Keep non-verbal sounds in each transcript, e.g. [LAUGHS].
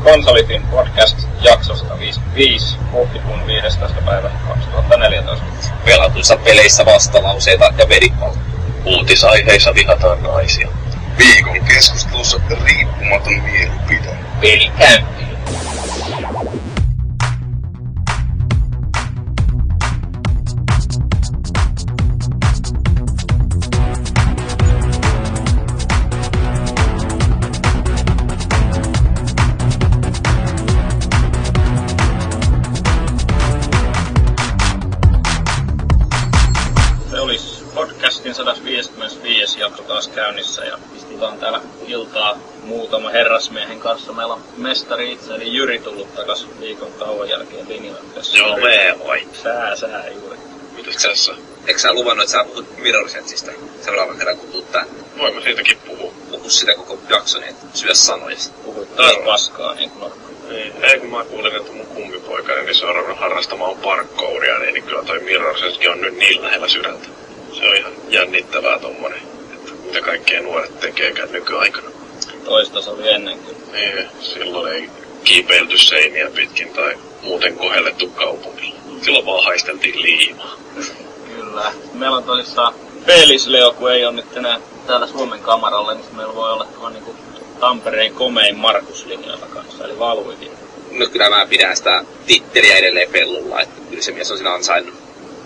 Konsolifin podcast jaksosta 55 huhtikuun 15. päivä 2014. Pelatuissa peleissä vastalauseita ja veripallo. Uutisaiheissa vihataan naisia. Viikon keskustelussa riippumaton mielipide. Pelikäynti. Iltaa muutama herrasmiehen kanssa. Meillä on mestari itse eli Jyri tullut takas viikon tauon jälkeen linjalle. Joo, me vai. Sää, sää juuri. Mitäs tässä? Eikö sä luvannut, että sä puhut Mirror Sensistä seuraavan kerran, kun tuut tänne? Voin mä siitäkin puhua. Puhu sitä koko jakson, että syö sanoja. Puhuit taas paskaa niin kuin normaali. Ei, ei kun mä kuulin, että mun kummipoikani niin se on ruvennut harrastamaan parkouria, niin, niin kyllä toi Mirror Sense on nyt niin lähellä sydäntä. Se on ihan jännittävää tommonen, mitä kaikkea nuoret tekeekään nykyaikana. Toista se oli ennenkin. Niin, silloin ei kiipeilty seiniä pitkin tai muuten kohellettu kaupungilla. Silloin vaan haisteltiin liimaa. Kyllä. Meillä on tosissaan Felis Leo, kun ei ole nyt enää täällä Suomen kamaralle, niin meillä voi olla tuolla niin Tampereen komein Markus linjoilla kanssa, eli Valuikin. No kyllä mä pidän sitä titteliä edelleen pellulla, että kyllä se mies on siinä ansainnut.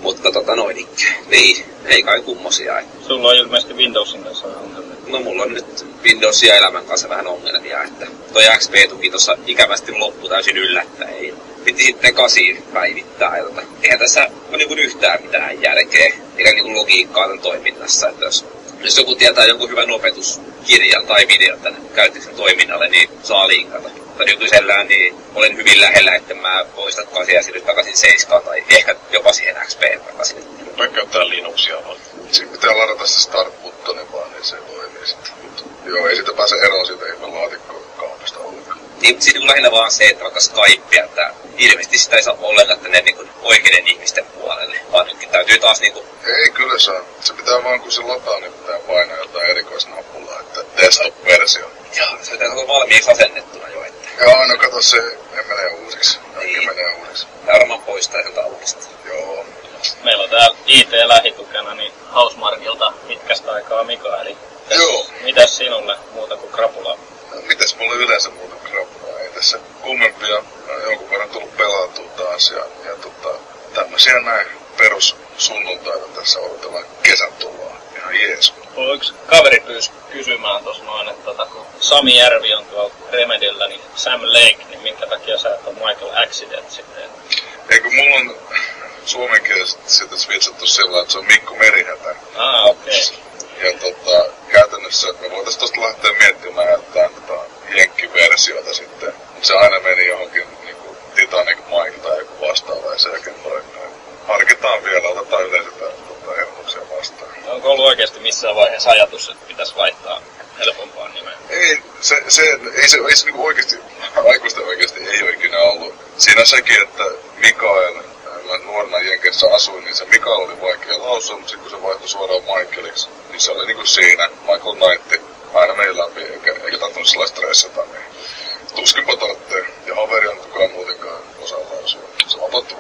Mutta tota noin, niin, ei kai kummosia. Et. Sulla on ilmeisesti Windowsin kanssa ongelmia. No mulla on nyt Windows ja elämän kanssa vähän ongelmia, että toi XP-tuki tossa ikävästi loppu täysin yllättäen. Piti sitten kasiin päivittää, tota, eihän tässä ole niinku yhtään mitään järkeä, eikä niinku logiikkaa tämän toiminnassa, että jos, jos joku tietää jonkun hyvän opetuskirjan tai videon tänne käytöksen toiminnalle, niin saa linkata. Mutta nykyisellään niin olen hyvin lähellä, että mä poistan kasia ja siirryn takaisin seiskaan tai ehkä jopa siihen XP takaisin. Vai käyttää Linuxia vaan. Siinä pitää ladata se start buttoni vaan, niin se toimii sitten. Joo, ei siitä pääse eroon siitä ihme laatikkokaupasta ollenkaan. Niin, siis niin lähinnä vaan se, että vaikka Skypea, että ilmeisesti sitä ei saa ollenkaan tänne niin oikeiden ihmisten puolelle, vaan nytkin täytyy taas niin kuin, Ei kyllä saa. Se pitää vaan kun se lataa, niin pitää painaa jotain erikoisnappulaa, että desktop-versio. jaa, se pitää olla valmiiksi asennettuna jo, että Joo, no kato se, ei menee uusiksi. Kaikki Niin. menee uusiksi. varmaan poistaa sieltä alusta. Joo. Meillä on täällä IT-lähitukena niin Hausmarkilta pitkästä aikaa Mika, eli Joo. mitäs sinulle muuta kuin krapula? No, mitäs mulla yleensä muuta krapulaa? Ei tässä kummempia. Oon jonkun verran tullut pelautua taas ja, ja tota, tämmösiä näin perus sunnuntaita tässä odotellaan kesän tuloa. Ihan jees. Mulla yksi kaveri pyysi kysymään tuossa noin, että tota, kun Sami Järvi on tuolla Remedillä, niin Sam Lake, niin minkä takia sä et ole Michael Accident sitten? Eikö mulla on suomenkielisesti sitä switchattu sillä, että se on Mikko Merihätä. Ah, okei. Okay. Ja tota, käytännössä me voitais tosta lähteä miettimään jotain tota, jenkkiversiota sitten. Mut se aina meni johonkin niinku Titanic Mike tai joku vastaava ja sen jälkeen noin. noin. Harkitaan vielä, otetaan yleensä tota, ehdotuksia vastaan. Onko ollut oikeasti missään vaiheessa ajatus, että pitäisi vaihtaa helpompaan nimeen? Ei, se, se, ei se, ei se niinku oikeesti, aikuisten oikeesti ei ole ikinä ollut. Siinä on sekin, että Mikael, mä nuorena Jenkeissä asuin, niin se Mikael oli vaikea lausua, mutta sitten kun se vaihtui suoraan Michaeliksi, niin se oli niinku siinä, Michael Knight, aina meillä läpi, eikä, eikä tarttunut sellaista stressata, niin tuskinpa tarvitsee. Ja Haveri on kukaan muutenkaan osaa lausua. Sama pattu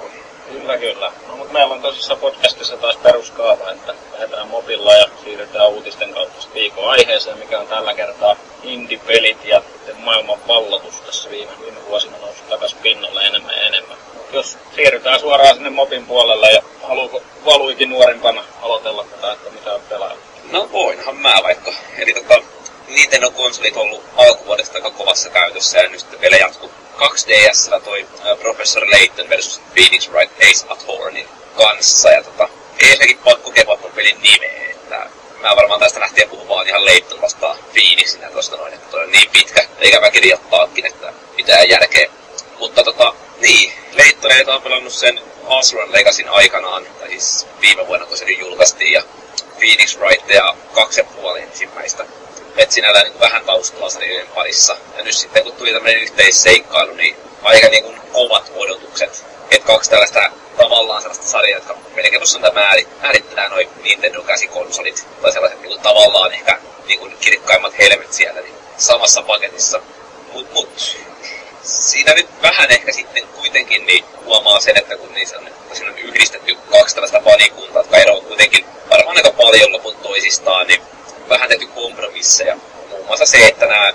Kyllä, kyllä. No, mutta meillä on tosissaan podcastissa taas peruskaava, että lähdetään mobilla ja siirrytään uutisten kautta viikon aiheeseen, mikä on tällä kertaa indie-pelit ja sitten maailman pallotus tässä viime, viime vuosina noussut takaisin pinnalle enemmän ja enemmän. Mut jos siirrytään suoraan sinne mobin puolelle ja haluuko Valuikin nuorimpana aloitella tätä, että mitä on pelannut? No voinhan mä vaikka. Eli tota, Nintendo-konsolit on ollut alkuvuodesta aika kovassa käytössä ja nyt sitten vielä jatkuu 2DSllä toi ä, Professor Layton versus Phoenix Wright Ace Attorneyn kanssa. Ja tota, ei ensinnäkin pakko kehua ton pelin nimeä, että mä varmaan tästä lähtien puhumaan ihan Layton vastaan Phoenixinä tosta noin, että toi on niin pitkä, eikä mä kirjoittaakin, että mitään järkeä. Mutta tota, niin, Laytoneita on pelannut sen Asron Legacyn aikanaan, tai siis viime vuonna kun se nyt julkaistiin, ja Phoenix Wrightia kaksi ja puoli ensimmäistä. Et sinällään niin vähän taustalla parissa. Ja nyt sitten kun tuli tämmöinen yhteisseikkailu, niin aika niin kuin kaksi tällaista tavallaan sellaista sarjaa, jotka on määrit, määrittää noin Nintendo käsikonsolit. Tai sellaiset niin kuin tavallaan ehkä niin kuin kirkkaimmat helmet siellä, niin samassa paketissa. Mut, mut siinä nyt vähän ehkä sitten kuitenkin niin huomaa sen, että kun niissä on, siinä on yhdistetty kaksi tällaista fanikuntaa, jotka eroavat kuitenkin varmaan aika paljon lopun toisistaan, niin vähän tehty kompromisseja. Muun muassa se, että nämä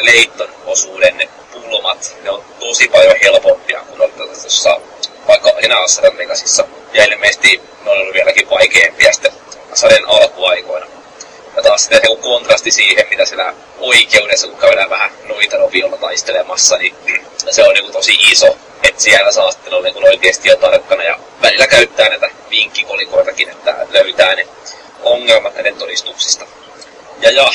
Leitton osuuden pulmat, ne on tosi paljon helpompia kuin oli tuossa vaikka enää Assadan Legacyssa. Ja ilmeisesti ne on ollut vieläkin vaikeampia sitten sarjan alkuaikoina. Ja taas sitten joku kontrasti siihen, mitä siellä oikeudessa, kun käydään vähän noita roviolla taistelemassa, niin se on niin tosi iso. Että siellä saa sitten olla niin oikeasti jo tarkkana ja välillä käyttää näitä vinkkikolikoitakin, että löytää ne ongelmat näiden todistuksista. Ja, ja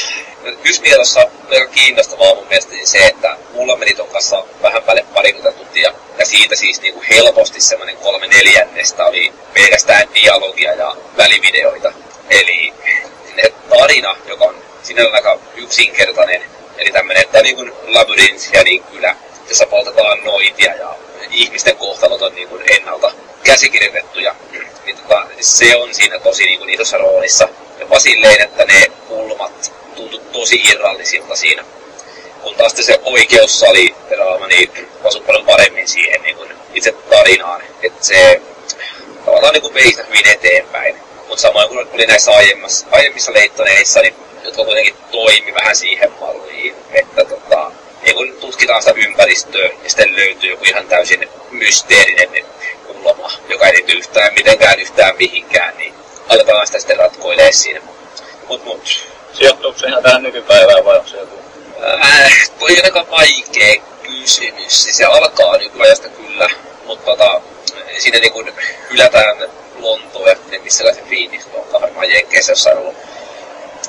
tuossa aika kiinnostavaa mun mielestä niin se, että mulla meni ton kanssa vähän päälle parikymmentä tuntia, ja siitä siis niinku helposti semmoinen kolme neljännestä oli pelkästään dialogia ja välivideoita. Eli tarina, joka on sinällään aika yksinkertainen, eli tämmöinen, että niin kuin labyrinth ja niin kyllä, jossa poltetaan noitia ja ihmisten kohtalot on niin kuin ennalta käsikirjoitettuja, niin tota, se on siinä tosi niin kuin isossa roolissa. Jopa silleen, että ne kulmat tuntuu tosi irrallisilta siinä. Kun taas se oikeussali draama niin osui paljon paremmin siihen niin kuin itse tarinaan. Että se tavallaan niin kuin vei sitä hyvin eteenpäin. Mutta samoin kuin oli näissä aiemmissa, aiemmissa leittoneissa, niin jotka kuitenkin toimi vähän siihen malliin, että tota, niin kun tutkitaan sitä ympäristöä ja sitten löytyy joku ihan täysin mysteerinen kulma, joka ei liity yhtään mitenkään yhtään mihinkään, niin aletaan sitä sitten ratkoilee siinä. Mut, mut. Sijoittuuko se ihan tähän nykypäivään vai onko se joku? Äh, toi on aika vaikea kysymys. Siis se alkaa nykyajasta kyllä, mutta tota, siinä niin kun hylätään Lontoo ja missä se Phoenix on varmaan Jenkeissä jossain ollut.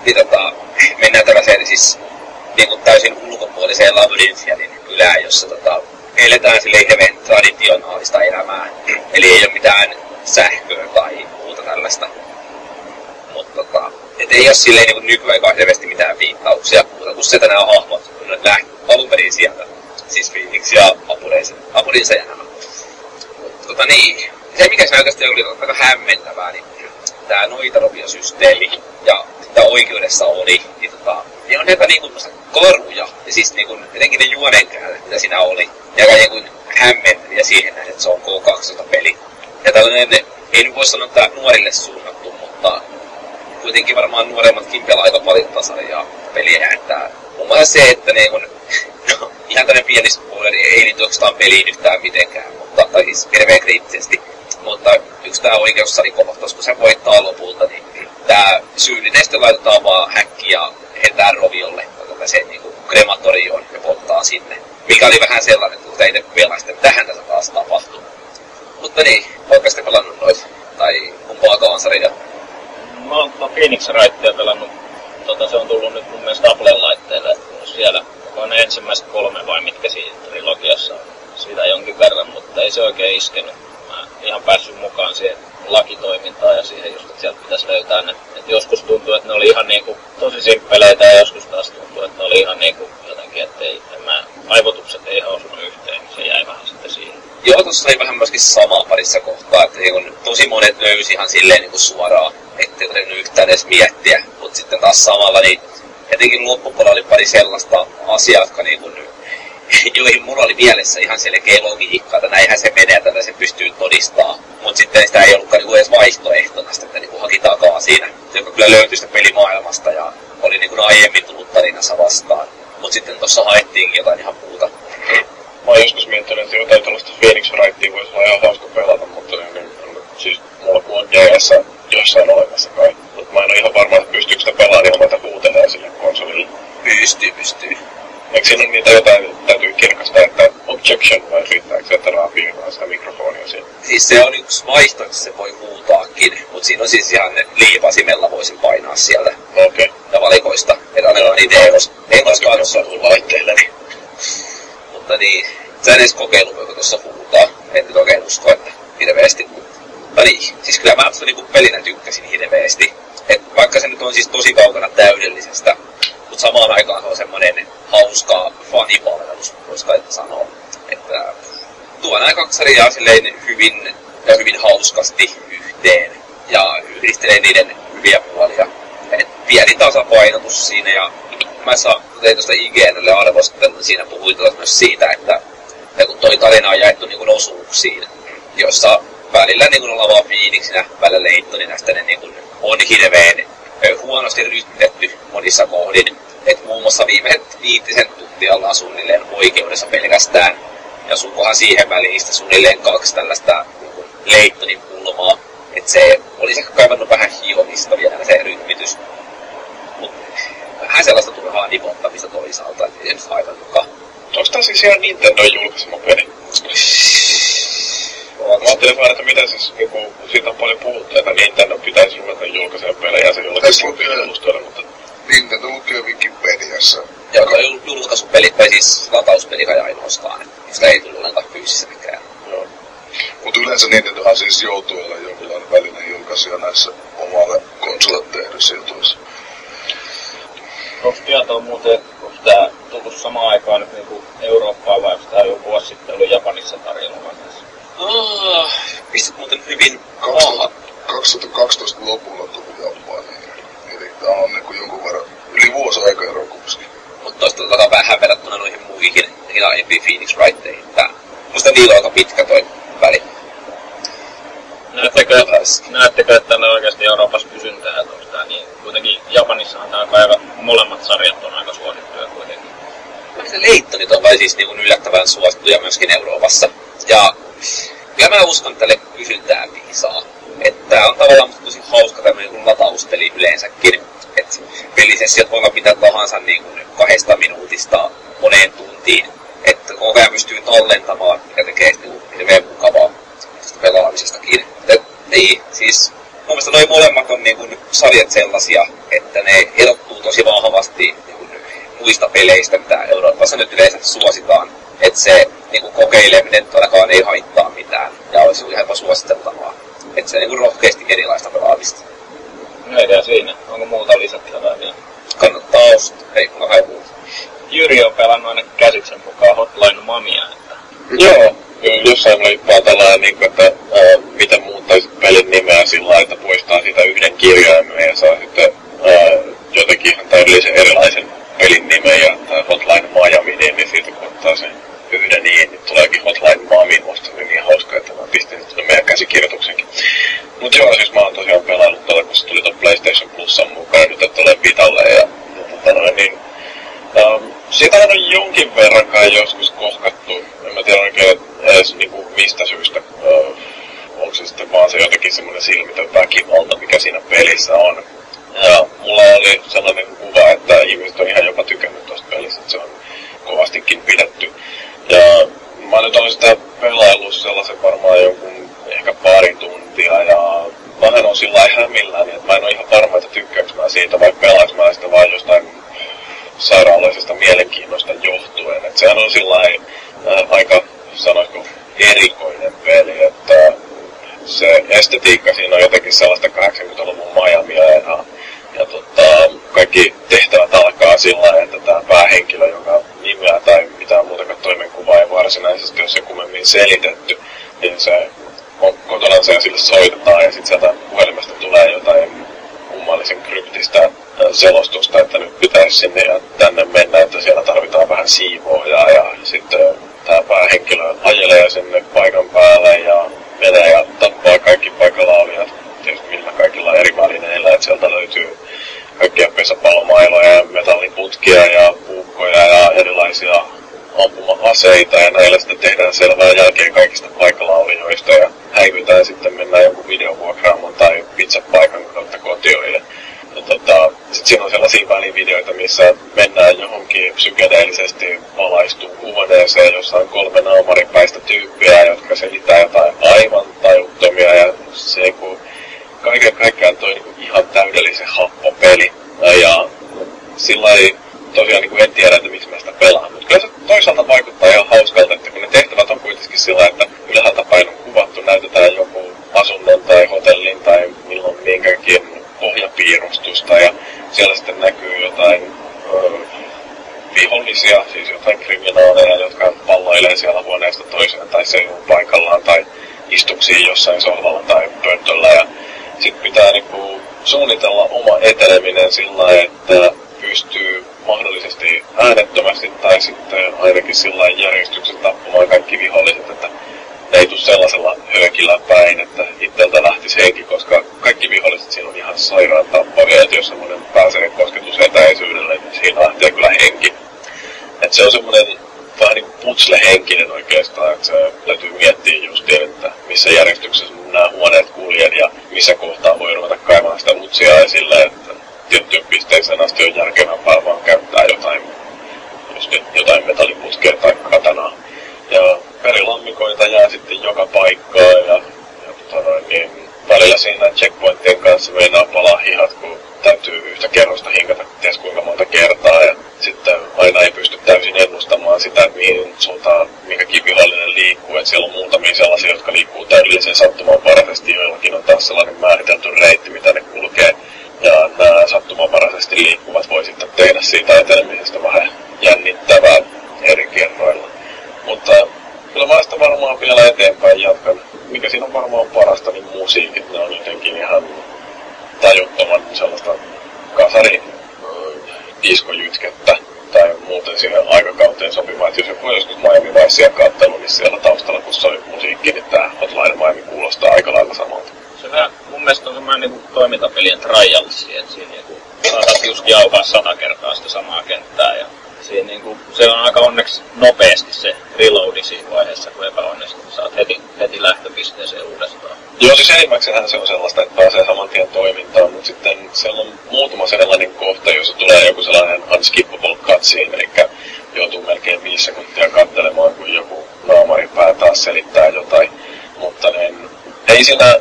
Niin tota, mennään tällaiseen siis niin kuin täysin ulkopuoliseen labyrinthianin kylään, jossa tota, eletään sille hyvin traditionaalista elämää. Eli ei ole mitään sähköä tai muuta tällaista. Mutta tota, et ei ole silleen niin nykyaikaan mitään viittauksia, mutta kun se nämä hahmot, lähti alun perin sieltä, siis Phoenix ja apurinsa ja nämä. Tota niin, se oikeasti oli aika hämmentävää, niin tämä noitaropiosysteemi ja mitä oikeudessa oli, niin tota, ne on aika niinku koruja. Ja siis niinku, jotenkin ne juonenkäytöt, mitä siinä oli. Ja aika niinku hämmentäviä siihen näin, että se on K12-peli. Ja tällainen, ei nyt voi sanoa, että nuorille suunnattu, mutta kuitenkin varmaan nuoremmatkin pelaa aika paljon tasarjaa peliä, että muun muassa se, että ne on, [LAUGHS] no, ihan tämmöinen pieni spoileri, ei liity oikeastaan peliin yhtään mitenkään, mutta, tai siis kriittisesti, mutta yksi tää oikeussarikohtaus, kun se voittaa lopulta, niin tää syyllinen sitten laitetaan vaan häkki ja roviolle se niinku krematorioon ja polttaa sinne. Mikä oli vähän sellainen, että ei ne pelaista, tähän tässä taas tapahtuu. Mutta niin, oletko sitten pelannut noita? Tai kumpaakaan sarjaa? Mä oon Phoenix Wrightia pelannut. Tota, se on tullut nyt mun mielestä Apple-laitteelle. Siellä on ne ensimmäiset kolme vai mitkä siinä trilogiassa on. Siitä jonkin verran, mutta ei se oikein iskenyt ihan päässyt mukaan siihen lakitoimintaan ja siihen just, että sieltä pitäisi löytää ne. Et joskus tuntuu, että ne oli ihan niinku tosi simppeleitä ja joskus taas tuntuu, että ne oli ihan niinku jotenkin, että ei, mä, aivotukset ei ihan osunut yhteen, niin se jäi vähän sitten siihen. Joo, tuossa oli vähän myöskin samaa parissa kohtaa, että niin tosi monet löysi ihan silleen niin suoraan, ettei tarvinnut yhtään edes miettiä, mutta sitten taas samalla niin etenkin loppupuolella oli pari sellaista asiaa, jotka niin kuin [LAUGHS] joihin mulla oli mielessä ihan selkeä logiikka, että näinhän se menee, että se pystyy todistaa. Mutta sitten sitä ei ollutkaan niinku edes vaihtoehtona, sitä, että niinku haki takaa siinä, joka kyllä löytyi sitä pelimaailmasta ja oli niinku aiemmin tullut tarinassa vastaan. Mutta sitten tuossa haettiinkin jotain ihan muuta. Mä oon joskus miettinyt, että jotain tällaista Phoenix Wrightia voisi olla ihan hauska pelata, mutta niin, niin, siis mulla kun on DS jossain olemassa kai. Mutta mä en ole ihan varma, että pystyykö sitä pelaamaan ilman, että huutelee sille konsolille. Pystyy, pystyy. Eikö siinä niitä jotain, täytyy kirkastaa, että objection vai riittääkö se, että raapii vaan sitä mikrofonia siinä? Siis se on yksi vaihtoehto, se voi huutaakin, mutta siinä on siis ihan liipasimella voisin painaa sieltä. Okei. Okay. Ja valikoista. Että annetaan niitä EOS, EOS katsoa laitteilleni. Mutta niin, sä en edes kokeillut, voiko tuossa huutaa. En nyt oikein usko, että hirveästi. Mutta niin, siis kyllä mä niinku pelinä tykkäsin hirveästi. Et vaikka se nyt on siis tosi kaukana täydellisestä, mutta samaan aikaan se on semmoinen hauska fanipalvelus, voisi kai sanoa. Että tuo nämä kaksi sarjaa silleen hyvin ja hyvin hauskasti yhteen ja yhdistelee niiden hyviä puolia. Et pieni tasapainotus siinä ja mä saan, tein tuosta IGNlle arvostelun, siinä puhuin myös siitä, että Ja kun toi tarina on jaettu niin kuin osuuksiin, jossa välillä niin kuin ollaan vaan fiiliksinä, välillä leittonina, sitten ne niin kuin on hirveän huonosti rytmitetty monissa kohdin. Et muun muassa viimeiset viitisen tuntia ollaan suunnilleen oikeudessa pelkästään. Ja sukohan siihen väliin suunnilleen kaksi tällaista niin Leittonin pulmaa. Et se olisi ehkä kaivannut vähän hiomista vielä se rytmitys. Mut vähän sellaista turhaa nipottamista toisaalta, ei nyt haitannutkaan. Onko tää siis ihan Nintendo julkaisema peli? Mä ajattelin vaan, että mitä siis, niinku, siitä on paljon puhuttu, että Nintendo pitäisi ruveta julkaisemaan pelejä se jollakin sivuilustoilla, mutta... Nintendo lukee Wikipediassa. Joo, tuo julkaisupeli, tai siis latauspeli kai ainoastaan, että sitä ei tullut ollenkaan fyysisenäkään. Joo. Mutta yleensä Nintendohan siis joutuu olla jonkinlainen välinen julkaisija näissä omalle konsolit tehdyissä jutuissa. Onko tietoa muuten, onko tämä tullut samaan aikaan nyt niinku Eurooppaan vai onko tämä jo vuosi sitten ollut Japanissa tarjolla Ah, pistit muuten hyvin 2012 lopulla tuli Japaniin. Eli tää on niinku jonkun verran yli vuosi aika ero kumminkin. Mutta toista vähän verrattuna noihin muihin, niihin aiempiin Phoenix Wrightteihin. Tää, musta niillä on aika pitkä toi väli. Näettekö, näettekö, että ne oikeasti Euroopassa kysyntää, että onko tää niin? Kuitenkin Japanissahan tää aika, molemmat sarjat on aika suosittuja kuitenkin. Leittonit on vai siis niin yllättävän suosittuja myöskin Euroopassa. Ja kyllä mä uskon, että tälle kysyntää piisaa. Että on tavallaan tosi hauska tämmöinen kuin latauspeli yleensäkin. Että pelisessiot voi olla mitä tahansa niin kuin kahdesta minuutista moneen tuntiin. Että koko ajan pystyy tallentamaan, mikä tekee niin hirveän mukavaa pelaamisestakin. Et, niin, siis mun mielestä noi molemmat on niin kuin sarjat sellaisia, että ne erottuu tosi vahvasti niin muista peleistä, mitä Euroopassa nyt yleensä suositaan että se niinku kokeileminen todellakaan ei haittaa mitään ja olisi ihan suositeltavaa. Että se niinku rohkeasti erilaista pelaamista. No ei siinä. Onko muuta lisättävää vielä? Kannattaa ostaa. Ei mulla kai muuta. Jyri on pelannut aina käsitsen mukaan Hotline Mamia. Että... Joo, jossain oli vaan tällainen, niin kuin, että ää, miten muuttaisit pelin nimeä sillä että poistaa sitä yhden kirjaimen ja saa sitten ää, jotenkin ihan täydellisen erilaisen pelin nimen ja tämä Hotline Miami, niin, niin siitä kun ottaa sen yhden niin, niin tuleekin Hotline Mami, musta oli niin hauska, että mä pistin sinne meidän käsikirjoituksenkin. Mut joo, siis mä oon tosiaan pelaillut tuolla, kun se tuli ton PlayStation Plusan mukaan nyt, että tulee Vitalle ja, ja tota, niin, um, sitähän on jonkin verran kai joskus kohkattu. En mä tiedä oikein edes niinku mistä syystä. Uh, onko se sitten vaan se jotenkin semmoinen silmitön väkivalta, mikä siinä pelissä on. Ja mulla oli sellainen kuva, että ihmiset on ihan jopa tykännyt tuosta pelistä, että se on kovastikin pidetty. Ja mä nyt olen sitä pelaillut sellaisen varmaan jonkun ehkä pari tuntia ja vähän on sillä hämilläni, että mä en ole ihan varma, että tykkääkö mä siitä vai pelaanko mä sitä vain jostain sairaalaisesta mielenkiinnosta johtuen. Että sehän on sillä äh, aika, sanoisiko, erikoinen peli, että se estetiikka siinä on jotenkin sellaista 80-luvun Miamia ja, ja tota, kaikki tehtävät alkaa sillä että tämä päähenkilö, joka nimeä tai mitään muutakaan toimenkuvaa ei varsinaisesti ole se kummemmin selitetty, niin se on kotona se ja sille soitetaan ja sitten sieltä puhelimesta tulee jotain kummallisen kryptistä selostusta, että nyt pitäisi Mad se on sellaista, että pääsee saman tien toimintaan, mutta sitten siellä on muutama sellainen kohta, jossa tulee joku sellainen unskippable cutscene, eli joutuu melkein viisi sekuntia katselemaan, kun joku naamari pää taas selittää jotain. Mutta niin, ei siinä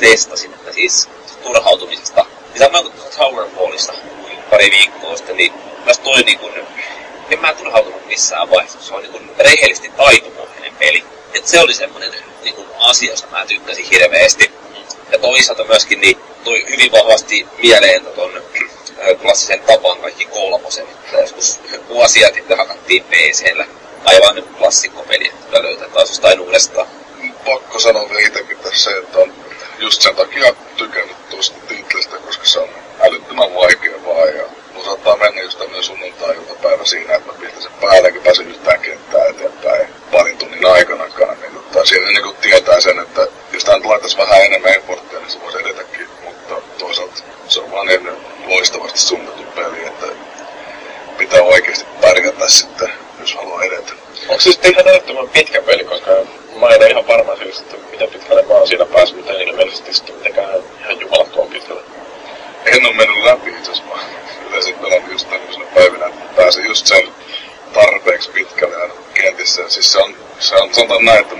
testasin, että siis turhautumisesta. Ja samoin kuin Towerfallista pari viikkoa sitten, niin myös toi niin en mä turhautunut missään vaiheessa. Se on niin rehellisesti taitopohjainen peli. Et se oli semmoinen niin asia, josta mä tykkäsin hirveästi. Ja toisaalta myöskin niin toi hyvin vahvasti mieleen ton äh, klassisen tapaan kaikki kolmosen, joskus vuosia sitten hakattiin pc aivan tchau, tchau, ó. вот на этом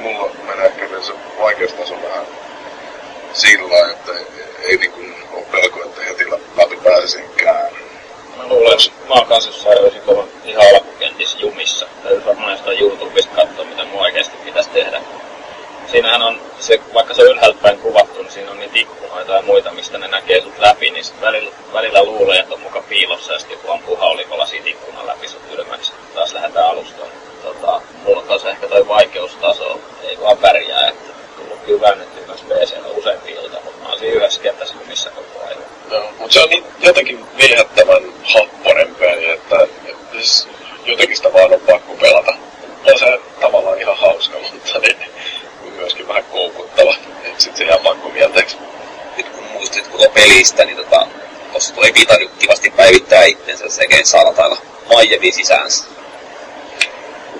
pelistä, niin tota, tuossa tuli nyt kivasti päivittää itsensä sekä saada Maijevi sisäänsä.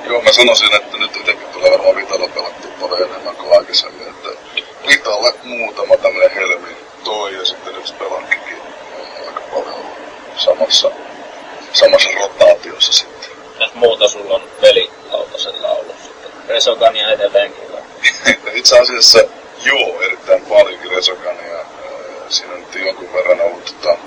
Joo, mä sanoisin, että nyt jotenkin tulee varmaan Vitalla pelattu, paljon enemmän kuin aikaisemmin, että Vitalle muutama tämmöinen helmi toi ja sitten yksi pelankikin aika paljon samassa, samassa rotaatiossa sitten. Jos muuta sulla on pelilautasella ollut sitten. Resogania edelleenkin? [LAUGHS] Itse asiassa joo, erittäin paljonkin Resogania siinä nyt jonkun verran ollut tota,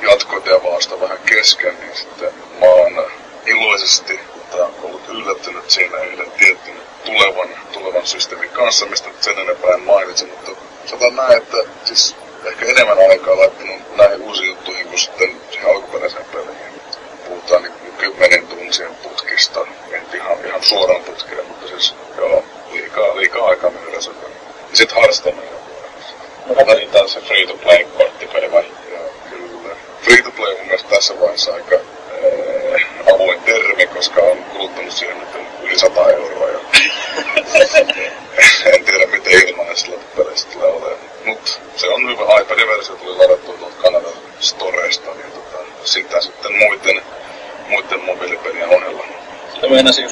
jatkotevausta vähän kesken, niin sitten mä oon iloisesti tota, ollut yllättynyt siinä yhden tietyn tulevan, tulevan systeemin kanssa, mistä nyt sen enempää en mainitse, mutta sanotaan näin, että siis ehkä enemmän aikaa laittanut näihin uusiin juttuihin kuin sitten siihen alkuperäiseen peliin. Puhutaan niin kymmenen tunsien putkista, en ihan, ihan suoraan putkeen, mutta siis joo, liikaa, liikaa aikaa mennyt. Sitten harrastan Buenas, señor.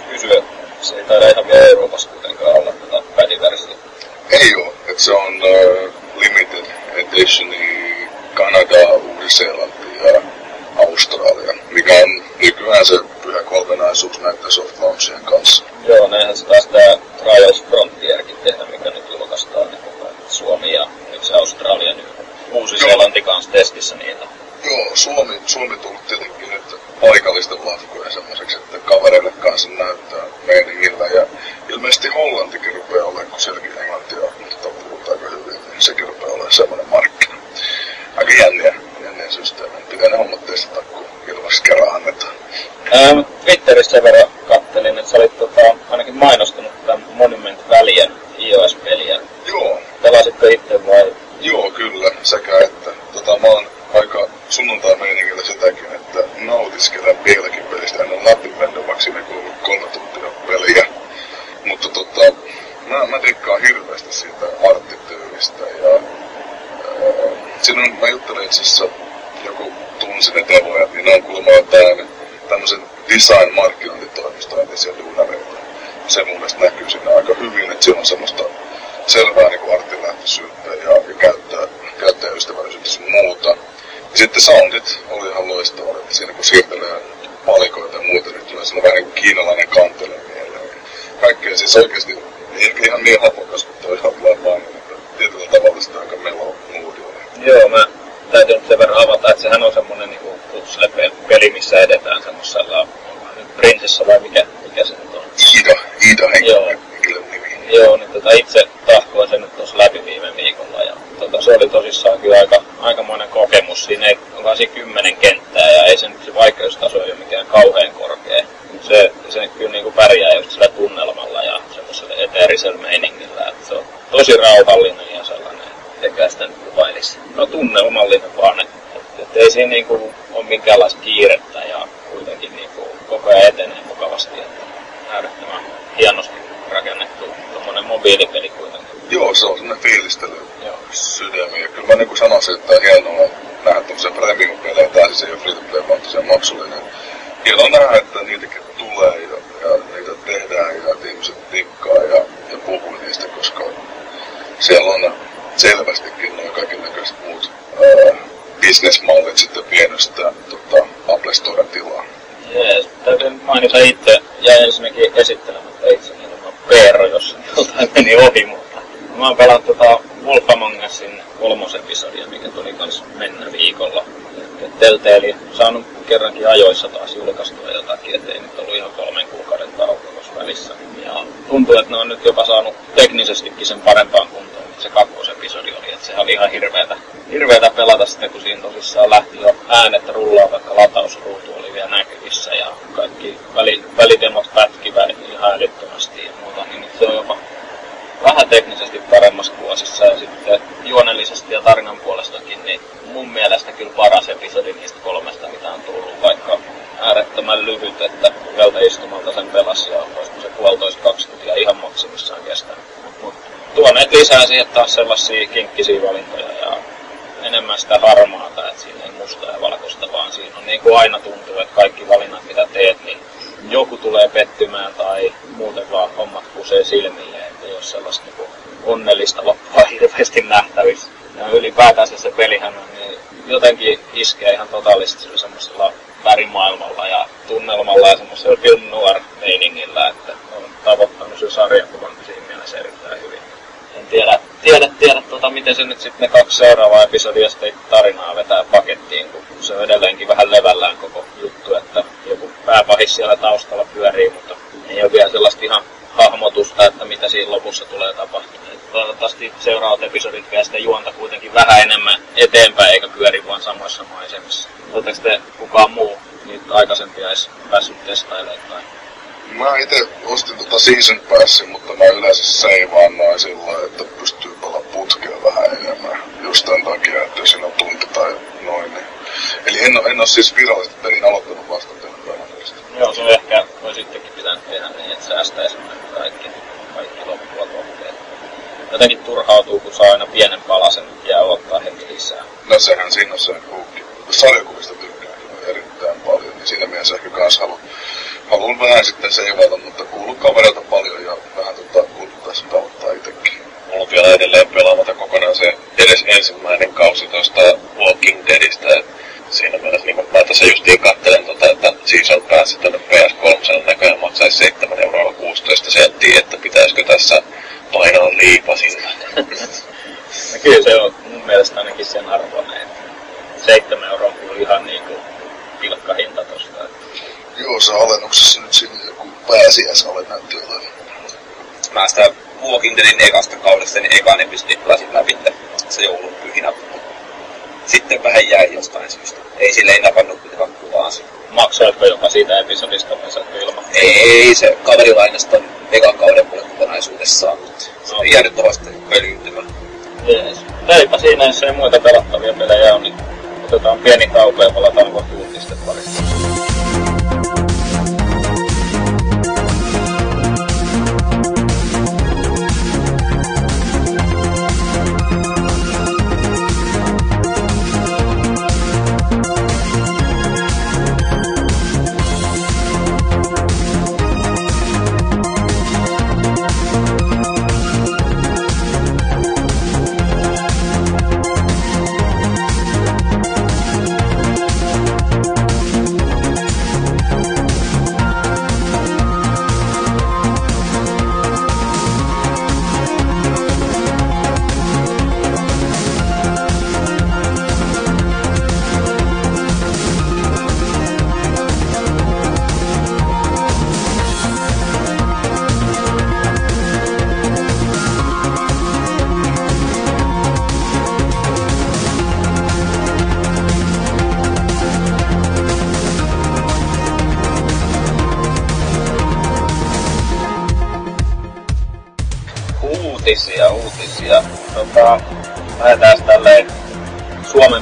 Mä oon pelannut tota Wolfamangasin kolmosepisodia, mikä tuli kans mennä viikolla. Telteeli saanut kerrankin ajoissa taas julkaistua jotakin, ettei nyt ollut ihan kolmen kuukauden tauko välissä. Ja tuntuu, että ne on nyt jopa saanut teknisestikin sen parempaan kuntoon, se kakkosepisodi oli. Että sehän oli ihan hirveetä, hirveetä pelata sitten, kun siinä tosissaan lähti jo äänet rullaamaan kesäisiin, siihen taas sellaisia kinkkisiä valintoja. se nyt sitten ne kaksi seuraavaa episodia sitten tarinaa vetää pakettiin, kun se on edelleenkin vähän levällään koko juttu, että joku pääpahis siellä taustalla pyörii, mutta ei ole vielä sellaista ihan hahmotusta, että mitä siinä lopussa tulee tapahtumaan. Toivottavasti seuraavat episodit vie sitä juonta kuitenkin vähän enemmän eteenpäin, eikä pyöri vaan samoissa maisemissa. Oletteko te kukaan muu niitä aikaisempia edes päässyt testailemaan? Mä itse ostin tota Season pääsiäisale näytti olevan. Mä sitä Walking Deadin ekasta kaudesta, niin ekan episodin pelasin läpi se joulun pyhinä. Sitten vähän jäi jostain syystä. Ei sille ei napannut kuitenkaan kuvaansa. Maksoitko jopa siitä episodista vai saatko ilman? Ei, se kaveri lainasi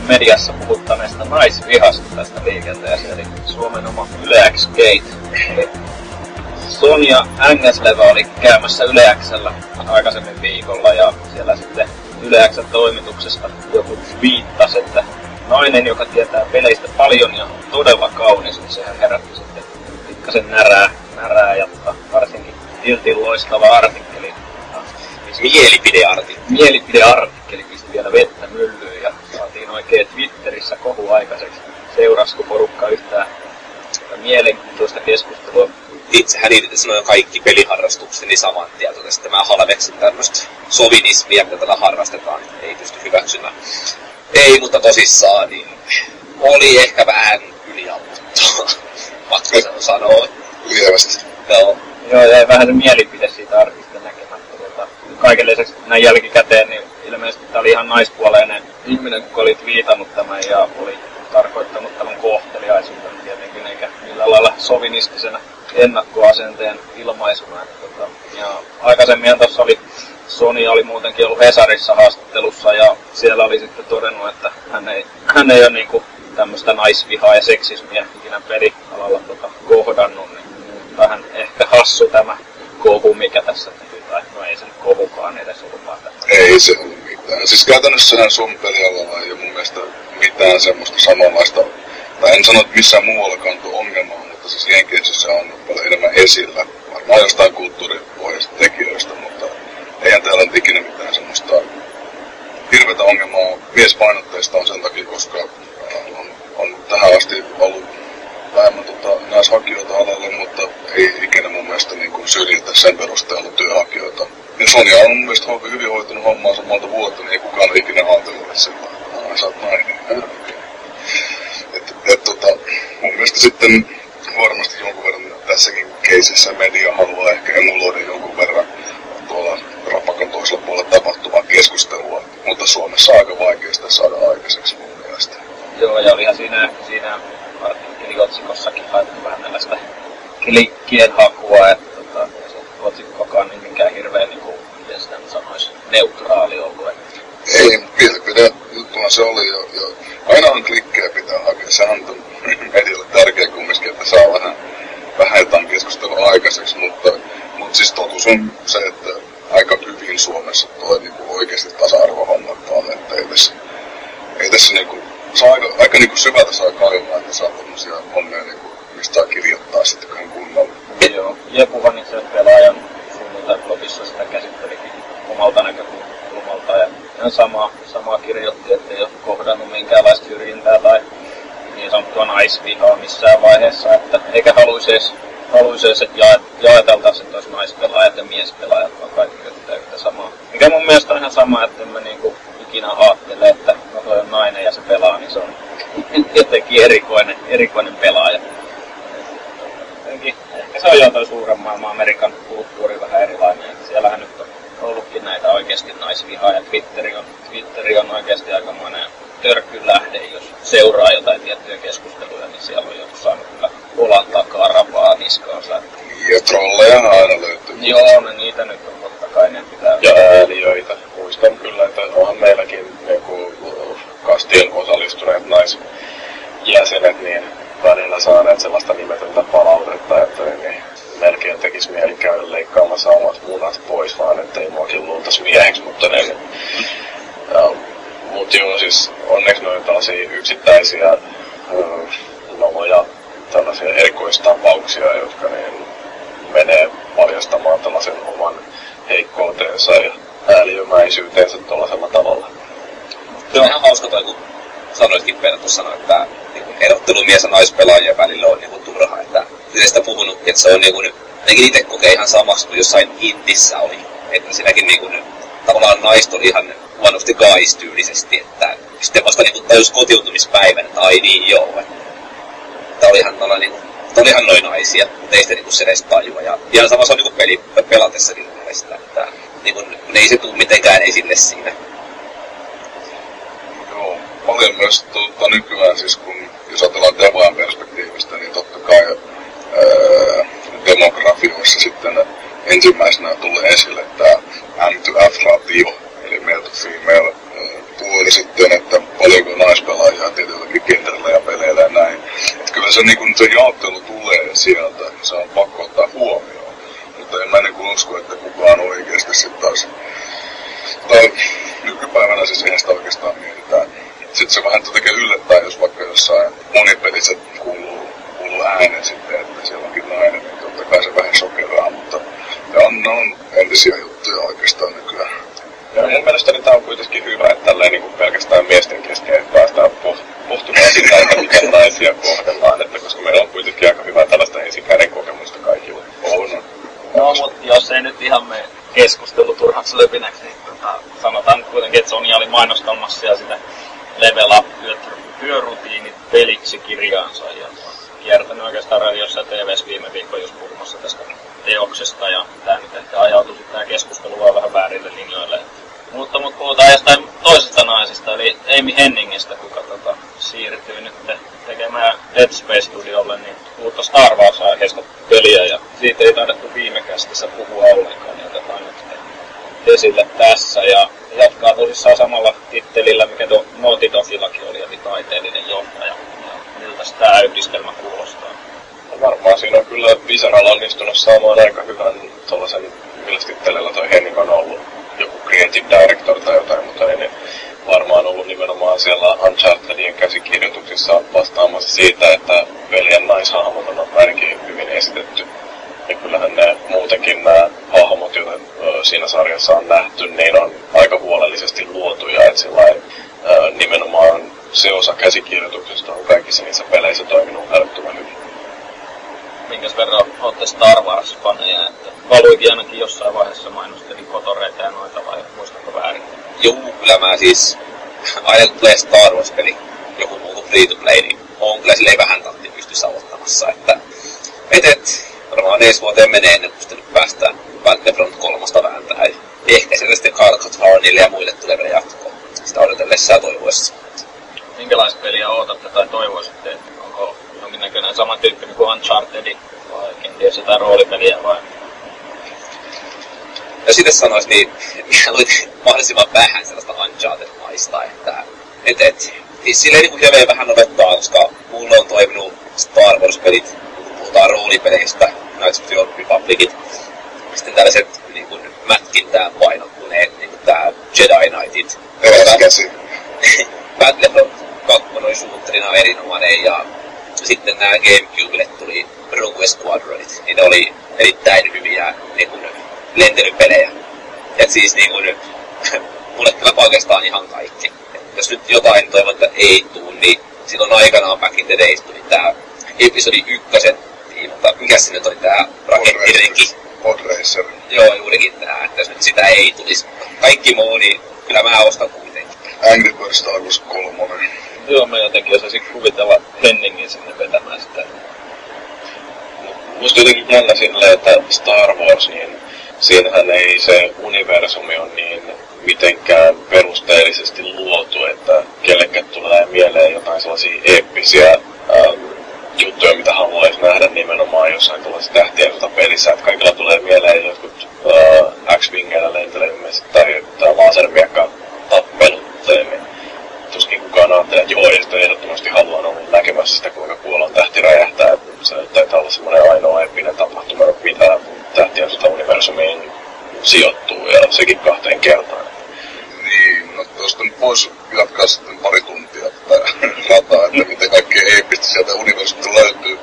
mediassa puhuttaneesta naisvihasta tästä liikenteessä, eli Suomen oma Yle Gate. Sonja Ängeslevä oli käymässä Yle Xllä aikaisemmin viikolla ja siellä sitten Yle Xn toimituksesta joku viittasi, että nainen, joka tietää peleistä paljon ja on todella kaunis, niin sehän herätti sitten pikkasen närää, närää ja varsinkin Tiltin loistava artikkeli. Mielipidearti. Mielipideartikkeli pisti vielä vettä myllyyn ja saatiin oikein Twitterissä kohu aikaiseksi. Seurasko porukka yhtään mielenkiintoista keskustelua Itsehän irtisanoin kaikki peliharrastukseni saman tietoisesti. että Mä halveksin tämmöistä sovinismia, mitä tällä harrastetaan. Ei pysty hyväksymään. Ei, mutta tosissaan, niin oli ehkä vähän yliammuttua. Pakko sen sanoa. Lievästi. Joo. Joo, jäi vähän se mielipide siitä. Tota, kaiken lisäksi näin jälkikäteen, niin ilmeisesti tämä oli ihan naispuoleinen ihminen, kun oli viitannut tämän ja oli tarkoittanut tämän kohteliaisuuden tietenkin, eikä millään lailla sovinistisena ennakkoasenteen ilmaisuna. Tota, ja aikaisemmin tuossa oli Sony oli muutenkin ollut Hesarissa haastattelussa ja siellä oli sitten todennut, että hän ei, hän ei ole niinku tämmöistä naisvihaa ja seksismiä ikinä pelialalla tota, kohdannut, niin vähän ehkä hassu tämä kohu, mikä tässä no ei se nyt kohukaan ollut. Ei se ollut mitään. Siis käytännössähän sun pelialalla ei ole mun mielestä mitään semmoista samanlaista, tai en sano, että missään muuallakaan tuo ongelmaa, mutta siis Jenkeissä on paljon enemmän esillä. Varmaan jostain kulttuuripohjaisista tekijöistä, mutta eihän täällä nyt ikinä mitään semmoista hirveätä ongelmaa miespainotteista on sen takia, koska äh, on, on tähän asti ollut vähemmän tota, naishakijoita alalle, mutta ei ikinä mun mielestä niin kuin syrjitä sen perusteella työhakijoita. Ja Sonja on mun mielestä hyvin hoitanut hommaansa monta vuotta, niin ei kukaan ole ikinä ajatellut, että sillä on, sä oot nainen. Et, et, tota, mun mielestä sitten varmasti jonkun verran tässäkin keisissä media haluaa ehkä emuloida jonkun verran tuolla rapakan toisella puolella tapahtuvaa keskustelua, mutta Suomessa on aika vaikea sitä saada aikaiseksi mun mielestä. Joo, ja olihan siinä, siinä artikkeliootsikossakin haettu vähän tällaista klikkien hakua, että tota, se otsikkokaan niin mikään hirveän, niin kuin, miten sitä sanoisi, neutraali ollut. Että... Ei, mielipide juttuhan se oli jo, jo. Ainahan klikkejä pitää hakea. Sehän on medialle tärkeä kumminkin, että saa vähän, vähän jotain keskustelua aikaiseksi, mutta, mutta siis totuus on se, että aika hyvin Suomessa toi niin kuin oikeasti tasa-arvohommat on, että ei tässä, ei tässä niin kuin, saa aika, aika niin kuin syvältä saa kaivamaan, että saa tämmöisiä hommia, niin kuin, mistä kirjoittaa sitten ihan kunnolla. Joo, Jepuhan itse pelaajan sunnuntai blogissa sitä käsittelikin omalta näkökulmalta ja ihan sama, samaa kirjoitti, että ei ole kohdannut minkäänlaista syrjintää tai niin sanottua naisvihaa missään vaiheessa, että eikä haluaisi edes, haluaisi edes että jaet, jaeteltaisiin, että olisi naispelaajat ja miespelaajat, vaan kaikki yhtä, yhtä samaa. Mikä mun mielestä on ihan sama, että en mä niinku ikinä ajattele, että no toi on nainen ja se pelaa, niin se on jotenkin erikoinen, erikoinen pelaaja. Jotenkin, ehkä se on jo toi suuren maailman Amerikan kulttuuri vähän erilainen. Siellähän nyt on ollutkin näitä oikeasti naisvihaa ja Twitteri on, Twitteri on oikeasti aikamoinen törkkylähde, jos seuraa jotain tiettyjä keskusteluja, niin siellä on joku saanut kyllä olan takaa rapaa niskaansa. Ja trolleja aina löytyy. Joo, no niitä nyt on totta kai, ne pitää... Ja ääliöitä. Onhan meilläkin niin kastiin osallistuneet naisjäsenet niin välillä saaneet sellaista nimetöntä palautetta, että niin melkein tekisi mieli käydä leikkaamassa omat munat pois, vaan ettei muakin luultaisi mieheksi, mutta ne... Ja, mut joo, siis onneksi noin tällaisia yksittäisiä nomoja, tällaisia erikoistapauksia, jotka niin menee paljastamaan tällaisen oman heikkoutensa ja ääliömäisyytensä tuollaisella tavalla. Se on ihan hauska toi, kun sanoitkin Peter tuossa sanoa, että niin erottelu mies- ja naispelaajien välillä on niin turha. Että sitä puhunut, että se on niin kuin, ainakin itse kokee ihan samaksi kuin jossain Intissä oli. Että siinäkin niin kuin, tavallaan naista oli ihan huonosti kaistyylisesti, että sitten vasta niin tajus kotiutumispäivän, että ai niin joo. Että oli ihan tällainen niin kuin, oli ihan noin naisia, mutta ei sitä niin se edes tajua. Ja ihan sama se on niin peli, pelatessakin mielestä, että niin kuin, ei se tule mitenkään esille siinä. Joo, paljon myös tuota, nykyään siis kun, jos ajatellaan demojen perspektiivistä, niin totta kai ää, demografioissa sitten ensimmäisenä tulee esille tämä M2F-ratio, eli male to female puoli sitten, että paljonko naispelaajia tietylläkin kentällä ja peleillä ja näin. Että kyllä se, niin kun se jaottelu tulee sieltä, niin se on pakko ottaa huomioon. Mutta en mä niin usko, että kukaan oikeasti sitten taas, tai nykypäivänä siis eihän sitä oikeastaan mietitään. Sitten se vähän tekee yllättää, jos vaikka jossain monipelissä kuuluu, kuuluu äänen sitten, että siellä onkin nainen, niin totta kai se vähän sokeraa, mutta ne on, ne on entisiä juttuja oikeastaan nykyään. Ja mun mielestäni tämä on kuitenkin hyvä, että tälleen niin kuin pelkästään miesten kesken, että päästään pohtumaan sitä, että miten naisia kohdellaan, että koska meillä on kuitenkin aika hyvä tällaista ensikäden kokemusta kaikilla. On. No, mutta jos ei nyt ihan me keskustelu turhaksi löpinäksi, niin tota, sanotaan kuitenkin, että Sony oli mainostamassa ja sitä Level Up työrutiinit peliksi kirjaansa ja kiertänyt oikeastaan radiossa ja TVS viime viikon just puhumassa tästä teoksesta ja tämä nyt ehkä ajautui sitten tämä keskustelu vaan vähän väärille linjoille. Mutta, mutta puhutaan jostain toisesta naisesta, eli Amy Henningistä, kuka tota, siirtyy nyt tekemään Dead Space Studiolle niin uutta Star Wars-aiheista peliä, ja siitä ei taidettu viime kästissä puhua ollenkaan, niin otetaan nyt esille tässä, ja jatkaa tosissaan samalla tittelillä, mikä tuo Naughty Dogillakin oli, eli taiteellinen johtaja. Ja miltä tämä yhdistelmä kuulostaa? varmaan siinä on kyllä Visaralla onnistunut saamaan aika hyvän tuollaisen, millä tittelillä toi Henning on ollut joku creative director tai jotain, mutta ne varmaan ollut nimenomaan siellä Unchartedin käsikirjoituksissa vastaamassa siitä, että veljen naishahmot on ainakin hyvin esitetty. Ja kyllähän ne muutenkin nämä hahmot, joita siinä sarjassa on nähty, niin on aika huolellisesti luotuja, että sillä nimenomaan se osa käsikirjoituksesta on kaikissa niissä peleissä toiminut älyttömän hyvin minkäs verran olette Star Wars-faneja, että valuikin ainakin jossain vaiheessa mainostelin kotoreita ja noita vai muistanko väärin? Joo, kyllä mä siis aina tulee Star Wars-peli, joku muu free to play, niin on kyllä silleen vähän tahti pystyssä ottamassa, että et, et varmaan ensi vuoteen menee ennen kuin sitten päästään Battlefront kolmosta vääntää. Ehkä siellä sitten Carl Harnille ja muille tulee vielä jatkoa. sitä odotellessa ja toivoessa. Minkälaista peliä odotatte tai toivoisitte? Onko jonkinnäköinen samantyyppinen kuin Uncharted vai kenties jotain roolipeliä vai ja sitten sanois, niin [LAUGHS] minä luin mahdollisimman vähän sellaista Uncharted-maista, että et, et, siis silleen niin kuin hyvin vähän odottaa, koska mulla on toiminut Star Wars-pelit, kun puhutaan roolipeleistä, Knights of the Old Republicit, sitten tällaiset niin kuin, mätkintään painottuneet, niin kuin tää Jedi Knightit. Käsi. [LAUGHS] Battlefront 2 oli suutterina erinomainen ja sitten nämä Gamecubelle tuli Rogue Squadronit, niin ne oli erittäin hyviä niin kuin, lentelypelejä. Et siis niin kuin, [LAUGHS] mulle kyllä oikeastaan ihan kaikki. Et jos nyt jotain toivon, että ei tuu, niin silloin aikanaan Back in the Days tuli tää episodi ykkösen tiimalta. Mikä se nyt oli tää rakettirenki? Podracer. Joo, juurikin tää, että jos nyt sitä ei tulisi. Kaikki muu, niin kyllä mä ostan kuitenkin. Angry Birds Star Wars 3. Joo, mä jotenkin osaisin kuvitella Henningin sinne vetämään sitä. Musta jotenkin jännä silleen, että Star Wars, niin siinähän ei se universumi on niin mitenkään perusteellisesti luotu, että kellekään tulee mieleen jotain sellaisia eeppisiä ähm, juttuja, mitä haluaisi nähdä nimenomaan jossain tuollaisessa tähtien pelissä, että kaikilla tulee mieleen jotkut äh, X-Wingeillä lentelemiset tai, tai lasermiekka tappelut, niin tuskin kukaan ajattelee, että joo, ja sitten ehdottomasti haluan olla näkemässä sitä, kuinka kuolon tähti räjähtää. Se taitaa olla semmoinen ainoa epinen tapahtuma, mitä tähtien sota universumiin sijoittuu, ja sekin kahteen kertaan. Niin, no tuosta nyt voisi jatkaa sitten pari tuntia tätä rataa, että miten kaikkea eeppistä sieltä universumista löytyy.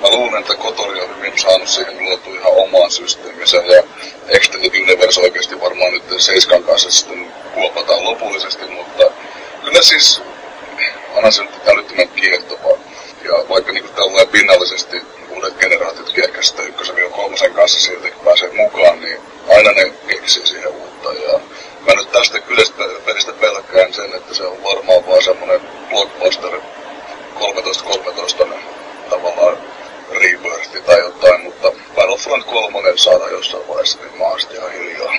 Mä luulen, että Kotori on hyvin saanut siihen luotu ihan omaan systeeminsä ja Extended Universe oikeasti varmaan nyt Seiskan kanssa sitten kuopataan lopullisesti, mutta kyllä siis onhan se nyt älyttömän kiehtovaa. Ja vaikka niin tällä pinnallisesti uudet generaatiot ehkä sitten ykkösen ja kolmosen kanssa silti pääsee mukaan, niin aina ne keksii siihen uutta. Ja mä nyt tästä kyllästä pelistä pelkään sen, että se on varmaan vaan semmonen blockbuster 13-13 tavallaan rebirthi tai jotain, mutta Battlefront 3 saada jossain vaiheessa, niin mä oon ihan hiljaa.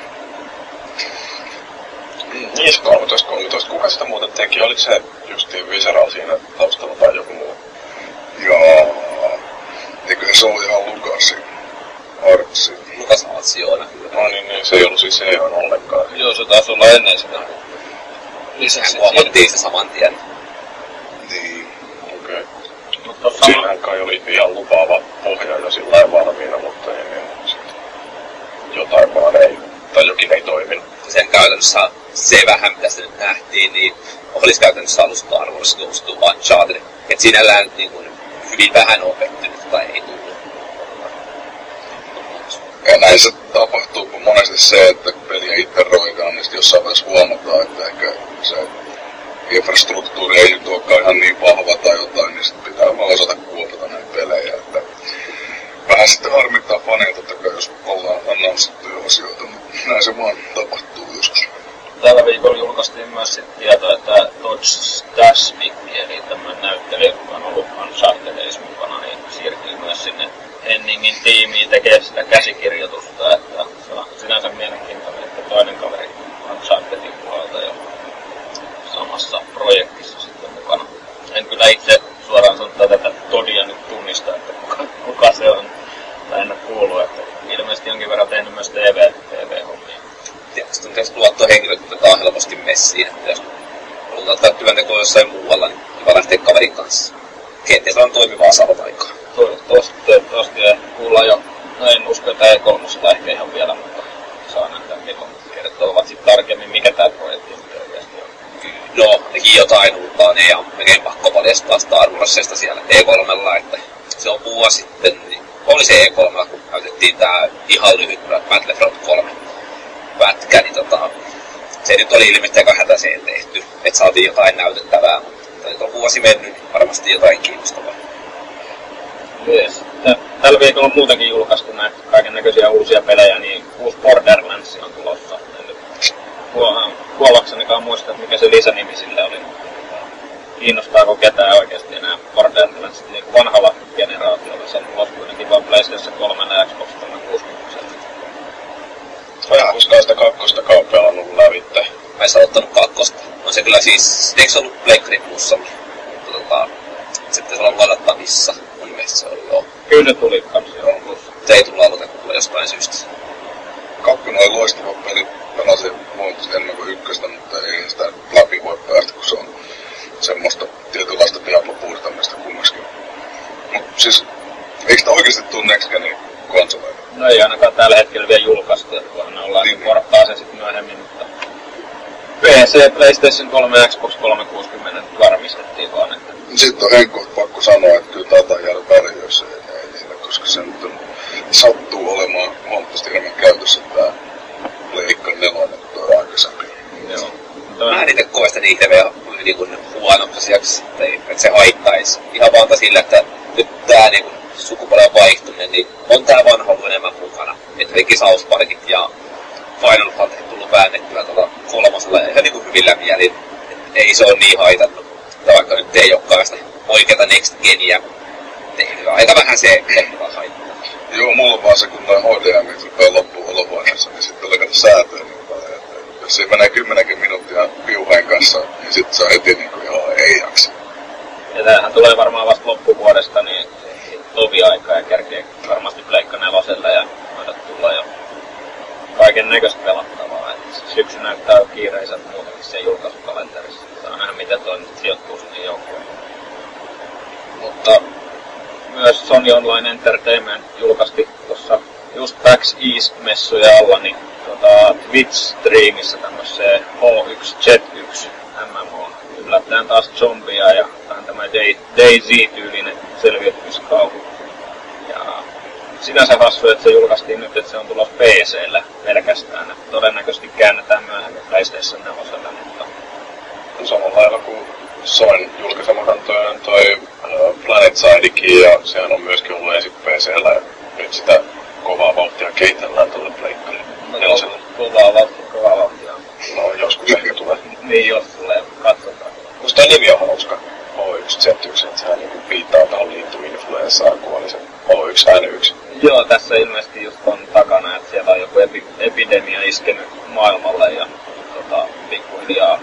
Niin, 13, 13, kuka sitä muuten teki? Oliko se justiin Visceral siinä taustalla tai joku muu? Joo. Eikö se ole ihan Lukasi? Artsi. Lukas Altsiona. No niin, niin, se ei ollut siis ihan ollenkaan. Joo, se taisi olla ennen sitä. Lisäksi huomattiin se saman tien. Niin. Okei. Okay. Mutta tossa Siinähän kai oli ihan lupaava pohja jo sillä lailla valmiina, mutta niin, niin, sit jotain vaan ei, tai jokin ei toiminut. Sen käytännössä se vähän, mitä sitä nyt nähtiin, niin olisi käytännössä ollut Star Wars Goes to Uncharted. Et sinällään niin kuin, hyvin vähän on pettynyt tai ei tullut. Ja näin se tapahtuu, kun monesti se, että peliä itse roikaan, niin jossain vaiheessa huomataan, että ehkä se infrastruktuuri ei nyt olekaan ihan niin vahva tai jotain, niin sitten pitää vaan osata kuopata näitä pelejä. Että vähän sitten harmittaa faneja totta kai, jos ollaan announcettuja asioita, mutta näin se vaan tapahtuu joskus. tällä viikolla julkaistiin myös sit tieto, että Todd Stashwick, eli tämmöinen näyttelijä, joka on ollut Unchartedissa mukana, niin siirtyy myös sinne Henningin tiimiin tekemään sitä käsikirjoitusta, että se on sinänsä mielenkiintoinen, että toinen kaveri Unchartedin puolelta jo samassa projektissa sitten mukana. En kyllä itse suoraan sanoa tätä Todia nyt tunnista, että kuka, kuka se on, tai en ole kuullut, että ilmeisesti jonkin verran tehnyt myös TV, TV-hommia. Tietysti on tietysti luottohenkilöt otetaan helposti messiin, että jos halutaan ottaa työntekoa jossain muualla, niin hyvä lähteä kaverin kanssa. Kenties on toimivaa saavutaikaa. Toivottavasti, toivottavasti ja kuullaan jo, no en usko, että ei kolmosella ehkä ihan vielä, mutta saa nähdä milloin kertovat sitten tarkemmin, mikä tämä projekti on. No, nekin jotain uutta, ne on melkein pakko paljastaa Star Warsista siellä E3, että se on vuosi sitten, niin oli se E3, kun näytettiin tää ihan lyhyt Battlefront 3 pätkä, niin tota, se nyt oli ilmeisesti aika hätäiseen tehty, että saatiin jotain näytettävää, mutta nyt on vuosi mennyt, niin varmasti jotain kiinnostavaa. Yes. Tä- Tällä viikolla on muutenkin julkaistu näitä kaiken näköisiä uusia pelejä, niin uusi Borderlands on tulossa. En huo- kuollaksenikaan muista, että mikä se lisänimi sille oli. Kiinnostaako ketään oikeasti enää Borderlands niin vanhalla generaatiolla. Se on tulossa kuitenkin vaan PlayStation 3 ja Xbox 360. Mä en koskaan sitä kakkosta pelannut lävitte. ihmeessä ottanut kakkosta. On se kyllä siis, eikö se ollut Pleikkari Plusalla? Tota, sitten se on ladattavissa. Mun mielestä se oli joo. Kyllä se tuli kans joo. Se ei tullut aloitettua jostain syystä. Kakkonen oli loistava peli. Pelasin huomattavasti enemmän kuin ykköstä, mutta ei sitä läpi voi päästä, kun se on semmoista tietynlaista Diablo-puhdistamista kummaskin. Mut siis, eikö sitä oikeesti tuu Next Genin konsoleita? No ei ainakaan tällä hetkellä vielä julkaistu, että ollaan Niin. niin. porttaa se sitten myöhemmin, mutta PC, PlayStation 3 ja Xbox 360 nyt varmistettiin vaan, että Sitten on Henkko pakko sanoa, että kyllä taitaa jäädä väliin, jos ei, ei niillä, koska se nyt on, sattuu olemaan huomattavasti enemmän käytössä tää Leikka nelonen tuo aikaisempi. joo. Mä en itse koe sitä niitä vielä niin kuin huonoksi asiaksi, että, että se haittaisi. Ihan vaan sillä, että nyt tää niin kuin sukupolven vaihtuminen, niin on tää vanha ollut enemmän mukana. Että kaikki South Parkit ja Final Fantasy tullut väännettyä tuolla kolmosella ihan niin kuin hyvillä mielin. Ei se ole niin haitannut. Tai vaikka nyt ei olekaan sitä oikeata Next Genia tehnyt. Aika vähän se loppuva haittaa. Joo, mulla on vaan se, kun noin HDMI rupeaa loppuun olovuodessa, niin sitten tulee kato säätöä niin jos siinä menee kymmenenkin minuuttia piuhain kanssa, niin sitten se on heti niin kuin, joo, ei jaksa. Ja tämähän tulee varmaan vasta loppuvuodesta, niin tovi aikaa ja kerkee varmasti Pleikka nelosella ja voidaan tulla jo kaiken näköistä pelattavaa. Et syksy näyttää kiireiseltä muutenkin sen julkaisukalenterissa. Saa nähdä miten toi nyt sijoittuu sinne joukkoon. Mutta myös Sony Online Entertainment julkaisti tuossa just PAX East-messuja alla, niin tota, Twitch-striimissä tämmöiseen H1Z1 MMO. Yllättäen taas zombia ja vähän tämä Day- DayZ-tyylinen selviytymiskauhu. Ja sinänsä hassu, että se julkaistiin nyt, että se on tulossa PClle pelkästään. Todennäköisesti käännetään myöhemmin PlayStation 4, mutta samalla lailla kuin Soin julkaisematon toi, toi uh, Planet Sidekin ja sehän on myöskin ollut ensin PCllä ja nyt sitä kovaa vauhtia kehitellään tuolle pleikkarille. Neloselle. kovaa vauhtia, kovaa vauhtia. No joskus ehkä tulee. Niin jos tulee, katsotaan. Musta tää nimi on hauska. H1Z1, että sehän niinku viittaa tuohon liittymi-influenssaan, kun oli se H1N1. Joo, tässä ilmeisesti just on takana, että siellä on joku epi, epidemia iskenyt maailmalle ja tota, pikkuhiljaa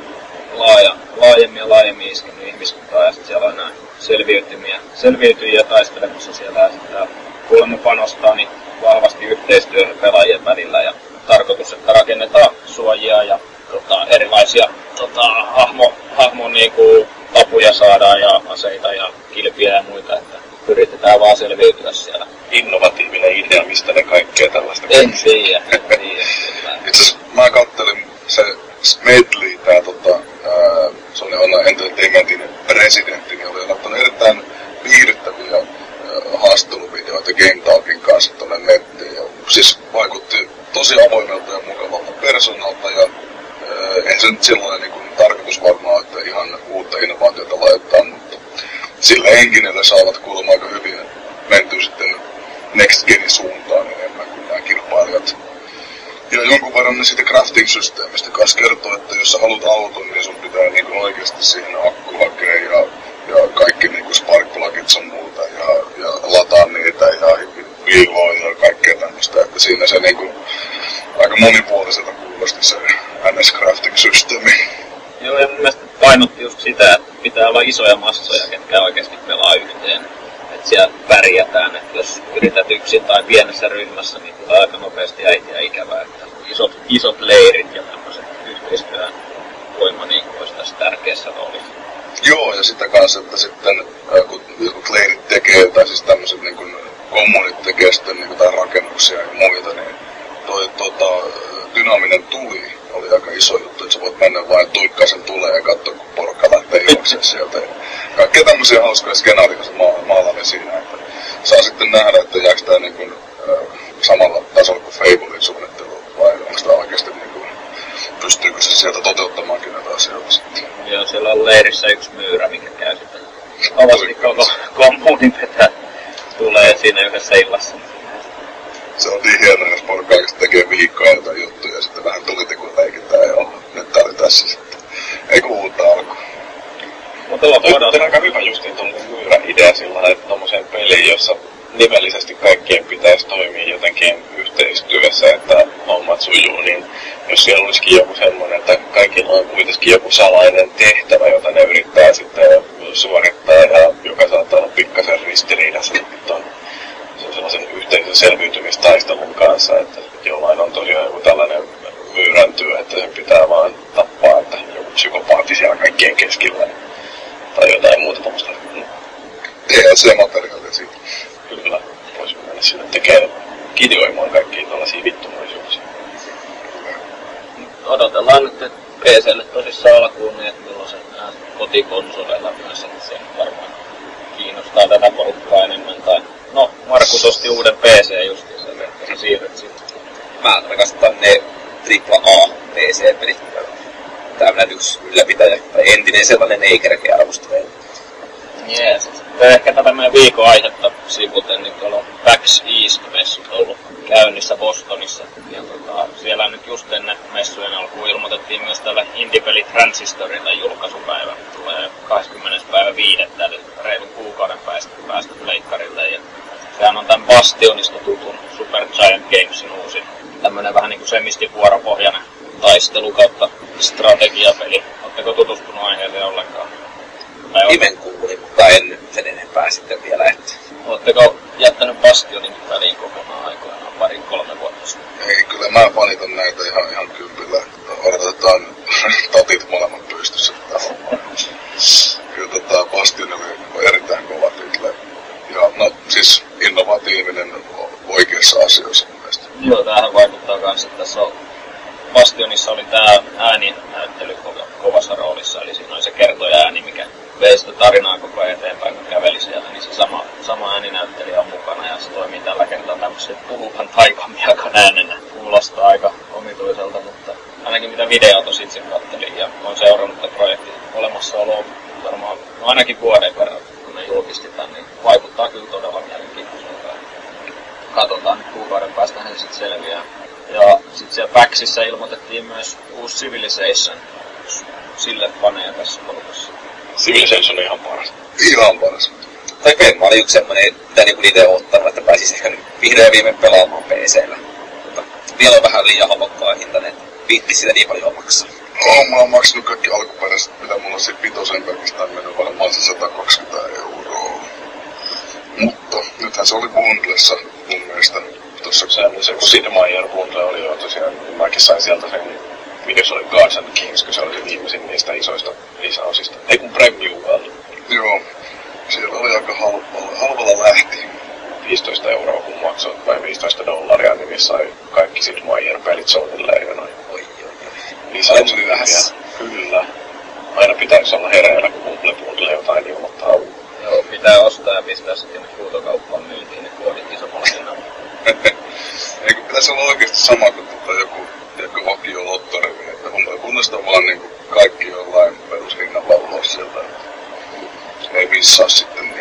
laaja, laajemmin ja laajemmin iskenyt ihmiskuntaa ja sitten siellä on näin selviytymiä, selviytyjiä taistelemassa siellä ja sitten kuulemma panostaa niin vahvasti yhteistyöhön pelaajien välillä ja tarkoitus, että rakennetaan suojia ja tota, erilaisia tota, hahmo, hahmon niinku, apuja saadaan ja aseita ja kilpiä ja muita, että yritetään vaan selviytyä siellä. Innovatiivinen idea, mistä ne kaikkea tällaista En tiedä. [LAUGHS] Itse asiassa mä kattelin se Smedley, tää tota, ää, se oli Entertainmentin presidentti, niin oli laittanut erittäin viihdyttäviä haastatteluvideoita Game Talkin kanssa tonne nettiin. Ja, siis vaikutti tosi avoimelta ja mukavalta persoonalta ja ää, eihän se nyt silloin niin kuin, tarkoitus varmaan, että ihan uutta innovaatiota laittaa, mutta sillä henkinellä saavat kuulemma aika hyvin mentyä sitten Next Genin suuntaan enemmän kuin nämä kilpailijat. Ja jonkun verran ne sitten crafting-systeemistä kanssa kertoo, että jos sä haluat auton, niin sun pitää niinku oikeasti siihen akku hakea ja, ja kaikki niinku spark plugit on muuta ja, ja lataa niitä ja viiloa ja kaikkea tämmöistä. Että siinä se niinku aika monipuoliselta kuulosti se NS crafting-systeemi. Joo, ja mun mielestä painotti just sitä, että pitää olla isoja massoja, ketkä oikeasti pelaa yhteen. Että siellä pärjätään, että jos yrität yksin tai pienessä ryhmässä, niin tulee aika nopeasti. Että isot, leirit ja tämmöiset yhteistyön voima niin olisi tässä tärkeässä roolissa. Joo, ja sitä kanssa, että sitten kun jotkut leirit tekee, tai siis tämmöiset niin kuin kommunit tekee sitten niin kuin rakennuksia ja muita, niin toi tota, dynaaminen tuli oli aika iso juttu, että sä voit mennä vain tuikkaa sen tulee ja katsoa, kun porukka lähtee juoksemaan sieltä. Kaikkea tämmöisiä hauskoja skenaarioita ma- maalaili siinä, että saa sitten nähdä, jääkö tää niin kuin, ää, samalla tasolla kuin Fablein suunnittelu, vai onko tämä oikeasti niin kuin, pystyykö se sieltä toteuttamaankin näitä asioita sitten. Ja siellä on leirissä yksi myyrä, mikä käy sitten kovasti koko kommunin vetää. Tulee siinä yhdessä illassa. se on niin hienoa, jos porukka oikeasti tekee viikkoa jotain juttuja ja sitten vähän tulitikun leikitään ja nyt tää oli tässä sitten. Ei kun uutta alkua. Mutta Toi loppuun on aika hyvä justiin tuollainen myyrä-idea sillä lailla, että tommoseen peliin, jossa nimellisesti kaikkien pitäisi toimia jotenkin yhteistyössä, että hommat sujuu, niin jos siellä olisikin joku semmoinen, että kaikilla myöskin joku salainen tehtävä, jota ne yrittää sitten suorittaa ja joka saattaa olla pikkasen ristiriidassa tuon sellaisen yhteisön selviytymistaistelun kanssa, että jollain on tosiaan joku tällainen myyrän työ, että sen pitää vaan tappaa, että joku psykopaatti siellä kaikkien keskellä tai jotain muuta tuommoista. DLC-materiaalia siitä. Kyllä, voisi mennä sinne tekemään kidioimaan kaikkia tällaisia vittumaisuuksia. Odotellaan nyt, että PClle tosissaan alkuun, niin että milloin se nää kotikonsoleilla myös, että se varmaan kiinnostaa tätä porukkaa enemmän. Tai, no, Markus osti uuden PC justiinsa, että sä siirryt sinne. Mä rakastan ne AAA PC-pelit. Tämmönen yksi ylläpitäjä, tai entinen sellainen ei kerkeä arvostelee. Jees. Ehkä tätä meidän viikon aihetta sivuten, niin tuolla on PAX East-messut ollut käynnissä Bostonissa. Ja tota, siellä nyt just ennen messujen alkuun ilmoitettiin myös tällä Indie-peli julkaisupäivä. Tulee 20. päivä 5. eli reilun kuukauden päästä, päästä pleikkarille. Ja sehän on tämän Bastionista tutun Super Giant Gamesin uusin tämmönen vähän niinku semistivuoropohjainen taistelu kautta strategiapeli. Oletteko tutustunut aiheeseen ollenkaan? Tai on- Nimen kuulin, mutta en sen enempää sitten vielä. Että Oletteko jättänyt Bastionin väliin kokonaan aikoinaan pari kolme vuotta sitten? Ei, kyllä mä fanitan näitä ihan, ihan kympillä. Odotetaan tatit molemmat pystyssä tätä hommaa. Kyllä tota Bastion oli erittäin kova title. Ja no siis innovatiivinen o- oikeissa asioissa mun mielestä. Joo, tämähän vaikuttaa kans, että tässä on Bastionissa oli tää ääninäyttely kova, kovassa roolissa, eli siinä oli se kertoja ääni, mikä vei sitä tarinaa koko ajan eteenpäin, kun käveli siellä, niin se sama, sama ääninäyttelijä on mukana ja se toimii tällä kertaa tämmöisen puhuvan taikamiakan äänenä. Kuulostaa aika omituiselta, mutta ainakin mitä videota sit sen kattelin ja olen seurannut tätä projektin olemassaoloa varmaan no ainakin vuoden verran, kun ne julkisti tän, niin vaikuttaa kyllä todella mielenkiintoiselta. Katsotaan nyt kuukauden päästä ne sitten selviää. Ja sitten siellä Paxissa ilmoitettiin myös uusi Civilization. Sille faneja tässä porukassa. Civilization on ihan paras. Ihan paras. Tai Femma oli yksi semmonen, mitä niinku itse ottanut, että pääsis ehkä nyt vihdoin ja viimein pelaamaan PCllä. Mutta vielä on vähän liian havokkaa hintainen, että viitti sitä niin paljon maksaa. Oon maksanut kaikki alkuperäiset, mitä mulla on siitä vitosen pelkästään mennyt varmaan se 120 euroa. Mutta nythän se oli bundlessa mun mielestä tossa Se, se kun Sid Meier bundle oli jo tosiaan, mäkin sain sieltä sen, mikä se oli Gods and Kings, kun se oli se viimeisin niistä isoista lisäosista. Ei kun Premium Joo, siellä oli aika halvalla, halvalla lähti. 15 euroa kun maksoit, vai 15 dollaria, niin missä sai kaikki Sid Meier pelit suunnilleen ja noin. Oi, oi. Lisäksi myös. Kyllä. Aina pitäisi olla hereillä, kun bundle bundle jotain ilmoittaa. Joo, pitää ostaa ja pistää sitten huutokauppaan myyntiin, niin kuodit isommalla hinnalla. [LAUGHS] Eikö pitäisi olla oikeasti sama kuin tota joku, joku Vakio Lottorivi, että kun kunnasta vaan niinku kaikki jollain perushinnalla ulos sieltä. Ei missaa sitten.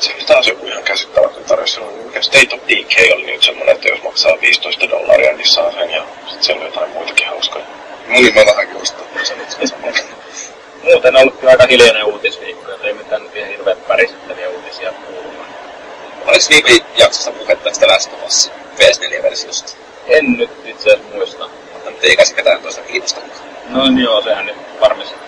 Se oli taas joku ihan käsittämätön tarjous. Mikä State of Decay oli nyt semmonen, että jos maksaa 15 dollaria, niin saa sen ja sit siellä on jotain muitakin hauskoja. Niin, mä lähdenkin ostaa sen itse saman. Muuten on ollut kyllä aika hiljainen uutisviikko, että ei mitään nyt ihan hirveän pärisettäviä uutisia kuulumaan. Oliko viime jaksossa puhetta tästä Last of Us PS4-versiosta? En nyt itse asiassa muista. Mutta nyt ei se ketään toista kiinnosta. No joo, sehän nyt varmistettiin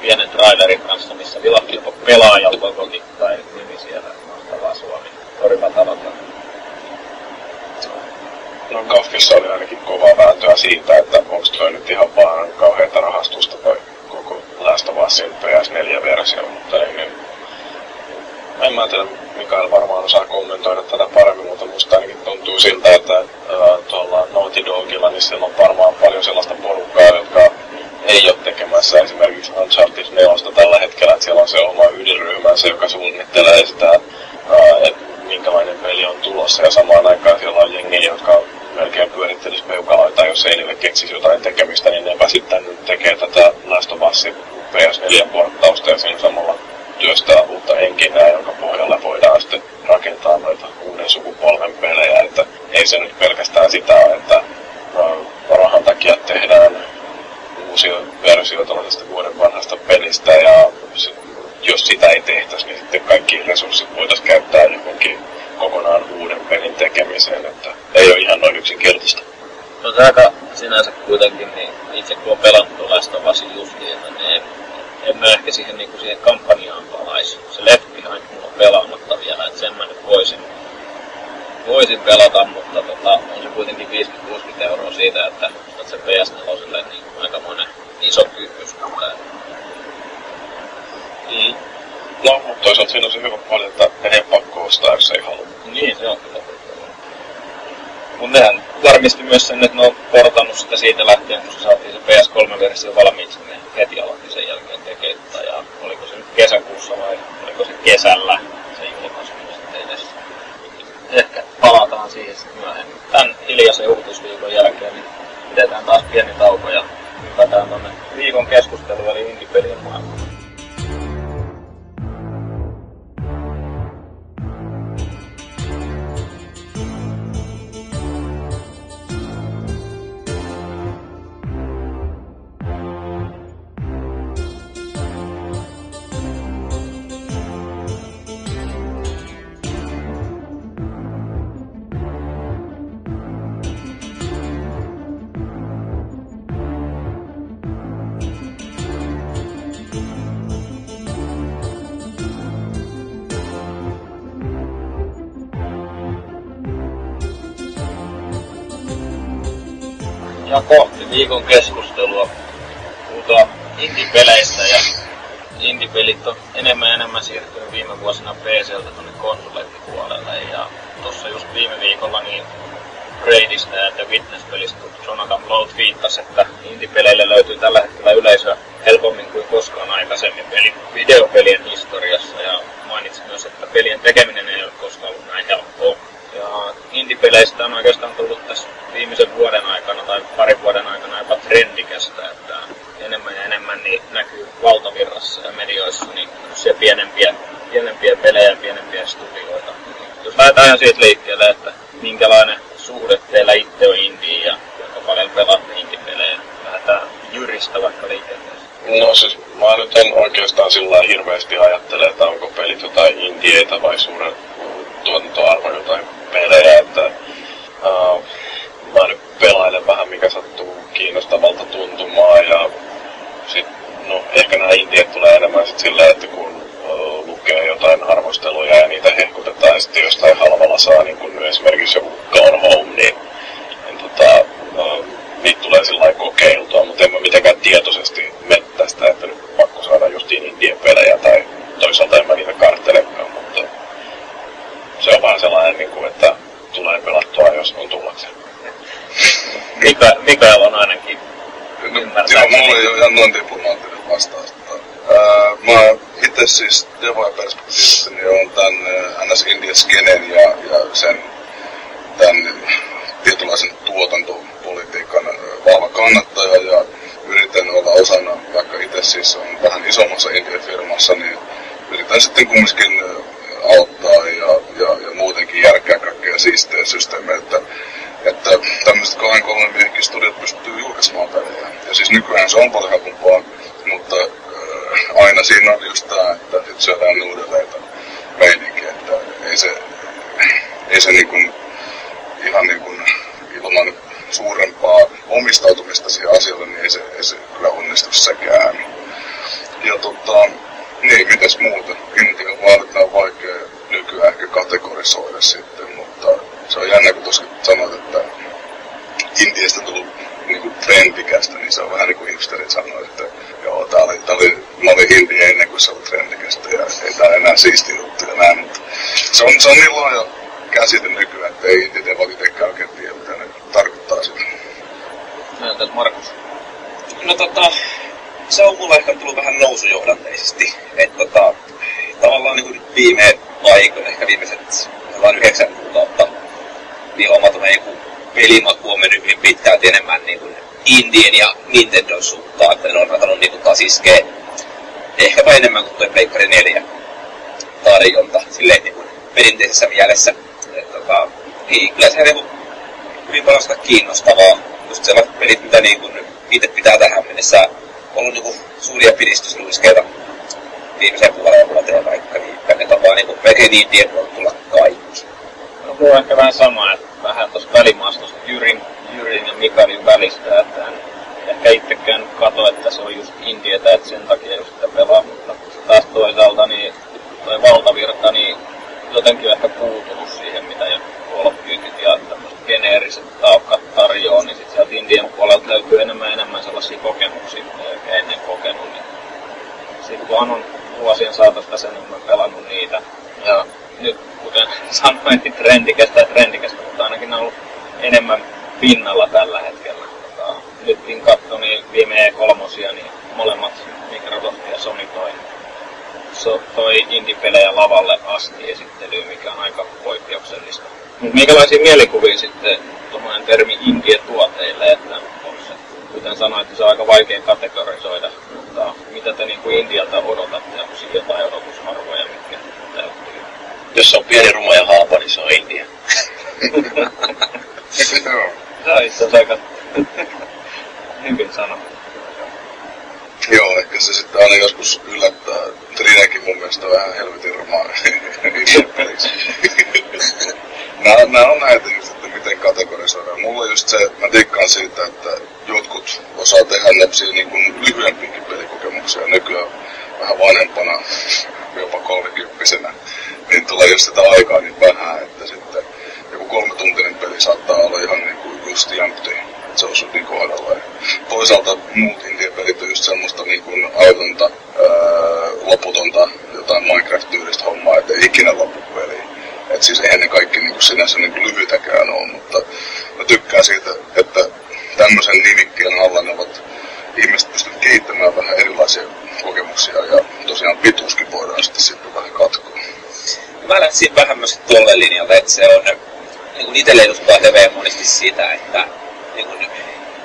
pienen trailerin kanssa, missä vilahti jopa pelaajan logokin tai nimi siellä. Mahtavaa Suomi. Toripa tavata. No Kaffissa oli ainakin kovaa vääntöä siitä, että onko toi nyt ihan vaan kauheata rahastusta toi koko Last of Usin PS4-versio, mutta ei niin. En mä tiedä, Mikael varmaan osaa kommentoida tätä paremmin, mutta musta ainakin tuntuu siltä, että ää, tuolla Naughty Dogilla, niin siellä on varmaan paljon sellaista porukkaa, jotka ei ole tekemässä esimerkiksi Uncharted 4 tällä hetkellä, että siellä on se oma ydinryhmänsä, joka suunnittelee sitä, että minkälainen peli on tulossa, ja samaan aikaan siellä on jengi, jotka melkein pyörittelisi peukaloita, jos ei niille keksisi jotain tekemistä, niin nepä sitten tekee tätä Last of Usin PS4-porttausta ja siinä samalla työstää uutta enkinää, jonka pohjalla voidaan sitten rakentaa noita uuden sukupolven pelejä, että ei se nyt pelkästään sitä, että ää, rahan takia tehdään uusia versioita tällaisesta vuoden vanhasta pelistä ja jos sitä ei tehtäisi, niin sitten kaikki resurssit voitaisiin käyttää johonkin kokonaan uuden pelin tekemiseen, että ei ole ihan noin yksinkertaista. No aika sinänsä kuitenkin, niin itse kun on pelannut tuolla mä ehkä siihen, niinku siihen kampanjaan palaisin. Se Left Behind mulla on pelaamatta vielä, että sen mä nyt voisin, voisin pelata, mutta tota, on se kuitenkin 50-60 euroa siitä, että, että se PS4 niin aika monen iso kynnys tulee. Mm. No, mutta toisaalta siinä on se hyvä paljon, että menee pakko ostaa, jos ei halua. Niin, se on kyllä. Mutta nehän varmisti myös sen, että ne on portannut sitä siitä lähtien, kun se saatiin se PS3-versio valmiiksi, niin heti aloitti sen jälkeen tekemään. Ja oliko se nyt kesäkuussa vai oliko se kesällä se julkaisu sitten edes. Ehkä palataan siihen sitten myöhemmin. Tän hiljaisen uutisviikon jälkeen niin pidetään taas pieni tauko ja hypätään tonne viikon keskusteluun eli indie-pelien maailmaan. Kohti viikon keskustelua. Puhutaan indie-peleistä ja indie-pelit on enemmän ja enemmän siirtynyt viime vuosina PCltä tuonne konsoleittipuolelle. Ja tuossa just viime viikolla niin Braidista ja The Witness-pelistä Jonathan Bloat viittasi, että indie-peleille löytyy tällä hetkellä yleisöä helpommin kuin koskaan aikaisemmin peli, videopelien historiassa. Ja mainitsi myös, että pelien tekeminen ei ole koskaan ollut näin helppoa. Ja indie-peleistä on oikeastaan tullut tässä viimeisen vuoden aikana tai parin vuoden aikana jopa trendikästä, että enemmän ja enemmän niin näkyy valtavirrassa ja medioissa niin siellä pienempiä, pienempiä pelejä pienempiä studioita. Jos lähdetään siitä liikkeelle, että minkälainen suhde teillä itse on indie ja kuinka paljon pelaatte indie-pelejä, lähdetään jyristä vaikka liikenteessä. No siis mä nyt en oikeastaan sillä hirveästi ajattele, että onko pelit jotain indieitä vai suuren tuotantoarvo jotain pelejä, että uh, mä nyt pelailen vähän mikä sattuu kiinnostavalta tuntumaan ja sit, no ehkä nämä indiet tulee enemmän sit silleen, että kun uh, lukee jotain arvosteluja ja niitä hehkutetaan ja sitten jostain halvalla saa niin kun esimerkiksi joku Gone Home, niin, niin tota, uh, niitä tulee sillä kokeiltua, mutta en mä mitenkään tietoisesti mettästä, että nyt pakko saada justiin indien pelejä tai toisaalta en mä niitä karttelekaan, mutta se on vaan sellainen, niin kuin, että tulee pelattua, jos on tullakseen. Mika, Mikael on ainakin No, joo, mulla ei ole ihan noin diplomaattinen vastaus. Ää, mä itse siis Devoja-perspektiivistä niin on tän NS India Skenen ja, ja sen tän tietynlaisen tuotantopolitiikan vahva kannattaja ja yritän olla osana, vaikka itse siis on vähän isommassa India-firmassa, niin yritän sitten kumminkin auttaa ja, ja, ja muutenkin järkeä kaikkea siistejä systeemejä, että, että tämmöiset kahden kolmen miehenkin studiot pystyy julkaisemaan pelejä. Ja siis nykyään se on paljon mutta äh, aina siinä on just tää, että sit syödään nuudeleita meininkiä, että ei se, ei se niinku, ihan niinku ilman suurempaa omistautumista siihen asialle, niin ei se, ei se kyllä onnistu sekään. Ja tota, niin, mitäs muuta? Intia vaan, että on vaikea nykyään ehkä kategorisoida sitten, mutta se on jännä, kun tuossa sanoit, että Intiasta tullut niinku trendikästä, niin se on vähän niin kuin hipsterit sanoi, että joo, tää oli, tää oli, mä olin hindi ennen kuin se oli trendikästä ja ei tää enää siisti juttu ja näin, mutta se on, se on niin laaja käsite nykyään, että ei inti voi itsekään oikein tiedä, mitä ne tarkoittaa sitä. Entäs Markus? No tota, se on mulle ehkä tullut vähän nousujohdanteisesti. Että tota, tavallaan niin kuin viime aikoina, ehkä viimeiset tavallaan yhdeksän kuukautta, niin oma joku pelimaku on mennyt hyvin pitkälti enemmän niin kuin Indien ja Nintendo suuntaan, että ne on alkanut niin kuin taas iskee ehkäpä enemmän kuin tuo Pleikkari 4 tarjonta niin perinteisessä mielessä. Että tota, niin kyllä se niin kuin hyvin paljon sitä kiinnostavaa. Just sellaiset pelit, mitä niin kuin itse pitää tähän mennessä ollut niinku suuria piristysruiskeita viimeiseen puoleen vuoteen vaikka, niin tänne tapaa niinku melkein niin tien voi tulla kaikki. No mulla on ehkä vähän sama, että vähän tuossa välimaastossa Jyrin, Jyrin ja Mikarin välistä, että ehkä itsekään katso, että se on just indietä, että sen takia just sitä pelaa, mutta taas toisaalta niin toi valtavirta, niin jotenkin ehkä puutunut siihen, mitä of Duty ja tämmöiset geneeriset taukkat tarjoaa, niin sit sieltä Indian puolelta löytyy enemmän enemmän sellaisia kokemuksia, mitä ei ennen kokenut. Niin sitten vaan on vuosien saatosta sen enemmän pelannut niitä. Ja nyt, kuten [LAUGHS] sanoin, niin trendikästä ja trendikästä, mutta ainakin on ollut enemmän pinnalla tällä hetkellä. Tota, nytkin katso, niin viime E3, niin molemmat Microsoft ja Sony toi, so, toi indie-pelejä lavalle asti esittelyyn, mikä on aika poikkeuksellista. Mutta minkälaisia mielikuvia sitten tuommoinen termi indie-tuoteille, että on se, kuten sanoit, se on aika vaikea kategorisoida, mutta mitä te niin kuin Indialta odotatte, onko siinä jotain odotusarvoja, mitkä täyttyy? Jos se on pieni ruma ja haapa, niin se on India. [LAUGHS] Joo. Se on itse asiassa aika [LAUGHS] hyvin sanottu. Joo, ehkä se sitten aina joskus yllättää. Trinekin mun mielestä vähän helvetin rumaa [LAUGHS] nää, nää on näitä just, että miten kategorisoidaan. Mulla just se, mä tikkaan siitä, että jotkut osaa tehdä lepsiä niin kuin lyhyempiäkin pelikokemuksia nykyään vähän vanhempana, jopa kolmekymppisenä. Niin tulee just sitä aikaa niin vähän, että sitten joku kolmetuntinen peli saattaa olla ihan niin kuin just jämpti. Se on sun kohdallaan. Toisaalta muut indie-pelit on just semmoista niin kuin autonta, ää, loputonta, jotain Minecraft-tyylistä hommaa, että ei ikinä lopu peliä. Et siis eihän ne kaikki niin kuin sinänsä niin kuin lyhyitäkään ole, mutta mä tykkään siitä, että tämmöisen nimikkeen alla ne ovat ihmiset pystyvät kehittämään vähän erilaisia kokemuksia ja tosiaan pituuskin voidaan sitten, sitten vähän katkoa. Mä lähtisin vähän myös tuolle linjalle, että se on niin kuin itselle edustaa monesti sitä, että niin kuin,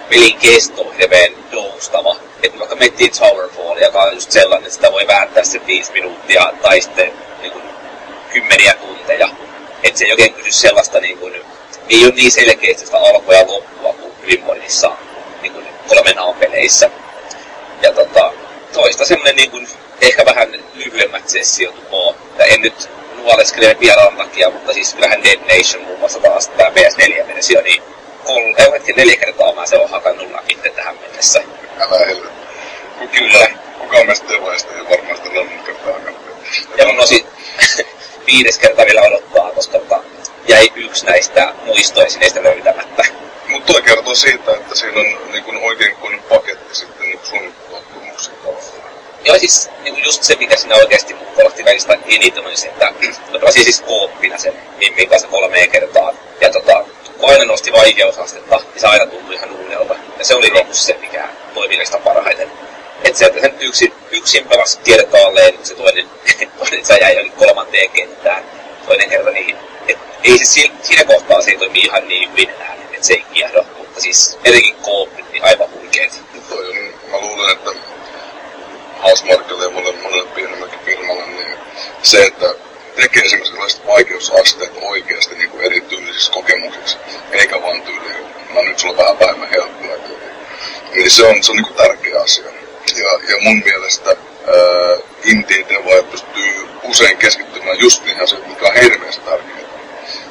pelin kesto on hirveän joustava. Että vaikka miettii Towerfall, joka on just sellainen, että sitä voi vääntää se viisi minuuttia tai sitten niin kuin, kymmeniä tunteja. Että se ei oikein kysy sellaista, niin kuin, ei ole niin selkeästi sitä alkua ja loppua kuin hyvin monissa niin kuin, kolmen peleissä. Ja tota, toista semmoinen niin kuin, ehkä vähän lyhyemmät sessiot on. Ja en nyt nuoleskele vieraan takia, mutta siis kyllähän Dead Nation muun muassa taas tämä PS4-versio, niin kol, ei, hetki, neljä kertaa mä se on hakannut läpi tähän mennessä. Älä helvetti. Kyllä. Kukaan meistä tevaista ei varmaan sitä lannut kertaa hakannut. Ja mun osi [LAUGHS] viides kerta vielä odottaa, koska tota, jäi yksi näistä muistoesineistä löytämättä. Mutta toi kertoo siitä, että siinä on niin kuin oikein kuin paketti sitten niin sun tottumuksia tavallaan. Joo, siis niin kuin just se, mikä siinä oikeasti kolahti välistä eniten on se, että mä pelasin siis kooppina sen Mimmin kanssa kolmeen kertaan. Ja tota, kun aina nosti vaikeusastetta, niin se aina tuntui ihan uudelta. Ja se oli niinku se, mikä toimi niistä parhaiten. Että se, että sen yksin, yksin pelasi kertaalleen, se toinen, [LAUGHS] toinen se jäi jonkin kolmanteen kenttään. Toinen kerta niin, et ei se si- siinä kohtaa se ei toimi ihan niin hyvin enää, että se ei kiehdo. Mutta siis etenkin kooppi, niin aivan huikeet. Toi on, mä luulen, että Housemarkille ja monelle, monelle pienemmällekin firmalle, niin se, että tekee sellaiset vaikeusasteet oikeasti niin kuin erityisiksi kokemuksiksi, eikä vaan tyyliin, no nyt sulla on vähän vähemmän helppoa. Niin se on, se on niin kuin tärkeä asia. Ja, ja mun mielestä ää, indie pystyy usein keskittymään just niihin asioihin, mikä on hirveästi tärkeää.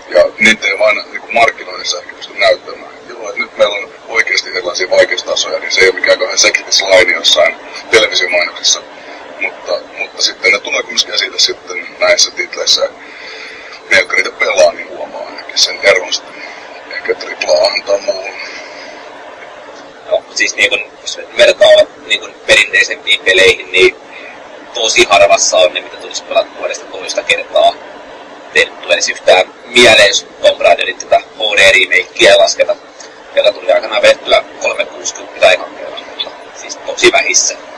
Ja niitä ei vain niin markkinoinnissa ehkä pysty näyttämään. Joo, että nyt meillä on oikeasti erilaisia vaikeustasoja, niin se ei ole mikään kauhean seksitis jossain televisiomainoksissa. Mutta, mutta sitten ne tulee kumminkin esille sitten näissä titleissä. Ne, jotka niitä pelaa, niin huomaa ainakin sen eron sitten. Ehkä AAA tai muuhun. No, siis niin kun, jos vertaa niin kun perinteisempiin peleihin, niin tosi harvassa on ne, mitä tulisi pelata vuodesta toista kertaa. Ei tule edes yhtään mieleen, jos Tomb Raiderin tätä HD-remakeä lasketa, joka tuli aikanaan vedettyä 360 ekan kerran, mutta siis tosi vähissä.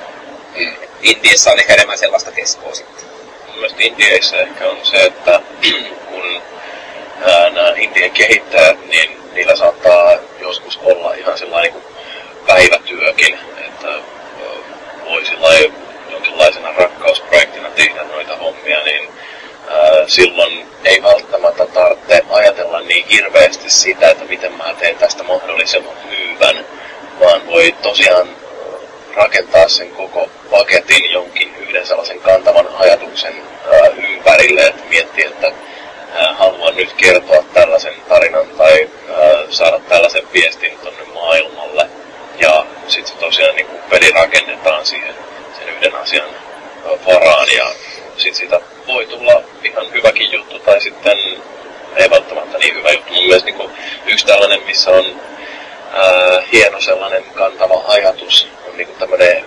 Indiassa on ehkä enemmän sellaista keskoa sitten. Mun mielestä Indieissä ehkä on se, että [CLEARS THROAT] kun nämä Indien kehittäjät, niin niillä saattaa joskus olla ihan sellainen niin kuin päivätyökin, että voi jonkinlaisena rakkausprojektina tehdä noita hommia, niin silloin ei välttämättä tarvitse ajatella niin hirveästi sitä, että miten mä teen tästä mahdollisimman hyvän, vaan voi tosiaan rakentaa sen koko paketin jonkin yhden sellaisen kantavan ajatuksen ää, ympärille, että miettii, että ää, haluan nyt kertoa tällaisen tarinan tai ää, saada tällaisen viestin tuonne maailmalle. Ja sitten tosiaan niin peli rakennetaan siihen sen yhden asian varaan ja sitten siitä voi tulla ihan hyväkin juttu tai sitten ei välttämättä niin hyvä juttu. Mun mielestä niin yksi tällainen, missä on ää, hieno sellainen kantava ajatus, niin tämmöinen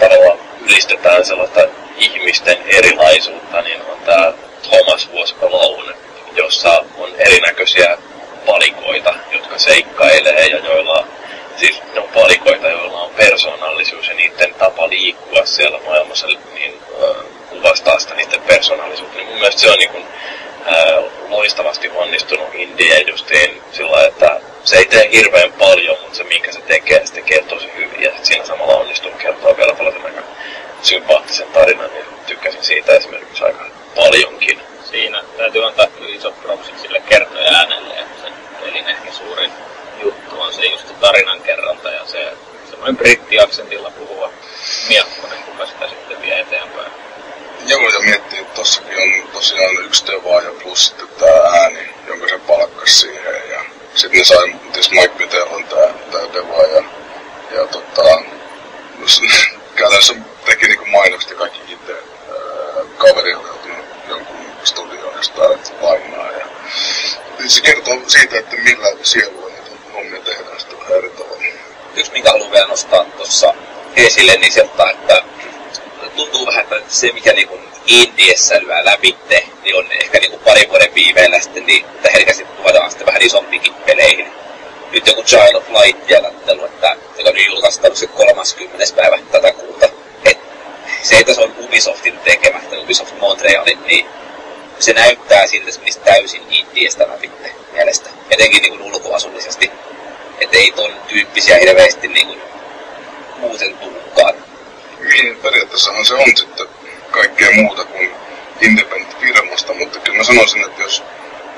tavallaan ylistetään sellaista ihmisten erilaisuutta, niin on tämä Thomas Was jossa on erinäköisiä palikoita, jotka seikkailee ja joilla siis ne on palikoita, joilla on persoonallisuus ja niiden tapa liikkua siellä maailmassa niin äh, kuvastaa sitä niiden persoonallisuutta. Niin mun mielestä se on niin kuin, äh, loistavasti onnistunut indie justiin sillä että se ei tee hirveän paljon, mutta se minkä se tekee, se tekee tosi hyvin ja siinä samalla onnistuu kertoa vielä paljon aika sympaattisen tarinan, niin tykkäsin siitä esimerkiksi aika paljonkin. Siinä täytyy antaa kyllä isot propsit sille kertoja äänelle, että sen pelin ehkä suurin juttu on se just se tarinan kerronta ja se semmoinen brittiaksentilla puhuva miekkonen, kuka sitä sitten vie eteenpäin. Ja miettii, että tossakin on tosiaan yksi devaaja plus sitten tää ääni, jonka se palkkas siihen. Ja sitten ne sai, tietysti Mike Peter on tää, tää devaaja. Ja tota, [LAUGHS] käytännössä teki niinku mainokset ja kaikki itse. Kaveri oli joutunut jonkun studioon jostain lainaa. Ja, se kertoo siitä, että millä sielulla niitä hommia tehdään sitten vähän eri tavalla. Yksi, minkä haluan vielä nostaa tuossa esille, niin se, että tuntuu vähän, että se mikä niinku Indiessä lyö läpitte, niin on ehkä niinku parin vuoden viiveellä sitten niin, herkästi tuodaan sitten vähän isompikin peleihin. Nyt joku Child of Light ja kattelu, että joka on julkaistava se 30. päivä tätä kuuta. Et se, että se on Ubisoftin tekemä, Ubisoft Montrealin, niin se näyttää siltä, menisi täysin Indiestä läpitte mielestä. Etenkin niin ulkoasullisesti. Että ei ton tyyppisiä hirveästi niin kuin muuten tulekaan. Niin, periaatteessahan se on sitten kaikkea muuta kuin independent-firmasta, mutta kyllä mä sanoisin, että jos,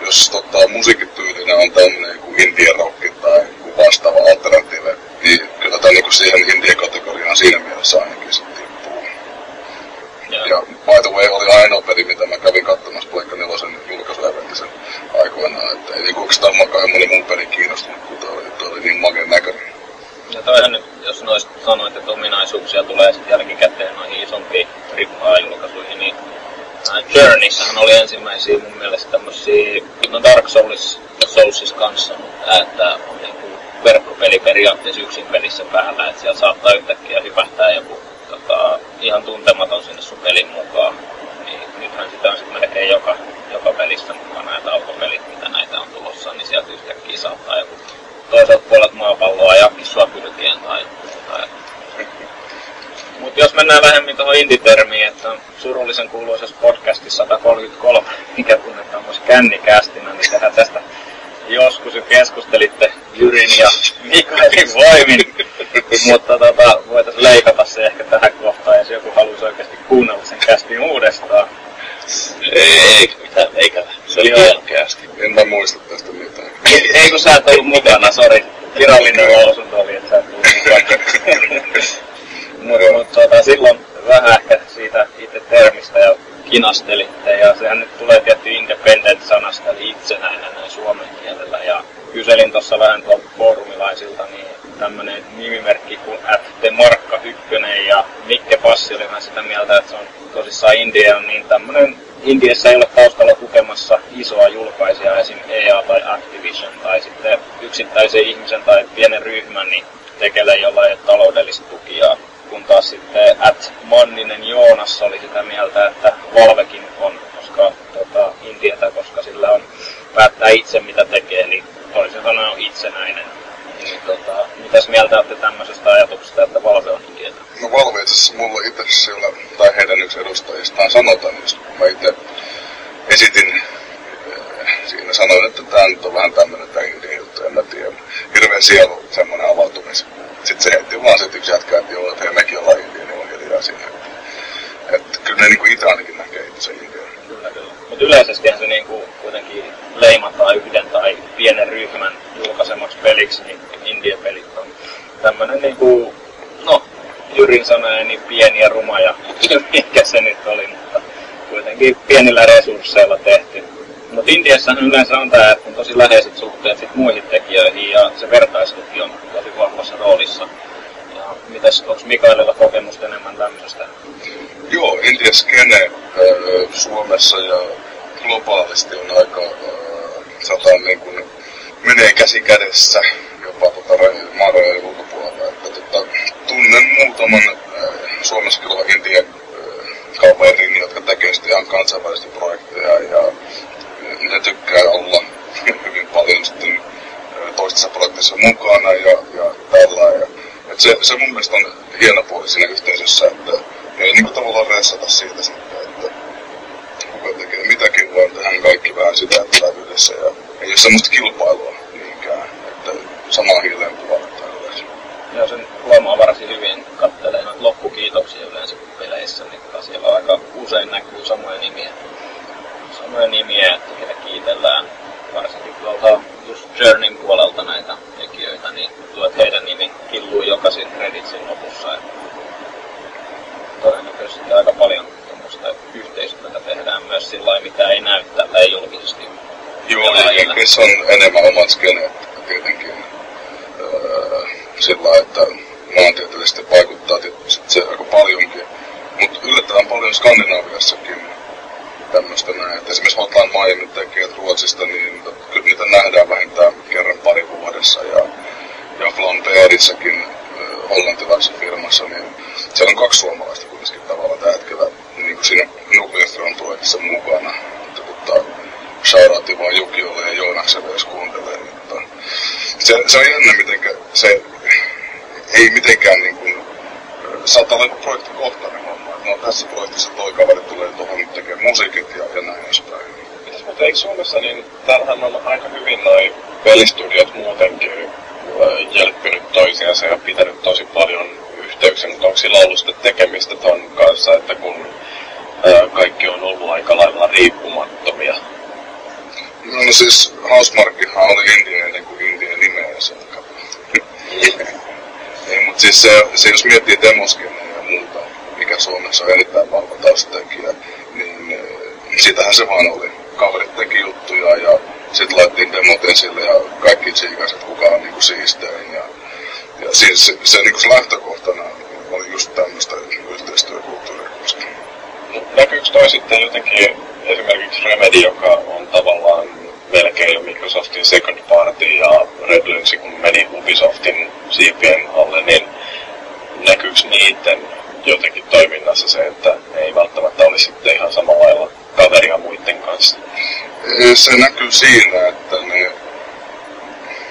jos tota, musiikkityylinen on tämmöinen kuin indie rock tai joku vastaava alternative, niin kyllä tämä niin siihen indie-kategoriaan siinä mielessä ainakin sitten tippuu. Ja. ja by the way, oli ainoa peli, mitä mä kävin katsomassa Pleikka Nelosen julkaisueventisen aikoinaan, että ei niinku oikeastaan makaan moni mun peli kiinnostunut, kun toi oli, toi oli niin makeen näköinen. Ja toihan nyt, jos noista sanoit, että ominaisuuksia tulee sitten jälkikäteen noihin isompiin AAA-julkaisuihin, niin Journeyssähän oli ensimmäisiä mun mielestä tämmösiä, no Dark Souls Soulsis kanssa, että on niinku verkkopeli periaatteessa yksin pelissä päällä, että siellä saattaa yhtäkkiä hypähtää joku tota, ihan tuntematon sinne sun pelin mukaan. Niin nythän sitä on sitten melkein joka, joka pelissä mukana näitä autopelit, mitä näitä on tulossa, niin sieltä yhtäkkiä saattaa joku toiselta puolelta maapalloa jakin sua kylkeen tai, tai mutta jos mennään vähemmän tuohon inditermiin, että on surullisen kuuluisessa podcastissa 133, mikä tunnetaan myös kännikästinä, niin tehdään tästä joskus jo keskustelitte Jyrin ja Mikaelin voimin. Mutta tota, voitaisiin leikata se ehkä tähän kohtaan, jos joku haluaisi oikeasti kuunnella sen kästin uudestaan. Ei, ei mitään leikata. Se oli hieno kästi. En mä muista tästä mitään. [LAUGHS] Ei kun sä et ollut mukana, sori. Virallinen lausunto oli, että sä et ollut mukana. Mutta mut, tota, silloin vähän ehkä siitä itse termistä ja kinastelitte. Ja sehän nyt tulee tietty independent-sanasta, eli itsenäinen näin suomen kielellä. Ja kyselin tuossa vähän tuolta foorumilaisilta, niin tämmönen nimimerkki kuin the Markka Ykkönen ja Mikke Passi oli vähän sitä mieltä, että se on tosissaan India niin tämmönen Indiassa ei ole taustalla tukemassa isoa julkaisijaa, esim. EA tai Activision, tai sitten yksittäisen ihmisen tai pienen ryhmän, niin tekelee jollain taloudellista tukia kun taas sitten at Manninen Joonas oli sitä mieltä, että Valvekin on koska, tota, Indietä, koska sillä on päättää itse mitä tekee, niin toisin sanoen on itsenäinen. Niin, tota, mitäs mieltä olette tämmöisestä ajatuksesta, että Valve on Indietä? No Valve itse asiassa mulla itse siellä, tai heidän yksi edustajistaan sanotaan, niin kun mä itse esitin eh, siinä sanoin, että tämä nyt on vähän tämmöinen tämä Indien juttu, en mä tiedä. Hirveän sielu semmoinen avautumisen sitten se heitti vaan sit yksi jätkä, että joo, että mekin ollaan India, niin on hiljaa siinä. Että, että kyllä ne niinku itse ainakin näkee itse India. Kyllä, kyllä. Mutta yleisesti se niinku kuitenkin leimataan yhden tai pienen ryhmän julkaisemaksi peliksi, niin India-pelit on tämmönen niinku, no, Jyrin sanoi, niin pieni ja ruma ja [LAUGHS] mikä se nyt oli, mutta kuitenkin pienillä resursseilla tehty. Mutta Intiassa yleensä on tää, että on tosi läheiset suhteet sit muihin tekijöihin ja se vertaisluki on tosi vahvassa roolissa. Ja mitäs, onko Mikaelilla kokemusta enemmän tämmöisestä? Joo, Intian skene Suomessa ja globaalisti on aika, äh, sanotaan niin kuin, menee käsi kädessä jopa tota, maan ulkopuolella. Että, tota, tunnen muutaman äh, Suomessakin olevan Intian kaverin, jotka tekee sitten ihan kansainvälistä projekteja ja ne tykkää olla [LAUGHS] hyvin paljon sitten toisessa projektissa mukana ja, ja tällä. Ja, se, se mun mielestä on hieno puoli siinä yhteisössä, että ei niin kuin tavallaan ressata siitä sitten, että kuka tekee mitäkin, vaan tehdään kaikki vähän sitä, että yhdessä ja ole semmoista kilpailua niinkään, että sama hiileen puhalletaan yleensä. Joo, sen huomaa varsin hyvin, kattelee noita loppukiitoksia yleensä peleissä, niin siellä aika usein näkyy samoja nimiä. Samoja nimiä, että heitä kiitellään. Varsinkin tuolta just Journeyn puolelta näitä tekijöitä, niin tuntuu, että heidän nimi killuu jokaisen creditsin lopussa. Että todennäköisesti aika paljon yhteistyötä tehdään myös sillä mitä ei näy tällä ei julkisesti. Joo, ja se on enemmän omat skeneet tietenkin. Öö, sillä että maantieteellisesti vaikuttaa tietysti se aika paljonkin. Mutta yllättävän paljon Skandinaaviassakin tämmöistä näin. Et esimerkiksi Hotline Miami tekijät Ruotsista, niin kyllä niitä nähdään vähintään kerran pari vuodessa. Ja, ja Flambeerissakin hollantilaisessa firmassa, niin siellä on kaksi suomalaista kuitenkin tavallaan tällä hetkellä niin kuin siinä Nuclear projektissa mukana. Mutta tota, shoutoutti vaan Jukiolle ja Joonakselle, jos kuuntelee. Mutta se, se on jännä, miten se ei mitenkään niin kuin, saattaa olla projektikohtainen homma. No tässä projektissa toi kaveri tulee tuohon nyt tekemään musiikit ja, ja näin edespäin. Mitäs mutta eikö Suomessa, niin täällähän on aika hyvin noin pelistudiot muutenkin jelppinyt toisiansa ja pitänyt tosi paljon yhteyksiä, mutta onko sillä ollut sitten tekemistä ton kanssa, että kun ää, kaikki on ollut aika lailla riippumattomia? No, no siis Housemarkkihan oli India ennen kuin India nimeensä. Ei, mutta siis se, se, jos miettii demoskeneja ja muuta, mikä Suomessa on erittäin vahva taustekijä, niin sitähän se vaan oli. Kaverit teki juttuja ja sitten laitettiin demot esille ja kaikki tsiikasit, kuka on niinku siistein. Ja, ja siis se, se, niinku lähtökohtana oli just tämmöistä yhteistyökulttuuria koska. Näkyykö toi sitten jotenkin esimerkiksi Remedy, joka on tavallaan melkein Microsoftin second party ja Red Lynx, kun meni Ubisoftin siipien alle, niin näkyykö niiden jotenkin toiminnassa se, että ei välttämättä olisi sitten ihan samalla lailla kaveria muiden kanssa? Se näkyy siinä, että ne,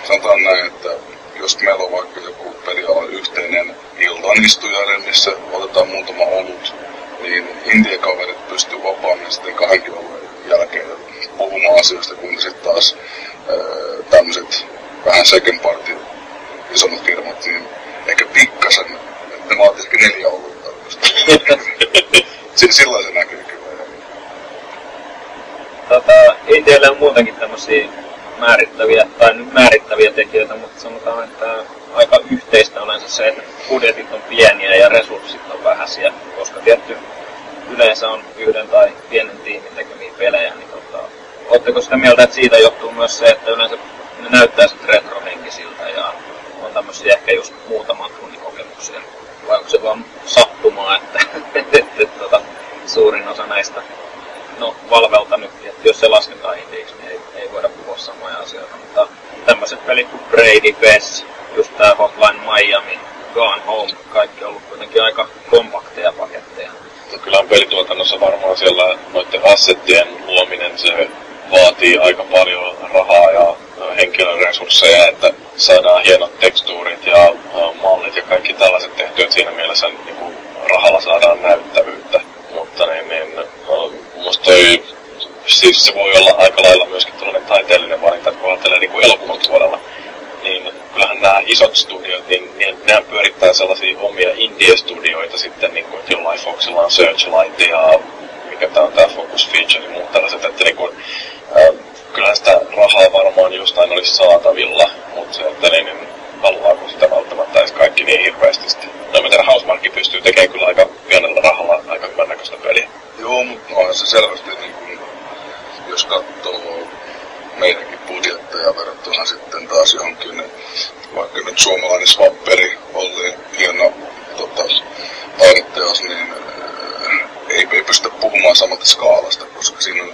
sanotaan näin, että jos meillä on vaikka joku pelialan yhteinen iltanistujainen, missä otetaan muutama olut, niin indiakaverit pystyy vapaammin sitten alueen jälkeen puhumaan asioista, kun sitten taas tämmöiset vähän second party isommat firmat, niin ehkä pikkasen, että ne vaatisikin neljä olutta. [LAUGHS] Silloin se näkyy kyllä. Tota, Intialle on muutenkin tämmöisiä määrittäviä, tai nyt määrittäviä tekijöitä, mutta sanotaan, että aika yhteistä on se, että budjetit on pieniä ja resurssit on vähäisiä, koska tietty yleensä on yhden tai pienen tiimin tekemiä pelejä, niin tota, Oletteko sitä mieltä, että siitä johtuu myös se, että yleensä ne näyttää sitten retrohenkisiltä ja on tämmöisiä ehkä just muutaman tunnin kokemuksia? Vai onko se vaan sattumaa, että, että, [LAUGHS] että, että tota, suurin osa näistä, no Valvelta nyt, että jos se lasketaan indiksi, niin ei, ei voida puhua samoja asioita, mutta tämmöiset pelit kuin Brady Bess, just tää Hotline Miami, Gone Home, kaikki on ollut kuitenkin aika kompakteja paketteja. Kyllä pelituotannossa varmaan siellä noiden assettien luominen, se vaatii aika paljon rahaa ja henkilöresursseja, että saadaan hienot tekstuurit ja mallit ja kaikki tällaiset tehtyä. Että siinä mielessä niin kuin, rahalla saadaan näyttävyyttä. Mutta niin, niin, musta toi, siis se voi olla aika lailla myöskin tällainen taiteellinen valinta, että kun ajattelee niin elokuvan puolella, niin kyllähän nämä isot studiot, niin, niin nehän pyörittää sellaisia omia indie-studioita sitten, niin kuin, että jollain Foxilla on Searchlight ja mikä tämä on tämä focus feature ja muut tällaiset, että niin kuin, äh, kyllähän sitä rahaa varmaan jostain olisi saatavilla, mutta se, että niin, niin haluaako sitä välttämättä edes kaikki niin hirveästi sitten. No miten Housemarque pystyy tekemään kyllä aika pienellä rahalla aika hyvän näköistä peliä. Joo, mutta onhan se selvästi, niin kuin, jos katsoo meidänkin budjetteja verrattuna sitten taas johonkin, niin vaikka nyt suomalainen swapperi oli hieno tota, taideteos, niin tavallaan samasta skaalasta, koska siinä on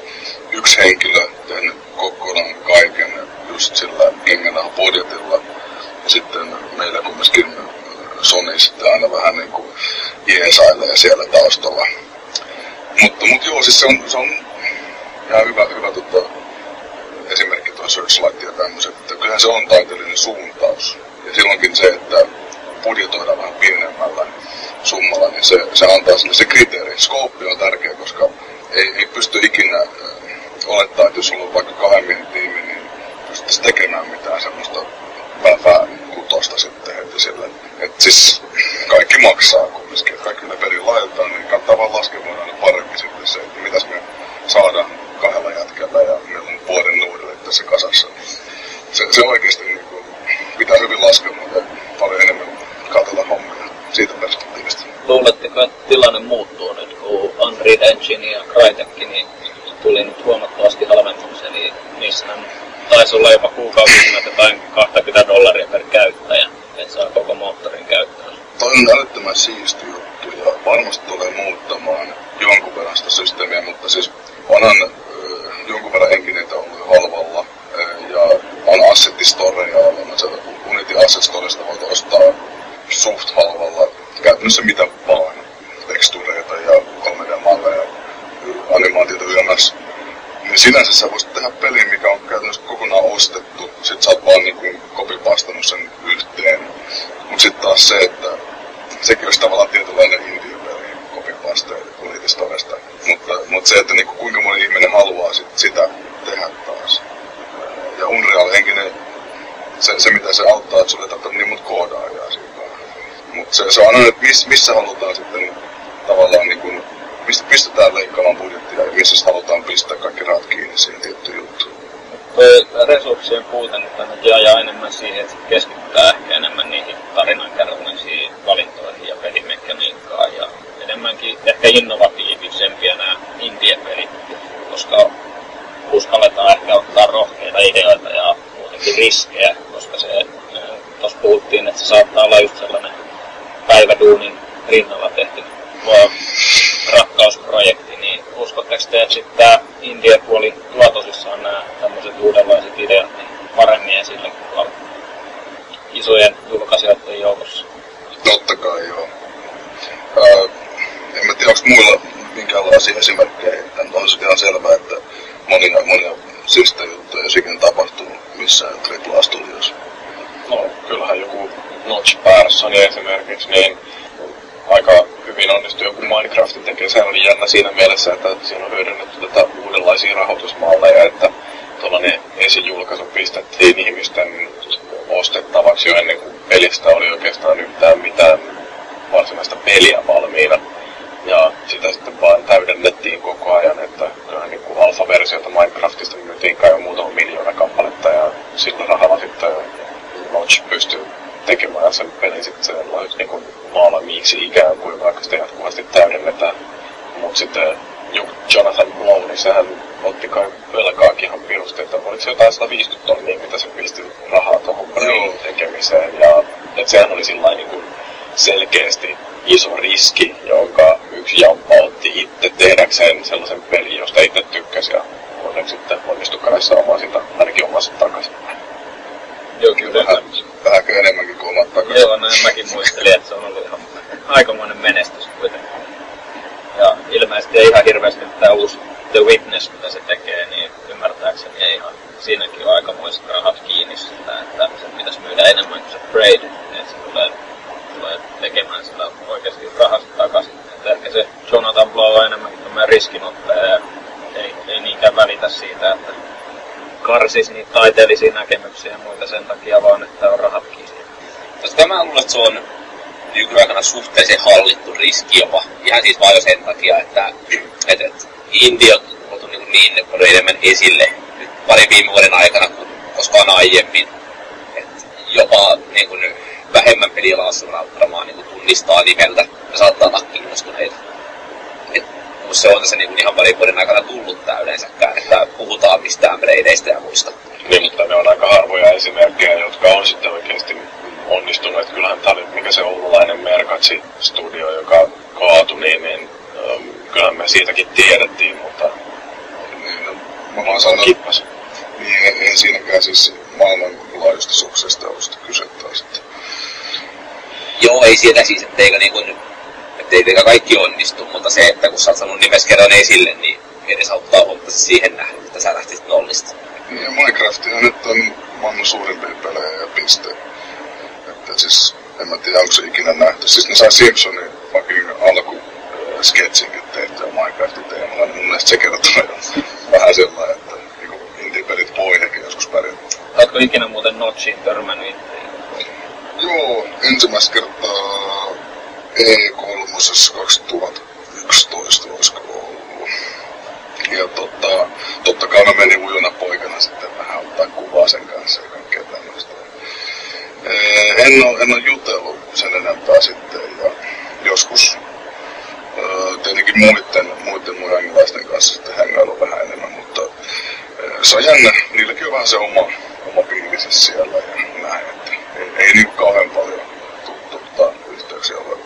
yksi henkilö tehnyt kokonaan kaiken just sillä hengenä budjetilla. Ja sitten meillä kumminkin Sony sitten aina vähän niin kuin jeesailee siellä taustalla. Mutta, mutta joo, siis se on, se on ihan hyvä, hyvä tota, esimerkki tuo Searchlight ja tämmöiset, että kyllähän se on taiteellinen suuntaus. Ja silloinkin se, että budjetoidaan vähän pienemmällä summalla, niin se, se antaa sille se kriteeri. Skooppi on tärkeä, koska ei, ei pysty ikinä äh, olettaa, että jos sulla on vaikka kahden miehen tiimi, niin pystyttäisiin tekemään mitään semmoista pääfää kutosta sitten heti sille. Että siis kaikki maksaa kumminkin, että kaikki ne perin laitetaan, niin kannattaa vaan laskemaan aina paremmin sitten se, että mitäs me saadaan kahdella jätkellä ja meillä on vuoden nuudelle tässä kasassa. Se, se oikeasti niin kuin, pitää hyvin laskea, mutta paljon enemmän katsella hommia siitä perspektiivistä. Luuletteko, että tilanne muuttuu nyt, kun Unreal Engine ja Crytek niin tuli nyt huomattavasti halvemmaksi, eli niissä taisi olla jopa kuukausihinnat jotain 20 dollaria per käyttäjä, että saa koko moottorin käyttöön. Toi on älyttömän siisti juttu ja varmasti tulee muuttamaan jonkun verran sitä systeemiä, mutta siis onhan äh, jonkun verran enkineitä ollut halvalla äh, ja on assetti storeja olemassa. Unity Asset Storesta voit ostaa suht halvalla käytännössä mitä vaan. Tekstureita ja 3D-malleja, animaatiota yms. Niin sinänsä sä voisit tehdä peli, mikä on käytännössä kokonaan ostettu. Sit sä oot vaan niin kopipastannut sen yhteen. Mut sit taas se, että sekin olisi tavallaan tietynlainen indie-peli kopipaste Unitistoresta. Mutta, mutta se, että niin kuin, kuinka moni ihminen haluaa sit, sitä tehdä taas. Ja Unreal henkinen, se, se mitä se auttaa, että sulle ei tarvitse niin monta koodaajaa siitä. Mutta se, se on aina, että miss, missä halutaan sitten tavallaan niin kuin, mistä pistetään leikkaamaan budjettia ja missä halutaan pistää kaikki rahat kiinni siihen tiettyyn juttuun. resurssien puute nyt ajaa enemmän siihen, että keskitytään ehkä enemmän niihin tarinankerronnallisiin valintoihin ja pelimekaniikkaan ja enemmänkin ehkä innovatiivisempia nämä indie-pelit, koska uskalletaan ehkä ottaa rohkeita ideoita ja muutenkin riskejä, koska se, tuossa puhuttiin, että se saattaa olla just sellainen päiväduunin rinnalla tehty rakkausprojekti, niin uskotteko te, että sitten tämä India-puoli tuo tosissaan nämä tämmöiset uudenlaiset ideat niin paremmin esille kuin isojen julkaisijoiden joukossa? Totta kai joo. Ää, en mä tiedä, onko muilla minkäänlaisia esimerkkejä. On se ihan selvää, että monia, monia siistä juttuja sikin tapahtuu missään AAA-studiossa. No, kyllähän joku Notch Persson esimerkiksi, niin aika hyvin onnistui joku Minecraftin tekee. Se oli jännä siinä mielessä, että siinä on hyödynnetty tätä uudenlaisia rahoitusmalleja, että tuollainen esijulkaisu pistettiin ihmisten ostettavaksi jo ennen kuin pelistä oli oikeastaan yhtään mitään varsinaista peliä valmiina. Ja sitä sitten vaan täydennettiin koko ajan, että kyllähän niin kuin alfa-versiota Minecraftista myytiin kai jo muutama miljoona kappaletta ja sillä rahalla sitten Notch pystyy tekemään sen pelin sitten sellaiseksi niin valmiiksi ikään kuin, vaikka sitä jatkuvasti täydennetään. Mutta sitten Jonathan Blow, niin sehän otti kai velkaakin ihan pirusti, että oliko se jotain 150 tonnia, mitä se pisti rahaa tuohon pelin tekemiseen. Ja että sehän oli sillä niin kuin selkeästi iso riski, jonka yksi jamppa otti itse tehdäkseen sellaisen pelin, josta itse tykkäsi ja onneksi sitten onnistui kai saamaan sitä ainakin omassa takaisin. Joo, kyllä. Vähän, vähänkö enemmänkin kuin omat takaisin. Joo, näin mäkin muistelin, että se on ollut ihan aikamoinen menestys kuitenkin. Ja ilmeisesti ei ihan hirveästi tämä uusi The Witness, mitä se tekee, niin ymmärtääkseni ei ihan siinäkin ole aikamoiset rahat kiinni sitä, että se pitäisi myydä enemmän kuin se Braid, että se tulee, tulee tekemään sillä oikeasti rahasta takaisin. Että ehkä se Jonathan Blow on enemmänkin tämmöinen riskinottaja ja ei, ei niinkään välitä siitä, että karsisi niitä taiteellisia näkemyksiä ja muita sen takia vaan, että on rahat kiinni. Tästä mä luulen, että se on nykyaikana suhteellisen hallittu riski jopa. Ihan siis vaan jo sen takia, että et, et, India on tullut niin, niin paljon enemmän esille nyt pari viime vuoden aikana kuin koskaan aiemmin. Et jopa niin kuin, vähemmän pelialassa varmaan niin tunnistaa nimeltä ja saattaa olla kiinnostuneita. Et, se on tässä niin kuin ihan parin vuoden aikana tullut tää yleensäkään, että puhutaan mistään breideistä ja muista. Niin, mutta ne on aika harvoja esimerkkejä, jotka on sitten oikeasti onnistunut. Että kyllähän tämä oli, mikä se oululainen Merkatsi-studio, joka kaatui, niin, niin ähm, kyllähän me siitäkin tiedettiin, mutta Niin, no, mä vaan sanon, kippas. niin ei, ei siinäkään siis maailmanlaajuista suksesta ollut kyse taas. Että Joo, ei siellä siis, etteikö niin kuin, etteikö kaikki onnistu, mutta se, että kun sä oot saanut nimes kerran esille, niin edesauttaa huomattavasti siihen nähden, että sä lähtisit nollista. Niin, ja Minecraftia nyt on maailman suurimpia pelejä ja piste. Että siis, en mä tiedä, onko se ikinä nähty. Siis ne sai Simpsonin fucking alku äh, sketsinkin tehtyä Minecraftin teemalla, niin mun mielestä se kertoo jo vähän sellainen, että niinku indie-pelit voi ehkä joskus pärjätä. Oletko ikinä muuten Notchiin törmännyt itse? Joo, ensimmäistä kertaa E3 2011 olisiko ollut. Ja tota, totta kai mä menin ujona poikana sitten vähän ottaa kuvaa sen kanssa ja kaikkea tämmöistä. En oo, en oo jutellut sen enempää sitten ja joskus tietenkin muiden, muiden hengiläisten kanssa sitten hengailu vähän enemmän, mutta se on jännä, niilläkin on vähän se oma, oma piirinsä siellä ja näin, että ei, ei niin kauhean paljon tu- tota, yhteyksiä ole.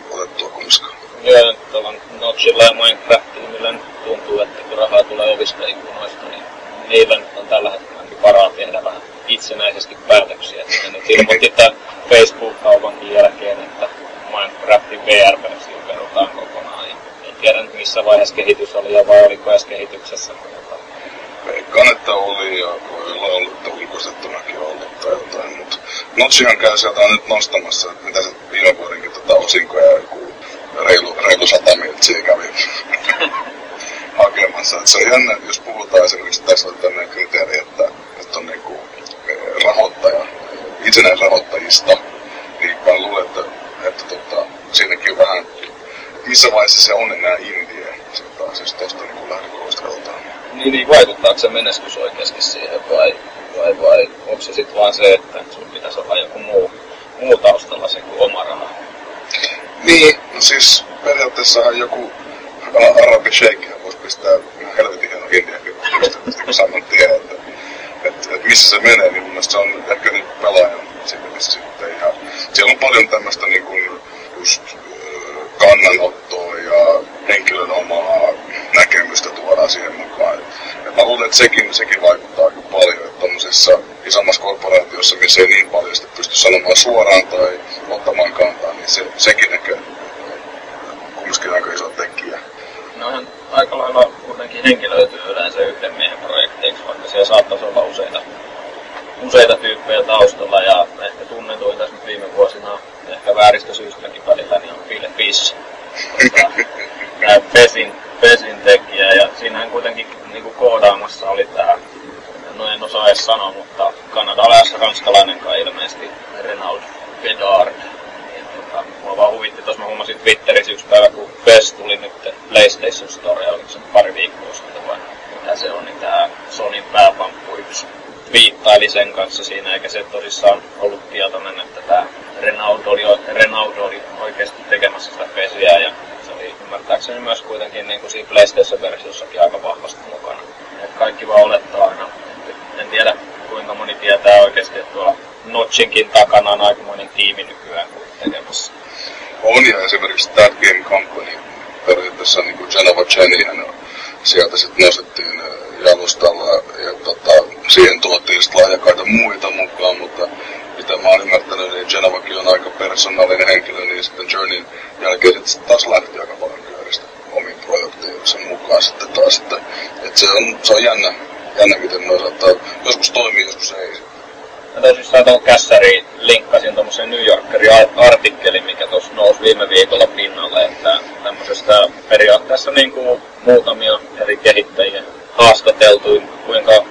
Joo, tuolla Notchilla ja Minecraftilla, millä nyt tuntuu, että kun rahaa tulee ovista ikkunoista, niin niillä nyt on tällä hetkellä varaa tehdä vähän itsenäisesti päätöksiä. Että nyt ilmoitti tämän Facebook-kaupankin jälkeen, että Minecraftin VR-versio perutaan kokonaan. Ja en tiedä nyt missä vaiheessa kehitys oli ja vai oliko edes kehityksessä. Mutta Veikkaan, että oli ja voi olla ollut, että ulkoistettunakin ollut tai jotain, mutta Notchihan käy sieltä nyt nostamassa, että mitä se viime vuodenkin tota osinkoja joku reilu, reilu sata miltsiä kävi hakemassa. Et se on jännä, jos puhutaan esimerkiksi tässä on tämmöinen kriteeri, että, että on niinku eh, rahoittaja, itsenäinen rahoittajista, niin mä luulen, että, että tota, siinäkin vähän, missä vaiheessa se on enää indie, sitten taas jos tosta niinku lähtökohdasta katsotaan. niin, niin vaikuttaako se menestys oikeasti siihen vai, vai, vai onko se sitten vaan se, että sun pitäisi olla joku muu, muu taustalla se kuin oma raha? Niin, no siis periaatteessahan joku arabi sheikki voisi pistää ihan helvetin hieno indiakin just kun saman tien, että, että, että, missä se menee, niin mun mielestä se on ehkä niin pelaajan silmissä sitten. Ja siellä on paljon tämmöistä niin kuin just kannanottoa ja henkilön omaa näkemystä tuodaan siihen mukaan. Et mä luulen, että sekin, sekin vaikuttaa aika paljon, että tommosessa isommassa korporaatiossa, missä ei niin paljon sitten pysty sanomaan suoraan tai ottamaan kantaa, niin se, sekin ehkä kumminkin aika iso tekijä. Nohan aika lailla kuitenkin henkilöityy yleensä yhden miehen projekteiksi, vaikka siellä saattaisi olla useita, useita tyyppejä taustalla ja ehkä tunnetuin tässä nyt viime vuosina ehkä vääristä syystäkin välillä niin on Phil Fish. Tota, [LAUGHS] Pesin, Pesin tekijä ja siinähän kuitenkin niinku koodaamassa oli tää, no en osaa edes sanoa, mutta kanadalainen ranskalainen kai ilmeisesti Renaud Bedard. Niin, tota, mua vaan huvitti, tuossa mä huomasin Twitterissä yksi päivä, kun Fest tuli nyt PlayStation Store, oliko se pari viikkoa sitten vai mitä se on, niin tää Sonin pääpamppu yksi viittaili sen kanssa siinä, eikä se tosissaan ollut tietoinen, että tämä Renaud oli, Renaud oli oikeasti tekemässä sitä pesiä ja se oli ymmärtääkseni myös kuitenkin niin kuin siinä PlayStation-versiossakin aika vahvasti mukana. Et kaikki vaan olettaa aina. En tiedä kuinka moni tietää oikeasti, että tuolla Notchinkin takana on aikamoinen tiimi nykyään tekemässä. On ja esimerkiksi That Game Company periaatteessa niin kuin Genova Jennyhän sieltä sitten nostettiin äh, jalustalla ja tota, siihen tuotiin sitten lahjakkaita muita mukaan, mutta mitä mä oon ymmärtänyt, niin Genovakin on aika persoonallinen henkilö, niin sitten Journeyn jälkeen sitten taas lähti aika paljon pyöristä omiin projekteihinsa mukaan sitten taas, että, että se, on, se on jännä, jännä miten ne saattaa, joskus toimii, joskus ei. Mä tosissaan tuon kässäriin linkkasin tuommoisen New Yorkerin ar- artikkelin, mikä tuossa nousi viime viikolla pinnalle, että tämmöisestä periaatteessa niin kuin muutamia eri kehittäjiä haastateltu, kuinka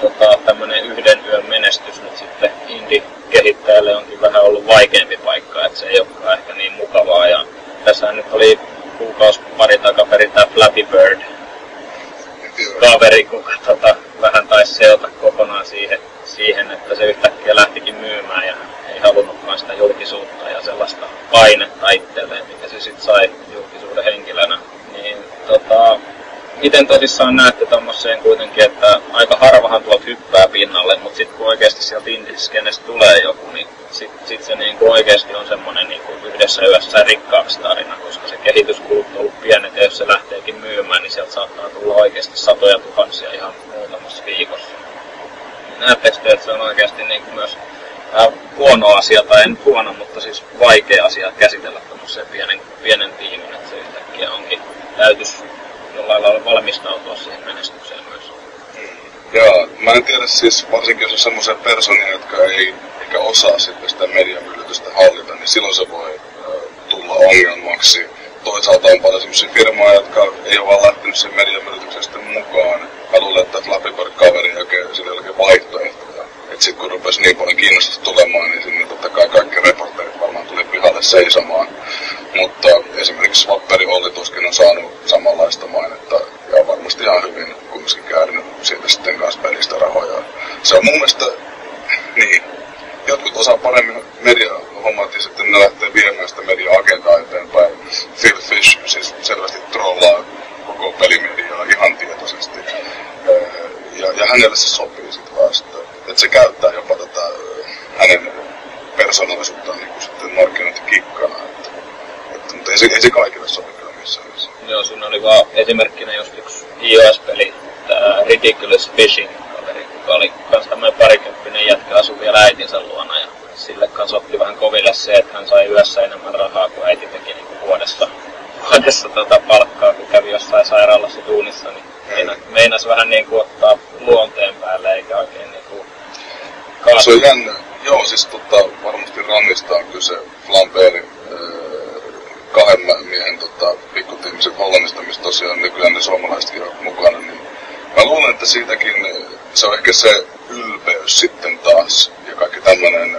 tota, tämmöinen yhden yön menestys nyt sitten indie-kehittäjälle onkin vähän ollut vaikeampi paikka, että se ei olekaan ehkä niin mukavaa. Ja tässä nyt oli kuukausi pari takaperin tämä Flappy Bird kaveri, kuka tota, vähän taisi seota kokonaan siihen, siihen, että se yhtäkkiä lähtikin myymään ja ei halunnutkaan sitä julkisuutta ja sellaista painetta itselleen, mikä se sitten sai julkisuuden henkilönä. Niin tota, miten tosissaan näette tommoseen kuitenkin, että aika harvahan tuolta hyppää pinnalle, mutta sitten kun oikeasti sieltä indiskenestä tulee joku, niin sitten sit se niinku oikeasti on semmoinen niinku yhdessä yössä rikkaaksi tarina, koska se kehityskulut on ollut pienet ja jos se lähteekin myymään, niin sieltä saattaa tulla oikeasti satoja tuhansia ihan muutamassa viikossa. Näettekö te, että se on oikeasti niin kuin myös äh, huono asia, tai en huono, mutta siis vaikea asia käsitellä tämmöisen pienen, pienen tiimin, että se yhtäkkiä onkin täytys jollain lailla valmistautua siihen menestykseen myös. Joo, mä en tiedä siis, varsinkin jos on semmoisia personia, jotka ei eikä osaa sitten sitä mediamyllytystä hallita, niin silloin se voi tulla ongelmaksi. Toisaalta on paljon semmoisia firmoja, jotka ei ole vaan lähtenyt sen mediamyllytyksen mukaan. Mä luulen, että Flappy kaveri jälkeen sillä oli vaihtoehtoja. Että sitten kun rupesi niin paljon kiinnostusta tulemaan, niin sinne totta kai kaikki reporterit varmaan tuli pihalle seisomaan. Mutta esimerkiksi Swapperi Olli tuskin on saanut samanlaista mainetta ja varmasti ihan hyvin kumminkin käärinyt siitä sitten kanssa pelistä rahoja. Se on mun mielestä, niin, jotkut osaa paremmin mediahommat ja sitten ne lähtee viemään sitä media-agendaa eteenpäin. Phil Fish siis selvästi trollaa koko pelimediaa ihan tietoisesti. Ja, ja hänelle se sopii sitten sitten, että se käyttää jopa tätä hänen persoonallisuuttaan niin kuin sitten markkinointikikkana. Että, että, mutta ei se, ei se kaikille sopi kyllä missään missä. Joo, siinä oli vaan esimerkkinä just yksi iOS-peli, tämä Ridiculous Fishing kaveri, joka oli kans tämmönen parikymppinen jätkä, asui vielä äitinsä luona ja sille kanssa otti vähän koville se, että hän sai yössä enemmän rahaa kuin äiti teki niin kuin vuodessa, vuodessa tota palkkaa, kun kävi jossain sairaalassa duunissa, niin meinas, meinas vähän niin kuin ottaa luonteen päälle eikä oikein niin kuin Se on jännä. Joo, siis tota, varmasti Rannista on kyse Flambeerin kahden miehen tota, pikkutiimisen Hollannista, missä tosiaan nykyään ne suomalaisetkin on mukana, niin mä luulen, että siitäkin se on ehkä se ylpeys sitten taas ja kaikki tämmöinen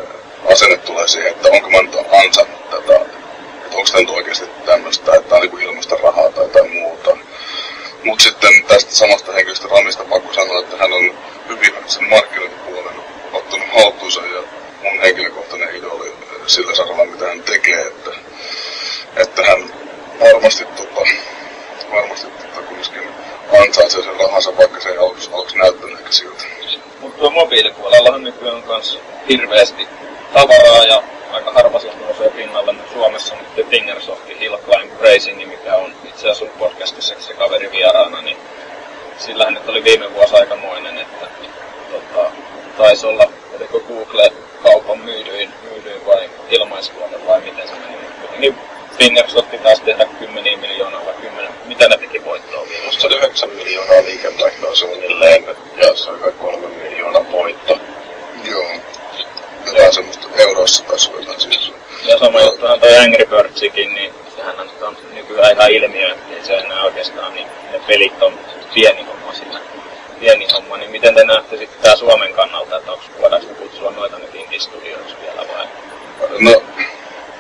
asenne tulee siihen, että onko mä nyt ansannut tätä, että onko tämä nyt oikeasti tämmöistä, että on niin ilmasta rahaa tai jotain muuta. Mutta sitten tästä samasta henkilöstä Rannista pakko sanoa, että hän on hyvin sen markkinointipuolen ottanut haltuunsa ja mun henkilökohtainen idoli sillä saralla, mitä hän tekee, että, että hän varmasti, tota, varmasti tota, kumminkin ansaitsee sen rahansa, vaikka se ei aluksi, aluksi näyttänyt ehkä siltä. Mutta tuo mobiilipuolellahan nykyään on kans hirveästi tavaraa ja aika harva sieltä nousee pinnalle. Suomessa on nyt Fingersoftin Hill Climb Racing, mikä on itse asiassa podcastissa se kaveri vieraana, niin sillähän nyt oli viime vuosi aikamoinen, että tota, taisi olla, oliko Google kaupan myydyin, myydyin vai ilmaistuote vai miten se meni. Kuitenkin Fingersoft taas tehdä kymmeniä miljoonaa vai kymmenen, mitä ne teki voittoa viime Musta oli 9 miljoonaa liikevaihtoa suunnilleen ja se oli kai 3 miljoonaa voitto. Joo. Jotain semmoista euroissa jotain siis. Ja sama juttuhan toi Angry Birdsikin, niin sehän on, on nykyään ihan ilmiö, että se enää oikeastaan, niin ne pelit on pieni homma siinä. Pieni homma, niin miten te näette sitten tää Suomen kannalta, että onko voidaanko kutsua noita nyt indie-studioiksi vielä vai? No,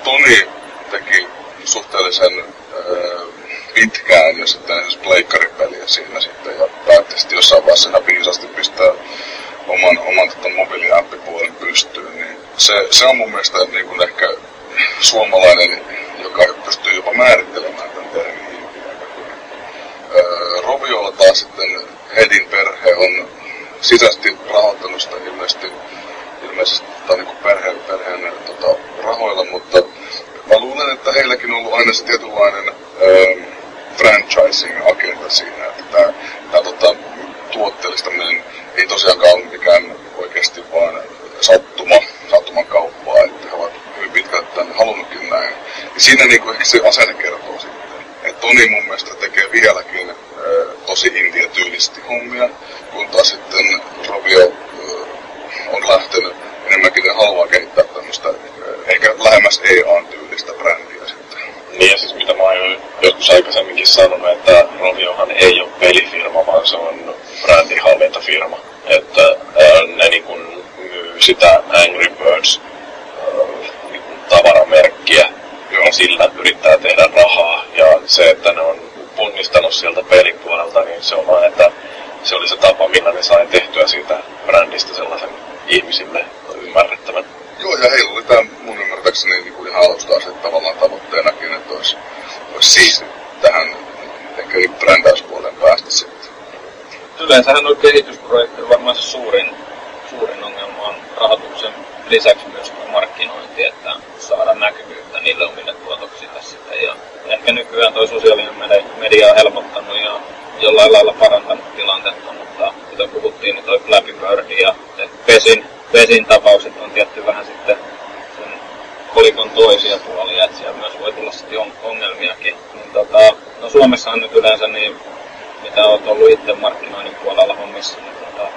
Toni teki suhteellisen äh, pitkään ja sitten esimerkiksi pleikkaripeliä siinä sitten ja päätti sitten jossain vaiheessa ihan viisasti pistää oman, oman tota, mobiiliappipuolen pystyyn, niin se, se on mun mielestä niin kuin ehkä suomalainen, joka pystyy jopa määrittelemään tämän termin öö, Roviolla taas sitten Hedin perhe on sisäisesti rahoittanut sitä ilmeisesti, ilmeisesti tota, niin kuin perhe, perheen tota, rahoilla, mutta mä luulen, että heilläkin on ollut aina se tietynlainen öö, franchising-agenda siinä, että tämä, tämä tota, tuotteellistaminen ei tosiaankaan ole mikään oikeasti vaan sattuma, sattuman kauppaa, että he ovat hyvin pitkälti tämän halunnutkin näin. Ja siinä niin kuin se asenne kertoo sitten. Että Toni mun mielestä tekee vieläkin äh, tosi india-tyylisesti hommia, kun taas sitten Rovio äh, on lähtenyt enemmänkin ne haluaa kehittää tämmöistä äh, ehkä lähemmäs EA-tyylistä brändiä sitten. Niin ja siis mitä mä oon joskus aikaisemminkin sanonut, että Roviohan ei ole pelifirma, vaan se on brändihallintafirma. Että ää, ne niin kun myy sitä Angry Birds ää, niin kun tavaramerkkiä ja sillä yrittää tehdä rahaa. Ja se, että ne on punnistanut sieltä pelipuolelta, niin se on vaan, että se oli se tapa, millä ne sai tehtyä siitä brändistä sellaisen ihmisille ymmärrettävän. Joo, ja heillä oli tämä mun ymmärtääkseni niin kuin ihan alusta asti tavallaan tavoitteenakin, että olisi, olisi siisti tähän ehkä niin brändäyspuoleen päästä sitten. Yleensähän on kehitysprojekti varmaan se suurin, suurin ongelma on rahoituksen lisäksi myös tuo markkinointi, että saada näkyvyyttä niille omille tuotoksille sitten. Ja ehkä nykyään toi sosiaalinen media on helpottanut ja jollain lailla parantanut tilannetta, mutta kuten puhuttiin, niin toi Flappy Bird ja Pesin, Pesin tapaukset on tietty vähän sitten sen kolikon toisia puolia, että siellä myös voi tulla sitten ongelmiakin. Niin tota, no Suomessahan nyt yleensä niin mitä olet ollut itse markkinoinnin puolella hommissa, niin tota,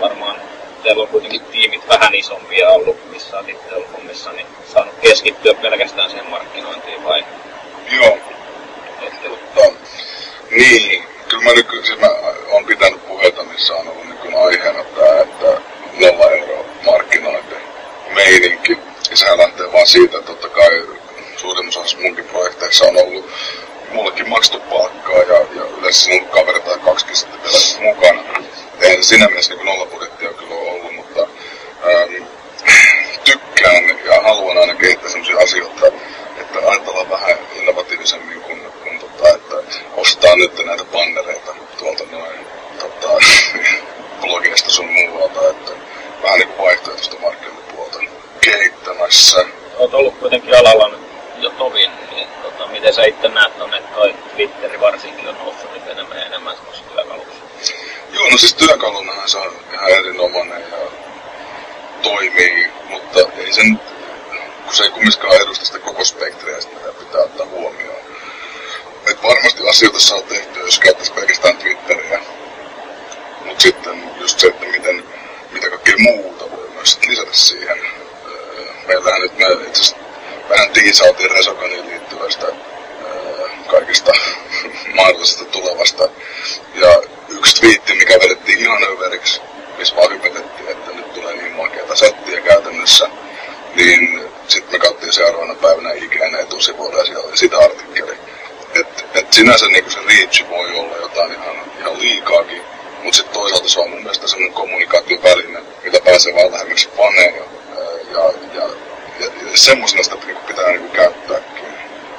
varmaan teillä on kuitenkin tiimit vähän isompia ollut, missä olet itse ollut hommissa, niin saanut keskittyä pelkästään siihen markkinointiin vai? Joo. Mutta, niin, kyllä mä, nyky, siis mä oon pitänyt puheita, missä on ollut niin aiheena tämä, että nolla euroa markkinointi meininki. Ja sehän lähtee vaan siitä, että totta kai suurin osa munkin projekteissa on ollut mullekin maksettu palkkaa ja, ja yleensä siinä on kaveri tai kaksikin sitten vielä mukana. En siinä mielessä niin nollabudjettia kyllä ole ollut, mutta ähm, tykkään ja haluan aina kehittää sellaisia asioita, että ajatellaan vähän innovatiivisemmin kuin tota, että ostaa nyt näitä bannereita tuolta noin tota, [LAUGHS] blogeista sun muualta, että vähän niin kuin vaihtoehtoista markkinointipuolta kehittämässä. Olet ollut kuitenkin alalla nyt jo tovin, niin tota, miten sä itse näet on, että toi Twitteri varsinkin on noussut nyt enemmän ja enemmän semmoisessa työkalussa? Joo, no siis työkalunahan se on ihan erinomainen ja toimii, mutta ei sen, kun se ei kumminkaan edusta sitä koko spektriä, mitä pitää ottaa huomioon. Et varmasti asioita saa tehtyä, jos käyttäisi pelkästään Twitteriä. Mutta sitten just se, että miten, mitä kaikkea muuta voi myös lisätä siihen. Öö, meillähän nyt me itse vähän tiisautiin Resokaniin liittyvästä kaikista mahdollisesta [LAUGHS] tulevasta. Ja yksi twiitti, mikä vedettiin ihan överiksi, missä vaan hypetettiin, että nyt tulee niin makeata settiä käytännössä, niin sitten me katsoin seuraavana päivänä IGN etusivuilla ja siellä oli sitä artikkeli. Et, et sinänsä niinku se reach voi olla jotain ihan, ihan liikaakin, mutta sitten toisaalta se on mun mielestä sellainen kommunikaatioväline, mitä pääsee vaan lähemmäksi faneja. Ja, ja, ja, ja semmoisena sitä niinku pitää niinku käyttääkin.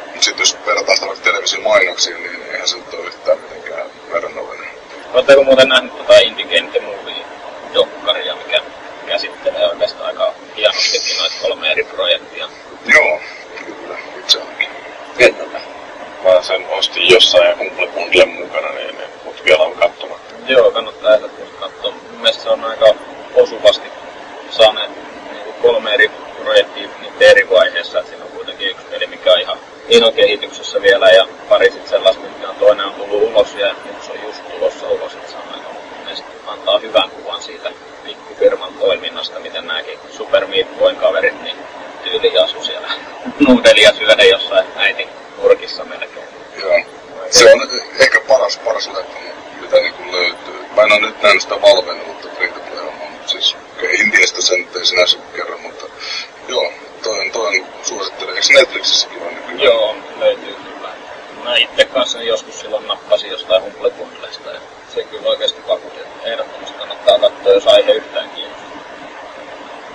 Mutta sitten jos verrataan sitä vaikka televisiomainoksiin, niin eihän se nyt ole yhtään mitenkään verrannollinen. Oletteko muuten nähnyt tota Indie Game Movie dokkaria, mikä käsittelee oikeastaan aika hienostikin noita kolme eri projektia? Joo, kyllä, itse ainakin. Kentällä. Mä sen ostin jossain Humble Bundle mukana, niin, niin mut vielä on katsomatta. Joo, kannattaa ehdottomasti katsoa. Mielestäni se on aika osuvasti saaneet niin kolme eri projektia niiden eri vaiheessa. Että siinä on kuitenkin yksi peli, mikä on ihan kehityksessä vielä ja pari sitten sellaista, mitkä on toinen on tullut ulos ja yksi on just tulossa ulos. Että se on aika antaa hyvän kuvan siitä pikkufirman toiminnasta, miten nämäkin Super Meat Boyn kaverit niin tyyli asu siellä [LAUGHS] nuudelia syödä jossain äitin nurkissa melkein. Joo. Se on ehkä paras, paras leffa, mitä niinku löytyy. Mä en ole nyt nähnyt sitä Valven uutta free to play mutta siis okay, Indiasta sen ei sinänsä kerro, mutta joo, toi on, toi on suosittelen. Eikö Netflixissäkin ole nykyään? Joo, löytyy kyllä. Mä itse kanssa joskus silloin nappasin jostain Humble Bundlesta ja se kyllä oikeasti vakuutti, että ehdottomasti kannattaa katsoa, jos aihe yhtään kiinnostaa.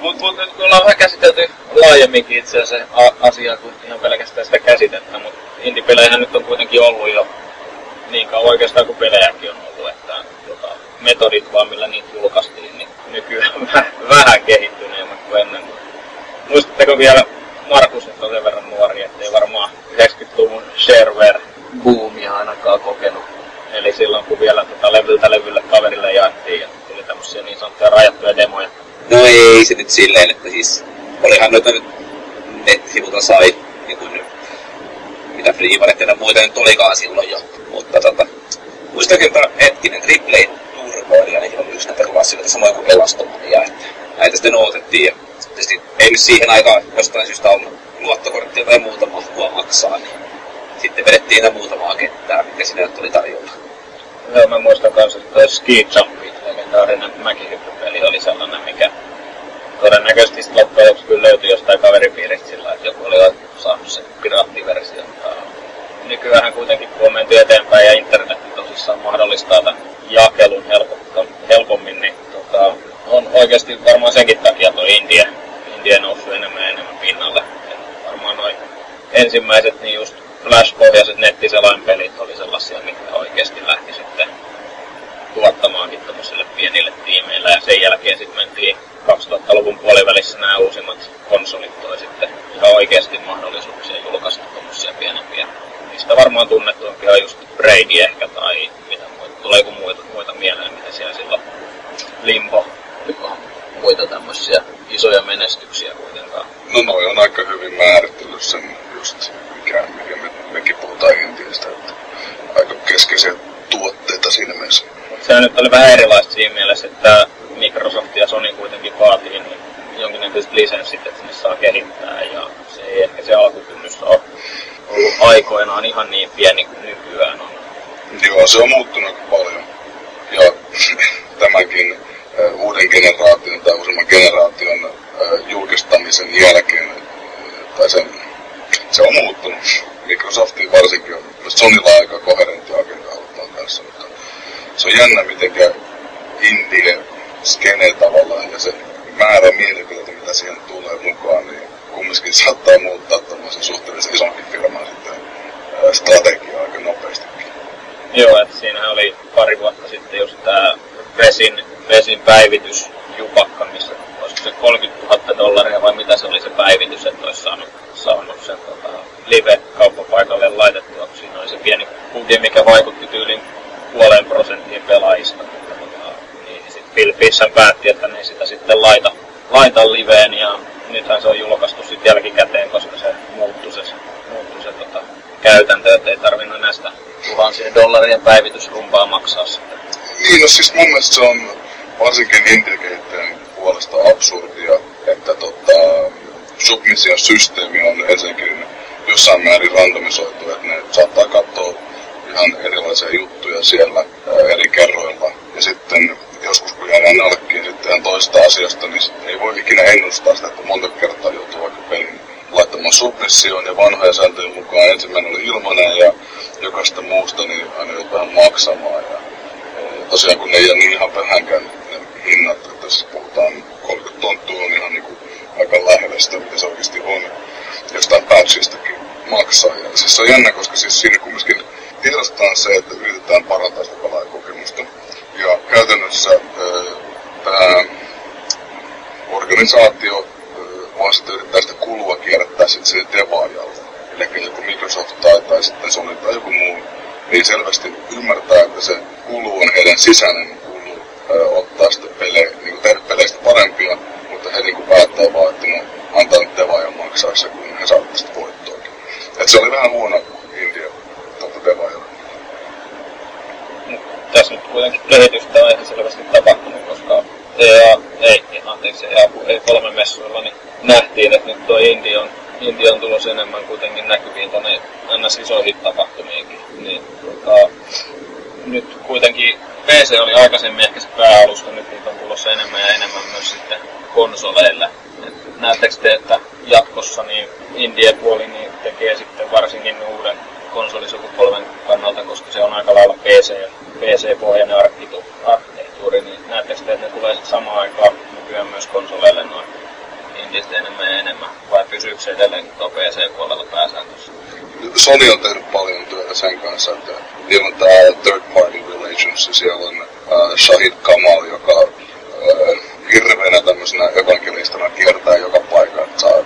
Mutta mut nyt kun ollaan vähän käsitelty laajemminkin itse asiassa asiaa kuin ihan pelkästään sitä käsitettä, mutta indie-pelejähän nyt on kuitenkin ollut jo niin kauan oikeastaan kuin pelejäkin on ollut, että tota, metodit vaan millä niitä julkaistiin, niin nykyään [LAUGHS] vähän kehittyneemmät kuin ennen. Muistatteko vielä, Markus nyt on sen verran nuori, ettei varmaan 90-luvun shareware boomia ainakaan kokenut. Eli silloin kun vielä tota levyltä levylle kaverille jaettiin ja tuli tämmöisiä niin sanottuja rajattuja demoja. No ei se nyt silleen, että siis olihan noita nyt nettisivuilta sai niin kuin, mitä freewaret ja muita nyt olikaan silloin jo. Mutta tota, muistakin että hetkinen Triple Turboilia, niin oli yksi näitä klassikoita samoin kuin Elastomania, että näitä sitten odotettiin. Ja tietysti ei nyt siihen aikaan jostain syystä ollut luottokorttia tai muuta mahkua maksaa, niin sitten vedettiin näitä muutamaa kenttää, mikä sinne tuli tarjolla. Joo, mä muistan kanssa, että toi Ski Jumpi, legendaarinen mäkihyppypeli, oli sellainen, mikä todennäköisesti loppujen lopuksi kyllä löytyi jostain kaveripiiristä sillä, että joku oli saanut sen piraattiversion. Nykyään kuitenkin kun on menty eteenpäin ja internet tosissaan mahdollistaa tämän jakelun helpommin, niin tota, on oikeasti varmaan senkin takia tuo India, India noussut enemmän ja enemmän pinnalle. Et varmaan noin ensimmäiset niin just Flash-pohjaiset nettiselainpelit oli sellaisia, mitkä oikeasti lähti sitten tuottamaankin tämmöisille pienille tiimeille. Ja sen jälkeen sitten mentiin 2000-luvun puolivälissä nämä uusimmat konsolit toi sitten ihan oikeasti mahdollisuuksia julkaista tämmöisiä pienempiä niistä varmaan tunnettuimpia on just Brady ehkä tai mitä muuta. Tuleeko muita, muita mieleen, mitä siellä silloin Limbo, muita tämmöisiä isoja menestyksiä kuitenkaan. No noi on aika hyvin määritellyt sen just, mikä, mikä Intiasta, että aika keskeisiä tuotteita siinä mielessä. Se nyt oli vähän erilaista siinä mielessä, että Microsoft ja Sony kuitenkin vaatii niin jonkinnäköiset lisenssit, että ne saa kehittää ja se ei ehkä se alkukynnys ole ollut aikoinaan ihan niin pieni kuin nykyään on. Joo, se on muuttunut paljon. Ja [LAUGHS] tämänkin uh, uuden generaation tai useamman generaation uh, julkistamisen jälkeen, uh, tai sen, se on muuttunut. Microsoftin varsinkin on, Sonylla on aika koherentti agenda ollut tässä, mutta se on jännä, miten indie skene tavallaan ja se määrä mielipiteitä, mitä siihen tulee mukaan, niin kumminkin saattaa muuttaa tämmöisen suhteellisen isonkin firman sitten strategiaa aika nopeastikin. Joo, että siinä oli pari vuotta sitten just tämä Vesin, Vesin päivitys Jupakka, missä olisiko se 30 000 dollaria vai mitä se oli se päivitys, että olisi saanut, saanut sen tota, live-kauppapaikalle laitettua, siinä oli se pieni bugi, mikä vaikutti tyyliin puoleen prosenttiin pelaajista. Mutta, tota, niin sitten Phil Fisher päätti, että ne sitä sitten laita, laita liveen ja nythän se on julkaistu sitten jälkikäteen, koska se muuttui se, muuttui se tota, käytäntö, että ei tarvinnut näistä tuhansien dollarien päivitysrumpaa maksaa sitten. Niin, no siis mun mielestä se on varsinkin indie puolesta absurdia, että tota, submission systeemi on ensinnäkin jossain määrin randomisoitu, että ne saattaa katsoa ihan erilaisia juttuja siellä ää, eri kerroilla. Ja sitten joskus kun jäädään alkiin sitten toista asiasta, niin ei voi ikinä ennustaa sitä, että monta kertaa joutuu vaikka pelin laittamaan submissioon ja vanhoja sääntöjen mukaan ensimmäinen oli ilmanen ja jokaista muusta niin aina vähän maksamaan. Ja, ja tosiaan kun ne ei ole niin ihan vähänkään ne hinnat, tässä puhutaan 30 tonttua on ihan niin kuin aika lähellä sitä, mitä se oikeasti on. Jostain patchistakin maksaa. Ja siis se on jännä, koska siis siinä kumminkin tiedostetaan se, että yritetään parantaa sitä pelaajakokemusta. Ja käytännössä tämä organisaatio vaan sitten yrittää sitä kulua kierrättää sitten sille devaajalle. Eli joku Microsoft tai, tai sitten Sony tai joku muu, niin selvästi ymmärtää, että se kulu on heidän sisäinen ottaa sitten pelejä, niin tehdä peleistä parempia, mutta he niin päättää vaan, että no, antaa nyt devaajan maksaa se, kun he saavat tästä voittoakin. Et se oli vähän huono India tuota devaajalle. Tässä nyt kuitenkin kehitystä on ihan selvästi tapahtunut, koska EA, ei, anteeksi, EA, ei kolme messuilla, niin nähtiin, että nyt tuo India on, India on tulossa enemmän kuitenkin näkyviin tuonne ns. isoihin tapahtumiinkin. Niin, tota, nyt kuitenkin PC oli aikaisemmin ehkä se pääalusta, nyt niitä on tulossa enemmän ja enemmän myös sitten konsoleille. Et näettekö te, että jatkossa niin Indie-puoli niin tekee sitten varsinkin uuden konsolisukupolven kannalta, koska se on aika lailla PC, PC-pohjainen arkkitehtuuri, niin näettekö te, että ne tulee sitten samaan aikaan nykyään myös konsoleille noin indistä enemmän ja enemmän, vai pysyykö se edelleenkin tuo PC-puolella pääsääntössä? Sony on tehnyt paljon työtä sen kanssa, että niillä on tämä third party relations, ja siellä on uh, Shahid Kamal, joka uh, hirveänä tämmöisenä evankelistana kiertää joka paikka, että saa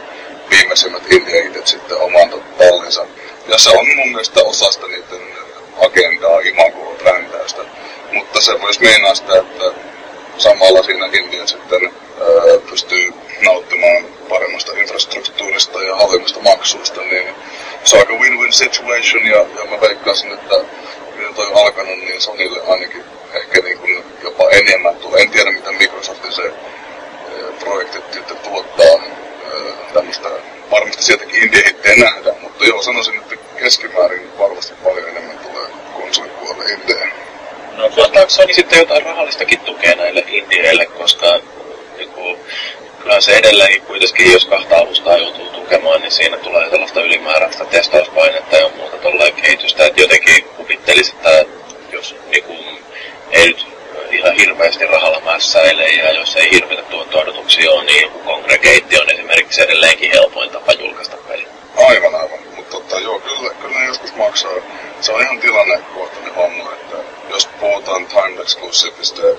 viimeisimmät indie sitten oman tallensa. Ja se on mun mielestä osasta niiden agendaa, imagoa, brändäystä. Mutta se voisi meinaa sitä, että samalla siinä India sitten ää, pystyy nauttimaan paremmasta infrastruktuurista ja halvemmista maksuista, niin se on aika win-win situation ja, ja mä veikkaisin, että kun toi on alkanut, niin Sonylle ainakin ehkä niin kuin jopa enemmän tulee. En tiedä, mitä Microsoftin se projektit sitten tuottaa tämmöistä, varmasti sieltäkin indie-hittejä nähdään, mutta joo, sanoisin, että keskimäärin varmasti paljon enemmän tulee konsolipuolelle indie. No, antaako Sony sitten jotain rahallistakin tukea näille indieille, koska niin kuin, kyllä se edelleen kuitenkin, jos kahta alustaa joutuu tukemaan, niin siinä tulee sellaista ylimääräistä testauspainetta ja muuta tolleen kehitystä, että jotenkin kuvittelisi, että jos niin kuin, ei nyt ihan hirveästi rahalla mässäile ja jos ei hirveitä tuotto-odotuksia ole, niin joku Congregate on esimerkiksi edelleenkin helpoin tapa julkaista peli. Aivan, aivan. Mutta tota, joo, kyllä, kyllä ne joskus maksaa. Se on ihan tilannekohtainen homma, että jos puhutaan time exclusivista ja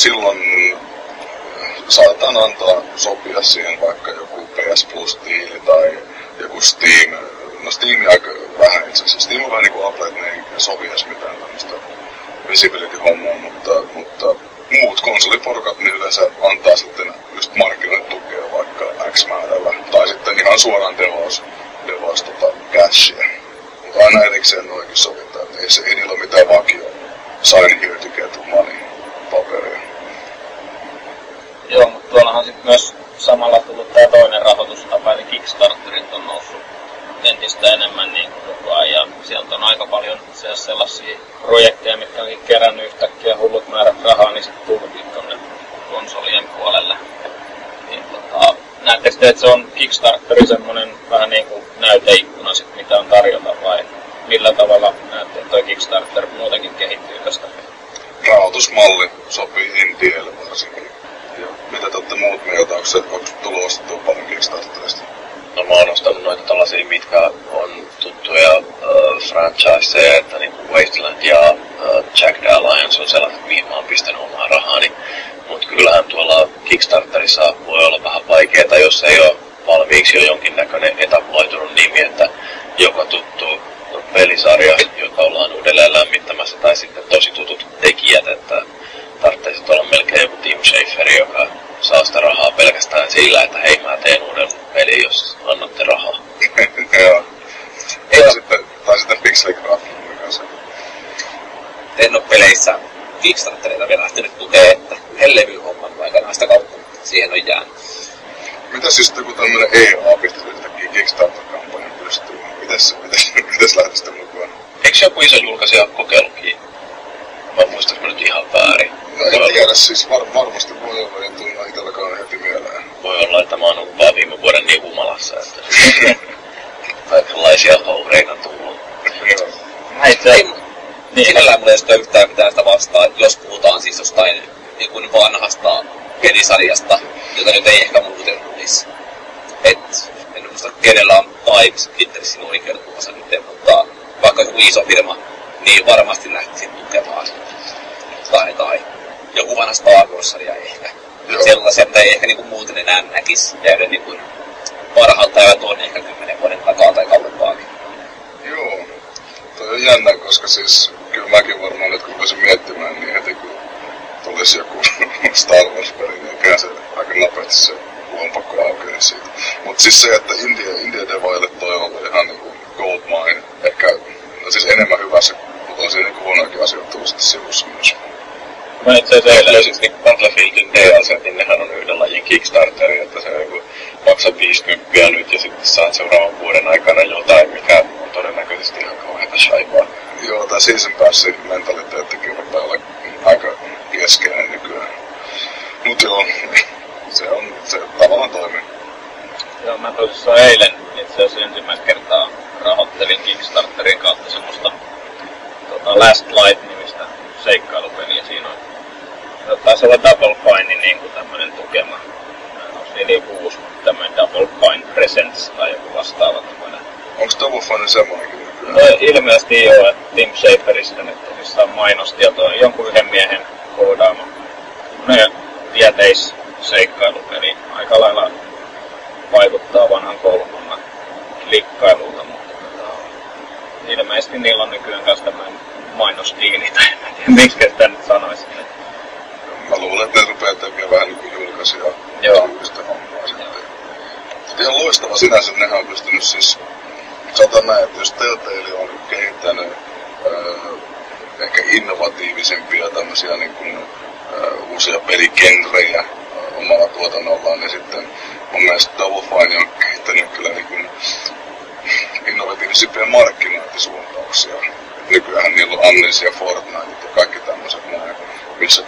silloin äh, saatan antaa sopia siihen vaikka joku PS Plus-tiili tai joku Steam that's on pelisarjasta, jota nyt ei ehkä muuten olisi. Et, en muista kenellä on Pipes Pinterestin oikeudensa nyt, mutta vaikka joku iso firma, niin varmasti lähtisi tukemaan. Tai, tai joku vanha Star Wars-sarja ehkä. Joo. Sellaisia, mitä ei ehkä niinku muuten enää näkisi, ja siis se, että India, India Devaille toi on ihan niinku gold mine. Ehkä, no siis enemmän hyvässä, mutta on siinä niinku huonoakin asioita tullut sitten sivussa myös. Mä itse asiassa eilen löysin siis- niinku Battlefieldin DLC, niin nehän on yhden lajin Kickstarteri, että se joku maksaa 50 nyt ja sitten saat seuraavan vuoden aikana jotain, mikä on todennäköisesti ihan kauheita shaipaa. Joo, tai season Passin tuossa eilen itse asiassa ensimmäistä kertaa rahoittelin Kickstarterin kautta semmoista tota, Last Light-nimistä seikkailupeliä. Siinä on taisi olla Double Fine niin kuin tämmöinen tukema. No, Eli uusi tämmöinen Double Fine Presents tai joku vastaava tämmöinen. Onko Double Fine semmoinen? No, ilmeisesti joo, että Tim Schaferista nyt tosissaan mainosti ja toi jonkun yhden miehen koodaama. Ne tieteis toteuttajille on kehittänyt äh, ehkä innovatiivisempia tämmöisiä niin kuin, äh, uusia pelikenrejä äh, omalla tuotannollaan. Ja sitten mun mielestä Double Fine on kehittänyt kyllä niin kuin, innovatiivisempia markkinointisuuntauksia. Nykyään niillä on Amnesia Fortnite ja kaikki tämmöiset näin, missä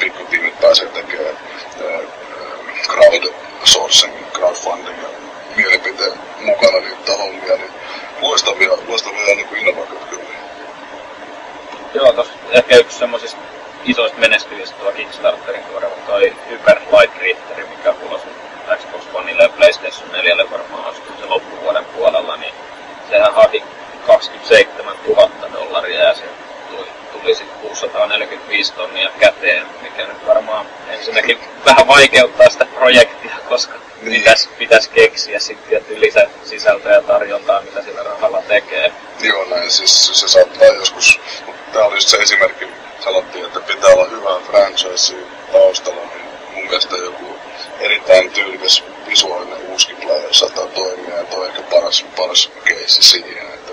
projektia, koska niin. pitäisi pitäis keksiä sitten tietty lisäsisältöä ja tarjontaa, mitä sillä rahalla tekee. Joo, näin siis se saattaa joskus, mutta tämä oli se esimerkki, sanottiin, että pitää olla hyvää franchise taustalla, niin mun mielestä joku erittäin tyylikäs visuaalinen uusi player saattaa toimia, ja toi ehkä paras, paras keissi siihen, että,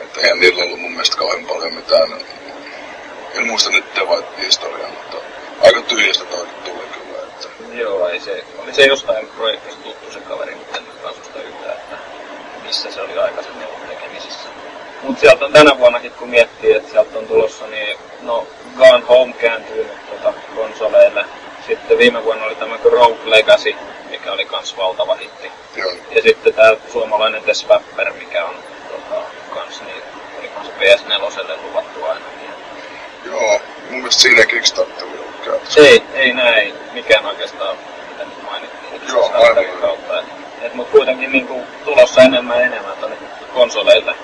että eihän niillä ollut mun mielestä kauhean paljon mitään, en muista nyt Devite-historiaa, mutta aika tyhjästä toi tuli kyllä. Että... Joo, ei se, oli se jostain projektista tuttu se kaveri, mutta en nyt yhtään, että missä se oli aikaisemmin ollut tekemisissä. Mutta sieltä on tänä vuonnakin, kun miettii, että sieltä on tulossa, niin no Gone Home kääntyy nyt tota, konsoleille. Sitten viime vuonna oli tämä Rogue Legacy, mikä oli kans valtava hitti. Joo. Ja sitten tämä suomalainen The Swapper, mikä on tota, kans niin, oli kans PS4 luvattu aina. Joo, mun mielestä siinä Kickstarter oli ollut käytössä. Ei, ei näin. Mikään oikeastaan, mitä nyt mainittiin. Joo, aivan. Kautta. Et, et, mut kuitenkin niinku tulossa enemmän ja enemmän tonne konsoleille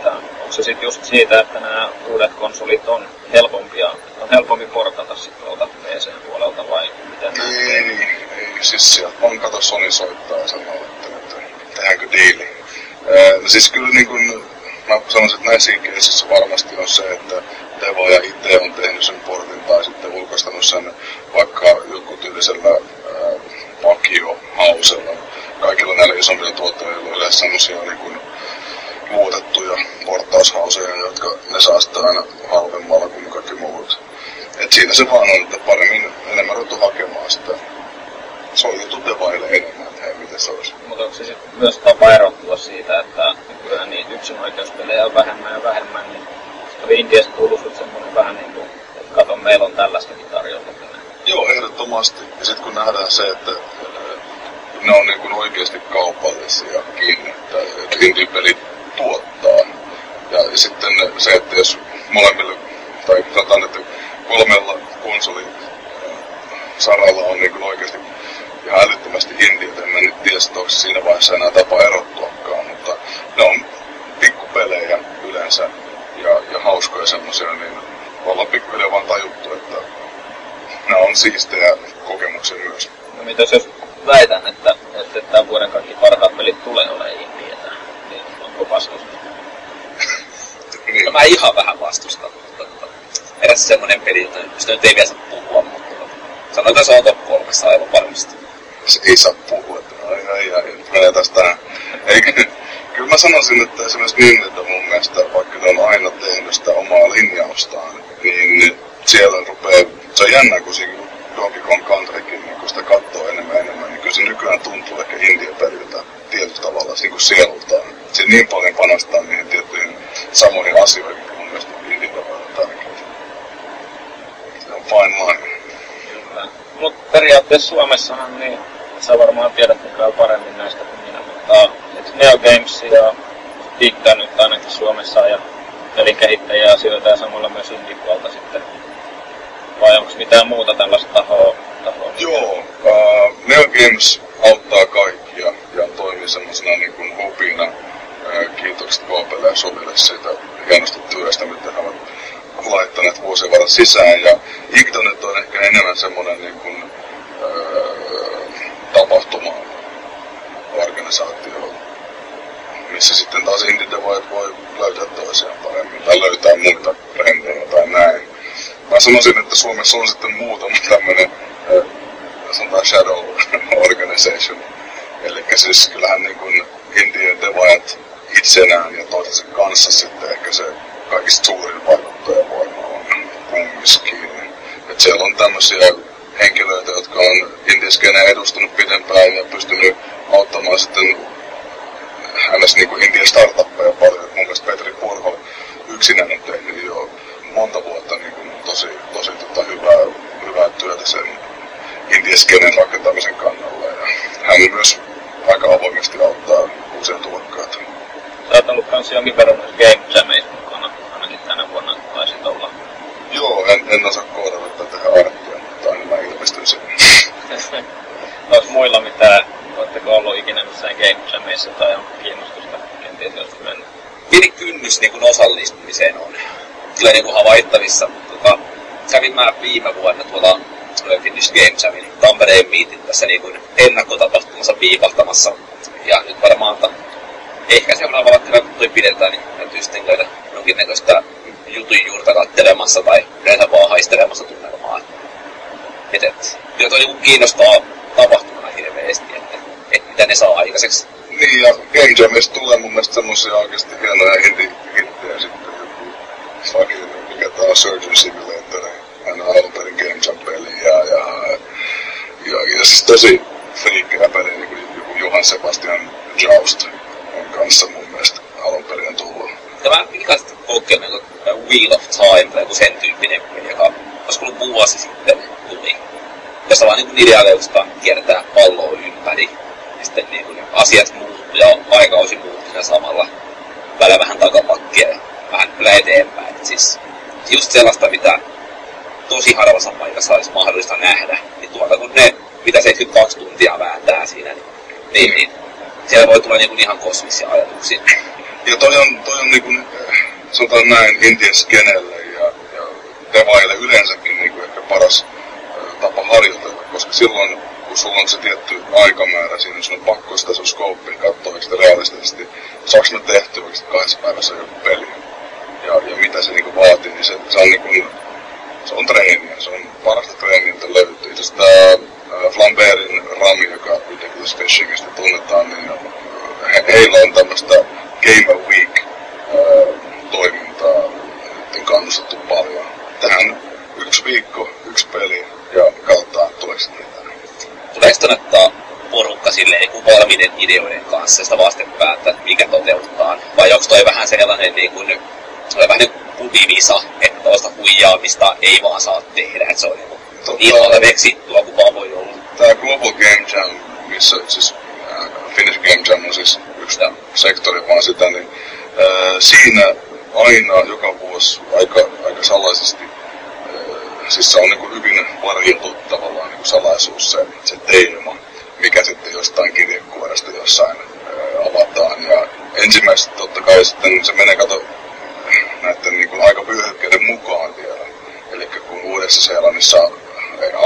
että onko se sitten just siitä, että nämä uudet konsolit on helpompia, on helpompi portata sitten tuolta PC-puolelta vai miten? Ei, niin, ei, siis sieltä on kato Sony soittaa ja sanoo, että, että tehdäänkö diili. no siis kyllä niin kuin, mä sanoisin, että näissä keisissä varmasti on se, että Devoja itse on tehnyt sen portin tai sitten ulkoistanut sen vaikka joku tyylisellä vakio-hausella. Kaikilla näillä isommilla tuottajilla on yleensä sellaisia niin kuin, muutettuja portaushauseja, jotka ne saa sitten aina halvemmalla kuin kaikki muut. Et siinä se vaan on, että paremmin enemmän ruvettu hakemaan sitä. Se on juttu devaille enemmän, että hei, miten se olisi. Mutta onko se sitten myös tapa erottua siitä, että kyllä niin yksin oikeuspelejä on vähemmän ja vähemmän, niin oli Indiassa tullut semmoinen vähän niin kuin, että kato, meillä on tällaistakin tarjolla. Joo, ehdottomasti. Ja sitten kun nähdään se, että ne on niin kuin oikeasti kaupallisiakin, että indie-pelit tuottaa. Ja sitten se, että jos molemmilla, tai sanotaan, että kolmella konsoli saralla on niin oikeasti ihan älyttömästi indiet, en mä nyt tiedä, että onko siinä vaiheessa enää tapa erottuakaan, mutta ne on pikkupelejä yleensä ja, ja hauskoja semmoisia, niin ollaan pikkuhiljaa vaan tajuttu, että ne on siistejä kokemuksia myös. No mitäs jos väitän, että, että tämän vuoden kaikki parhaat pelit tulee olemaan onko vastusta? [LAUGHS] niin. No mä ihan vähän vastustan, eräs semmonen peli, että sitä nyt ei vielä saa puhua, mutta sanotaan, että se on top kolmessa aivan varmasti. Se ei saa puhua, ai ai ai, nyt menee tästä Eikä, kyllä mä sanoisin, että esimerkiksi niin, että mun mielestä, vaikka ne on aina tehnyt sitä omaa linjaustaan, niin siellä rupeaa, se on jännä, kun siinä Donkey Kong Countrykin, niin kun sitä katsoo enemmän enemmän, niin kyllä se nykyään tuntuu ehkä India periltä tietyllä tavalla niin kuin sielultaan. Se niin paljon panostaa niihin tiettyihin samoihin asioihin, mikä mun mielestä Indin tavalla tärkeää. Line. Mutta periaatteessa Suomessahan, niin sä varmaan tiedät nykyään paremmin näistä kuin minä, mutta Neo Games ja Dicta nyt ainakin Suomessa ja pelikehittäjiä asioita ja samalla myös indie sitten vai onko mitään muuta tällaista tahoa? tahoa Joo, uh, Neo Games auttaa kaikkia ja toimii semmoisena niin kuin hubina. Uh, kiitokset KPL ja Soville siitä hienosta työstä, mitä he ovat laittaneet vuosien varrella sisään. Ja Igdonet on ehkä enemmän semmoinen niin kuin, uh, tapahtuma organisaatio, missä sitten taas indie voi löytää toisiaan paremmin tai löytää muita brändejä tai näin. Mä sanoisin, että Suomessa on sitten muutama tämmönen, sanotaan shadow organization. Eli siis kyllähän niin kuin Indian devaajat itsenään ja toisensa kanssa sitten ehkä se kaikista suurin vaikuttajavoima on kumminkin. Että siellä on tämmöisiä henkilöitä, jotka on indiaskeneen edustanut pidempään ja pystynyt auttamaan sitten hänestä niin kuin Indian startuppeja paljon. Mun mielestä Petri Purho yksinään on tehnyt jo monta vuotta niin kuin tosi, tosi tota hyvää, hyvää työtä sen indieskenen rakentamisen kannalla. Ja hän myös aika avoimesti auttaa uusia tulokkaita. Sä oot ollut kans jonkin verran myös Game Jamissa mukana, ainakin tänä vuonna. Joo, en, en osaa koodata tätä arttia, mutta aina mä ilmestyn sinne. [LAUGHS] Onko muilla mitään, oletteko ollut ikinä missään Game Jamissa tai on kiinnostusta kenties joskus mennä? Pieni kynnys niin kuin osallistumiseen on kyllä niinku havaittavissa. Tota, kävin mä viime vuonna tuolla Finnish Games Jamin Tampereen miitin tässä niinku ennakkotapahtumassa piipahtamassa. Ja nyt varmaan että ehkä seuraavalla kerralla, kun toi pidetään, niin täytyy sitten käydä jonkinnäköistä jutun juurta kattelemassa tai yleensä vaan haistelemassa tunnelmaa. Et, et, kyllä toi niinku kiinnostaa tapahtumana hirveästi, että, et mitä ne saa aikaiseksi. Niin, ja Game Jamista tulee mun mielestä semmosia oikeesti hienoja indie-hittejä sitten joku fucking, mikä tää on Surgeon Simulator, aina alun perin Game Jam-peli ja, ja, ja, ja siis tosi friikkejä peli, niin joku Johan Sebastian Joust on kanssa mun mielestä alun perin tullut. Tämä pikaiset kokeilun niin Wheel of Time tai joku sen tyyppinen peli, joka olisiko ollut vuosi sitten tuli. Jossa vaan niin idealeista kiertää palloa ympäri. Ja sitten niin kuin asiat muuttuu ja aikausi muuttuu siinä samalla. Välillä vähän takapakkia vähän kyllä eteenpäin. Et siis just sellaista, mitä tosi harvassa paikassa olisi mahdollista nähdä. Niin tuolta kun ne, mitä 72 tuntia vääntää siinä, niin, niin, niin siellä voi tulla niin kuin ihan kosmisia ajatuksia. Ja toi on, toi on niinku, sanotaan näin, Intian skenelle ja, ja devaille yleensäkin niinku ehkä paras tapa harjoitella, koska silloin kun sulla on se tietty aikamäärä siinä, sun on pakko sitä sun scopea katsoa sitä realistisesti. Saaks me tehtyä oikeasti kahdessa päivässä joku peli? Ja, ja mitä se niinku vaatii, niin se, se on niinku, se on treeniä, se on parasta treeniä, mitä löytyy. Itse asiassa äh, Flamberin Rami, joka Ridiculous Fishingista tunnetaan, niin he, heillä on tämmöistä Game of Week äh, toimintaa nyt kannustettu paljon. Tähän yksi viikko, yksi peli ja katsotaan tuleeko niitä. Tuleeko kannattaa porukka silleen niin valmiiden ideoiden kanssa sitä vastenpäätä, mikä toteutetaan? Vai onko toi vähän sellainen niin kuin, vähän niin kuin vivisa, että tuosta huijaamista ei vaan saa tehdä, että se on niin kuin Tota- niin veksittua kuin vaan voi olla. Tää Global Game Jam, missä siis Finnish Game Jam on siis yksi Joo. sektori vaan sitä, niin äh, siinä aina joka vuosi aika, aika salaisesti, äh, siis se on niin hyvin varjeltu tavallaan niin salaisuus se, se teema, mikä sitten jostain kirjekuoresta jossain äh, avataan. Ja ensimmäiset totta kai sitten se menee kato näiden niin kuin aikavyöhykkeiden mukaan vielä. Eli kun Uudessa Seelannissa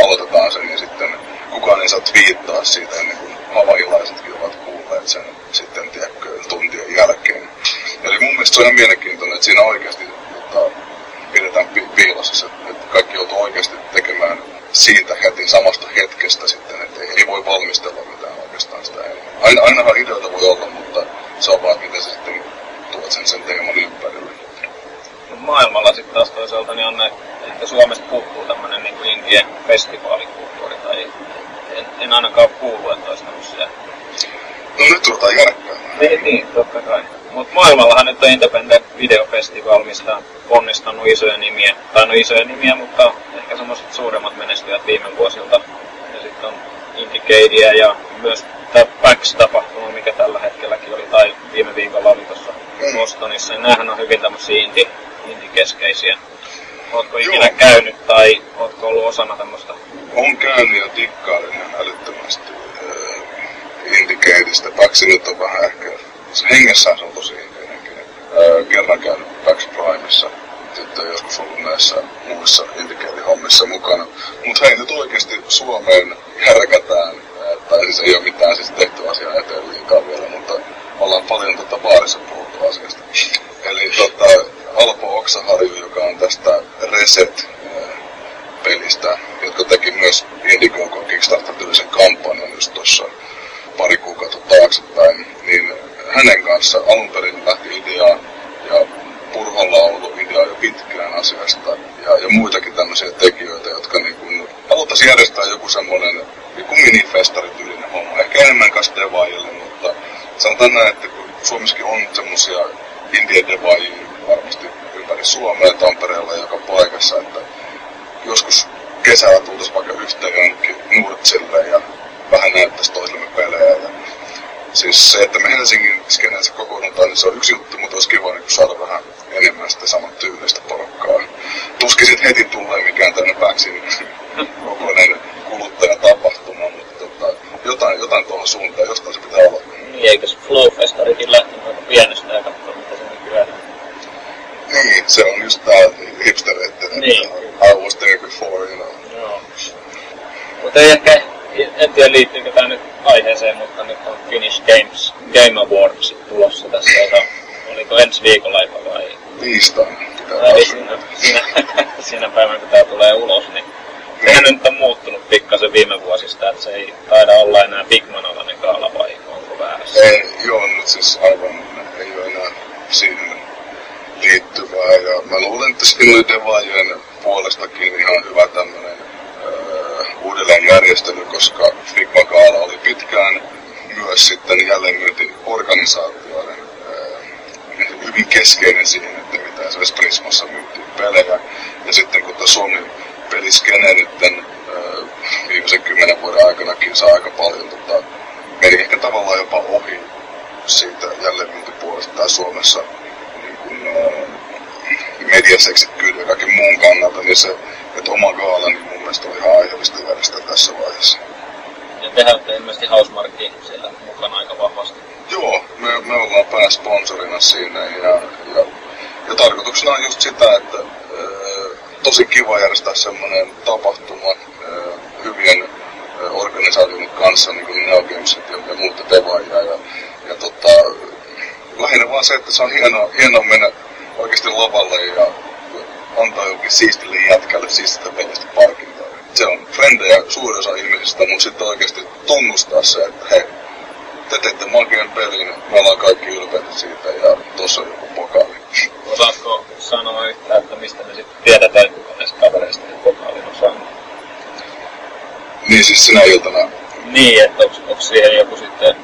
aloitetaan sen, niin sitten kukaan ei saa twiittaa siitä ennen kuin havailaisetkin ovat kuulleet sen sitten tiedätkö, tuntien jälkeen. Eli mun mielestä se on ihan mielenkiintoinen, että siinä oikeasti tota, pidetään pi- piilossa se, että kaikki joutuu oikeasti tekemään siitä heti samasta hetkestä sitten, että ei, ei voi valmistella mitään oikeastaan sitä enemmän. Aina, ainahan ideoita voi olla, mutta se on vaan, miten sä sitten tuot sen, sen teeman ympärille. maailmalla sitten taas toisaalta niin on ne, ehkä Suomesta puuttuu tämmönen niin kuin festivaalikulttuuri tai en, en ainakaan kuullut, että olisi tämmöisiä. No nyt ruvetaan järkkäämään. Niin, niin, totta kai. Mutta maailmallahan nyt on Independent Video Festival, mistä on ponnistanut isoja nimiä, tai no isoja nimiä, mutta ehkä semmoiset suuremmat menestyjät viime vuosilta. Ja sitten on Indicadia ja myös tämä PAX-tapahtuma, mikä tällä hetkelläkin oli, tai viime viikolla oli tuossa Bostonissa, niin näähän on hyvin tämmöisiä indie, indie-keskeisiä. Ootko ikinä Joo. käynyt tai ootko ollut osana tämmöistä? On käynyt ja dikkailen ihan älyttömästi äh, Indicateista. Paksi nyt on vähän ehkä, se on tosi indinenkin. Äh, kerran käynyt Pax Primeissa, sitten joskus ollut näissä muissa Indicate-hommissa mukana. Mutta hei, nyt oikeasti Suomeen härkätään, äh, tai siis ei ole mitään siis tehty asiaa eteen liikaa vielä, mutta ollaan paljon tota baarissa puhuttu asiasta. Eli tota, Alpo Oksaharju, joka on tästä Reset pelistä, jotka teki myös Indiegogo Kickstarter-tyylisen kampanjan just tuossa pari kuukautta taaksepäin, niin hänen kanssa alun perin lähti idea ja Purholla on ollut idea jo pitkään asiasta. Ja, ja muitakin tämmöisiä tekijöitä, jotka niin kuin, haluttaisiin järjestää joku semmoinen joku minifestarityylinen homma, ehkä enemmän kanssa devaajille, mutta sanotaan näin, että kun Suomessakin on semmoisia indie varmasti ympäri Suomea, Tampereella joka paikassa, että joskus kesällä tultaisiin vaikka yhteen jonnekin Nurtsille ja vähän näyttäisi toisillemme pelejä. Ja siis se, että me Helsingin skeneessä kokoonnutaan, niin se on yksi juttu, mutta olisi kiva niin saada vähän enemmän sitä saman tyylistä porukkaa. Tuskin sit heti tulee mikään tänne pääksin [LAUGHS] kokoinen kuluttajatapahtuma, mutta tota, jotain, jotain tuohon suuntaan, jostain se pitää olla. Niin, eikö se Flowfestarikin lähtenyt aika pienestä ja katsoa, mitä se nykyään on? Niin, se on just tää hipstereitten, Niin. että I was there before, you know. Joo. Mutta ei ehkä, en tiedä liittyykö tämä nyt aiheeseen, mutta nyt on Finnish Games Game Awards tulossa tässä, joka oliko ensi viikolla jopa vai Tiistaina tai siinä, siinä, [LAUGHS] siinä päivänä kun tämä tulee ulos, niin sehän nyt on muuttunut pikkasen viime vuosista, että se ei taida olla enää Bigman-alainen kaala vai onko väärässä? Ei, joo, nyt siis aivan ei ole enää siihen liittyvää. Ja mä luulen, että siinä oli Devajen puolestakin ihan hyvä tämmönen öö, uudelleenjärjestely, koska Figma Kaala oli pitkään myös sitten jälleenmyyntiorganisaatioiden öö, hyvin keskeinen siihen, että mitä esimerkiksi Prismassa myytiin pelejä. Ja sitten kun tämä Suomi peliskene nyt öö, viimeisen kymmenen vuoden aikanakin saa aika paljon tota, meni ehkä tavallaan jopa ohi siitä jälleenmyyntipuolesta tää Suomessa niin kuin, äh, mediaseksikkyyden ja kaiken muun kannalta, niin se, että oma gaala, niin mun mielestä oli ihan aiheellista järjestää tässä vaiheessa. Ja tehän olette ilmeisesti Housemarkin siellä mukana aika vahvasti. Joo, me, me ollaan pääsponsorina siinä ja tarkoituksena on just sitä, että äh, tosi kiva järjestää semmoinen tapahtuma hyvien organisaatioiden kanssa, niin kuin Neo Gamesit ja, ja muuta devaajia. Ja, ja tota, lähinnä vaan se, että se on hienoa, hienoa mennä oikeasti lavalle ja antaa jokin siistille jätkälle siististä pelistä palkintoa. Se on frendejä suurin osa ihmisistä, mutta sitten oikeasti tunnustaa se, että hei, te teette magian pelin, me kaikki ylpeitä siitä ja tossa on joku pokaali. Osaatko sanoa yhtään, että mistä me sitten tiedetään, kuka näistä kavereista nyt pokaalin on saanut? Niin siis sinä iltana. Niin, että onko, onko siihen joku sitten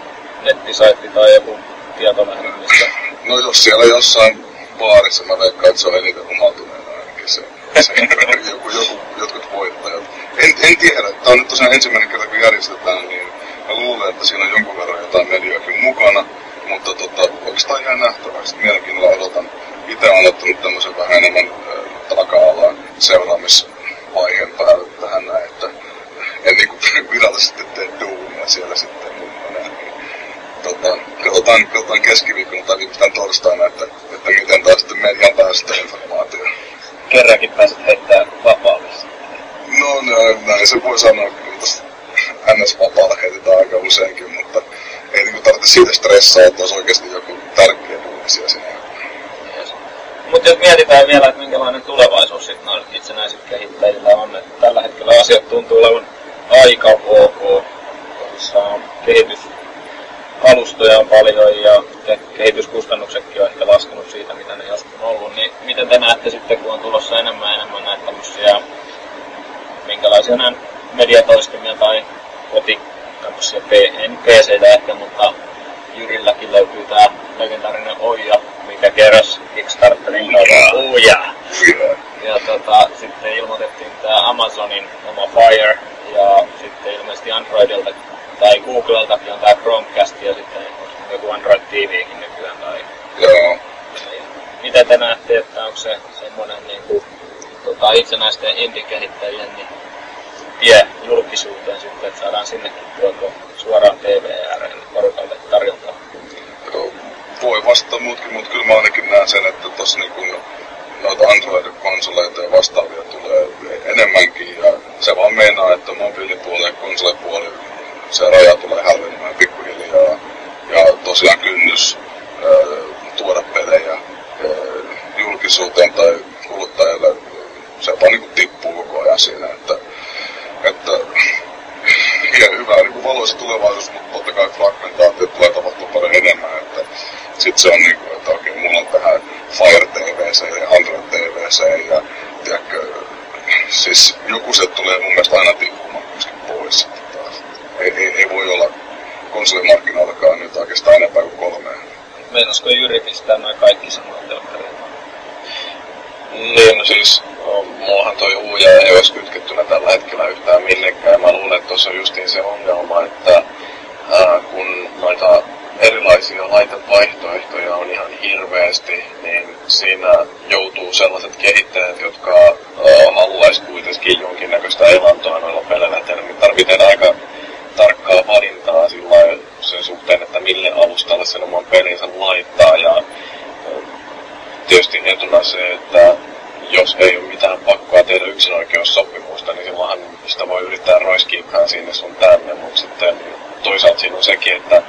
nettisaitti tai joku tietolähde, mistä... No jos siellä jossain baarissa, mä veikkaan, että se on eniten humaltuneena ainakin se, se joku, joku, jotkut voittajat. En, en tiedä, tämä on nyt tosiaan ensimmäinen kerta kun järjestetään, niin mä luulen, että siinä on jonkun verran jotain medioakin mukana, mutta tota, oikeastaan ihan nähtäväksi. Mielenkiinnolla odotan. Itse olen ottanut tämmöisen vähän enemmän äh, taka-alan seuraamisvaiheen päälle tähän näin, että en niinku virallisesti tee duunia siellä sitten. Niin, niin, tota, katsotaan, katsotaan keskiviikkona tai viimeistään torstaina, että, että miten taas sitten median päästä informaatio. Kerrankin pääset heittää vapaalle. No näin se voi sanoa, kyllä tässä NS-vapaalla heitetään aika useinkin, mutta ei niinku tarvitse siitä stressaa, että olisi oikeasti joku tärkeä duunisia siinä. Mutta jos mietitään vielä, että minkälainen tulevaisuus sitten noilla itsenäisillä kehittäjillä on, että tällä hetkellä asiat tuntuu olevan aika ok. Tosissaan kehitysalustoja on paljon ja 14 tai koti, tämmöisiä P, pc ehkä, mutta Jyrilläkin löytyy tää legendaarinen Oija, mikä keräs Kickstarterin kautta Oija. Ja tota, sitten ilmoitettiin tää Amazonin oma Fire, ja sitten ilmeisesti Androidilta tai Googleltakin on tää Chromecast ja sitten joku Android TVkin nykyään tai... Joo. Mitä te näette, että onko se semmonen niinku, tota, itsenäisten indie se vaan meinaa, että mobiilipuoli ja konsolipuoli se raja tulee hälvenemään pikkuhiljaa. Ja tosiaan kynnys ää, tuoda pelejä ää, julkisuuteen tai kuluttajalle se vaan niinku tippuu koko ajan siinä, että, että [LAUGHS] ja hyvä niin valoisa tulevaisuus, mutta totta kai fragmentaatio tulee tapahtua paljon enemmän, että sit se on niinku, että okei, mulla on tähän Fire TVC ja Android TVC ja tiedätkö, siis joku se tulee mun mielestä aina tippumaan myöskin pois sitten. Ei, ei, ei voi olla konsolimarkkinoillakaan nyt oikeastaan enempää kuin kolme. Meinasko Jyri pistää noin kaikki samaan telkkariin? Niin, no siis no, mullahan toi uja ei olisi kytkettynä tällä hetkellä yhtään minnekään. Mä luulen, että tuossa on justiin se ongelma, että ää, kun noita erilaisia laitevaihtoehtoja on ihan hirveästi, niin siinä joutuu sellaiset kehittäjät, jotka ää, haluaisi kuitenkin jonkinnäköistä elantoa noilla peleillä. Että ne tarvitsee aika tarkkaa valintaa sillä sen suhteen, että mille alustalle sen oman pelinsä laittaa. Ja tietysti etuna se, että jos ei ole mitään pakkoa tehdä yksinoikeussopimusta, niin silloinhan sitä voi yrittää roiskia vähän sinne sun tänne, mutta sitten toisaalta siinä on sekin, että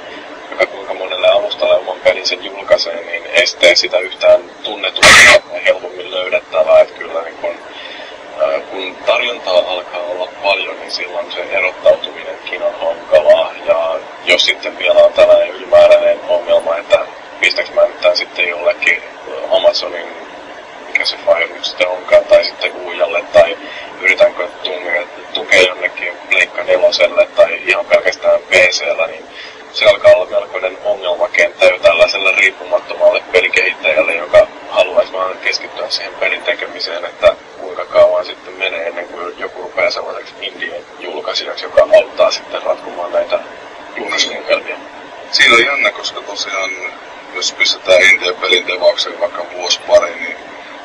joka kuinka monelle alustalle oman pelin sen julkaisee, niin ei sitten sitä yhtään tunnetusta helpommin löydettävää, että kyllä niin kun, kun tarjontaa alkaa olla paljon, niin silloin se erottautuminenkin on hankalaa, ja jos sitten vielä on tällainen ylimääräinen ongelma, että pistäks mä nyt tän sitten jollekin Amazonin mikä se Fire nyt sitten onkaan, tai sitten Uijalle, tai yritänkö tukea jonnekin Pleikka neloselle, tai ihan pelkästään PCllä, niin se alkaa olla melkoinen ongelmakenttä jo tällaiselle riippumattomalle pelikehittäjälle, joka haluaisi vaan keskittyä siihen pelin tekemiseen, että kuinka kauan sitten menee ennen kuin joku rupeaa sellaiseksi indien julkaisijaksi, joka auttaa sitten ratkomaan näitä julkaisuongelmia. Siinä on jännä, koska tosiaan jos pistetään Indian pelin devaukseen vaikka vuosi pari, niin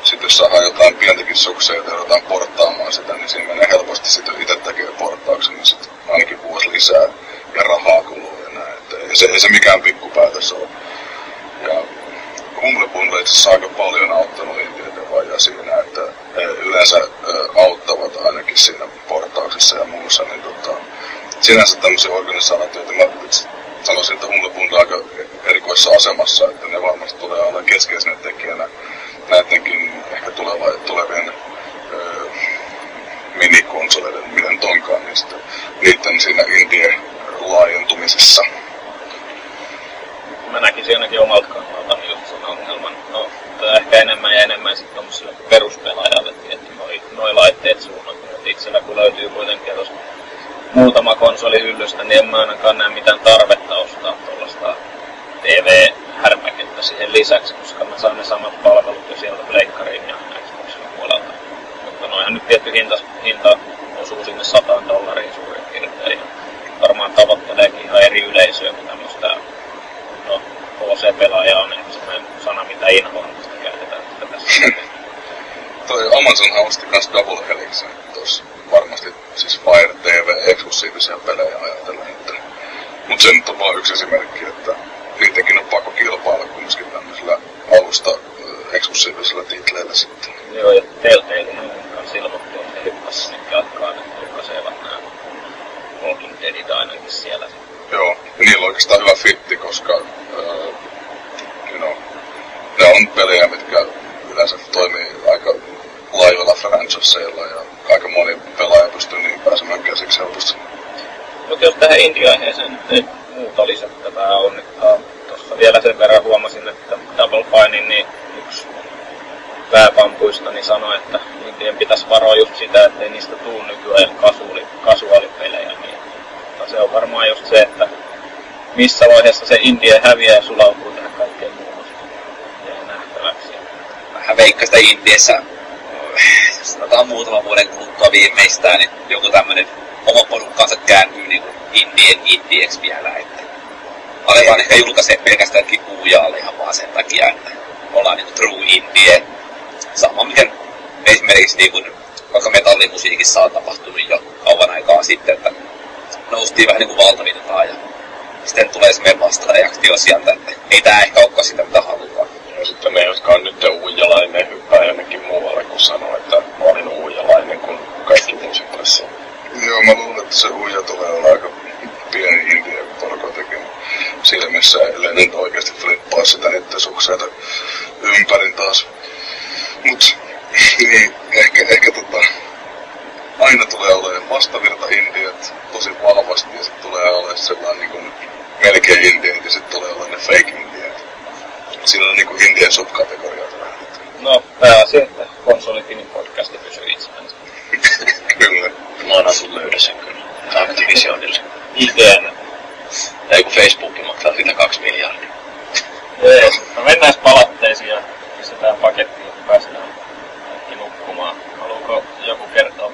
sitten jos saadaan jotain pientäkin suksia ja joudutaan porttaamaan sitä, niin siinä menee helposti sitten itse tekee porttauksen, niin sitten ainakin vuosi lisää ja rahaa kuluu ei, se, ei se mikään pikkupäätös ole. Ja Humble Bundle itse asiassa aika paljon auttanut Indian devaajia siinä, että he yleensä auttavat ainakin siinä porttauksessa ja muussa, niin tota, sinänsä tämmöisiä organisaatioita, mä sanoisin, että Humble Bundle on aika erikoisessa asemassa, että ne varmasti tulee olla keskeisenä tekijänä näidenkin ehkä tuleva, tulevien öö, minikonsoleiden, miten tonkaan, niin sitten niiden siinä indie laajentumisessa. Mä näkisin ainakin omalta kannalta just sen ongelman. No, ehkä enemmän ja enemmän sitten tommoselle peruspelaajalle, että noi, noi laitteet suunnattu. Mutta itsellä kun löytyy kuitenkin tuossa muutama konsoli hyllystä, niin en mä ainakaan näe mitään tarvetta ostaa tuollaista TV-härpäkettä siihen lisäksi, koska mä saan ne samat palvelut jo sieltä Pleikkariin ja Xboxin puolelta. Mutta noihan nyt tietty hinta, hinta osuu sinne 100 dollariin suurin piirtein. Varmaan tavoitteleekin ihan eri yleisöä kuin tämmöistä, HC-pelaaja on ehkä semmoinen sana, mitä mistä käytetään. Toi Amazonhan osti kans Double Helixen tuossa varmasti siis Fire TV eksklusiivisia pelejä ajatellen, että mutta se nyt on vaan yksi esimerkki, että niidenkin on pakko kilpailla kumminkin tämmöisellä alusta eksklusiivisella titleillä sitten. Joo, ja Telltalehän kanssa ilmoitti, että he hyppäs nyt jatkaa, että julkaisevat nämä Walking Deadit ainakin siellä. Joo, ja niillä on oikeastaan hyvä fitti, koska uh, you know, ne on pelejä, mitkä yleensä toimii aika laajoilla franchiseilla ja aika moni pelaaja pystyy niin pääsemään käsiksi helposti. Mutta jos tähän India-aiheeseen nyt muuta lisättävää on, että tuossa vielä sen verran huomasin, että Double Finein niin yksi pääpampuista niin sanoi, että Indien pitäisi varoa just sitä, että ei niistä tuu nykyään kasuaalipelejä. Niin, mutta se on varmaan just se, että missä vaiheessa se India häviää ja sulautuu tähän kaikkeen muuhun. Nähtäväksi. Vähän veikkaista Indiassa, sanotaan muutaman vuoden kuluttua viimeistään, niin joku tämmönen oma porukkaansa kääntyy niin Indien Indieksi vielä, että Alevan ehkä julkaisee pelkästään kuujaalle ihan vaan sen takia, että ollaan niin true indie. Sama miten esimerkiksi niin kuin, vaikka metallimusiikissa on tapahtunut jo kauan aikaa sitten, että noustiin vähän niin kuin valtavirtaan ja sitten tulee semmoinen vastareaktio sieltä, että ei tää ehkä olekaan sitä mitä halutaan. Ja sitten ne, jotka on nyt uujalainen, hyppää jonnekin muualle, kun sanoo, että mä olin uujalainen, kun kaikki musiikissa. Joo, mä luulen, että se huija tulee olla aika pieni indie porukka tekemään. Siinä missä ellei nyt oikeasti flippaa sitä niiden sukseita ympärin taas. Mut niin, ehkä, ehkä tota, aina tulee olemaan vastavirta indiat tosi vahvasti ja sitten tulee olemaan sellainen niin kuin melkein indiat ja sitten tulee olemaan ne fake indiat. Siinä on niin kuin indien subkategorioita vähän. No, pääasia, että konsolifinin podcasti pysyy itsensä. [LAUGHS] Kyllä. Mä oon asun löydä sen kyllä. Activisionille. Ideana. Tai kun Facebook maksaa siitä kaksi miljardia. Jees. No mennään palatteisiin ja pistetään pakettiin, kun päästään nukkumaan. Haluuko joku kertoa?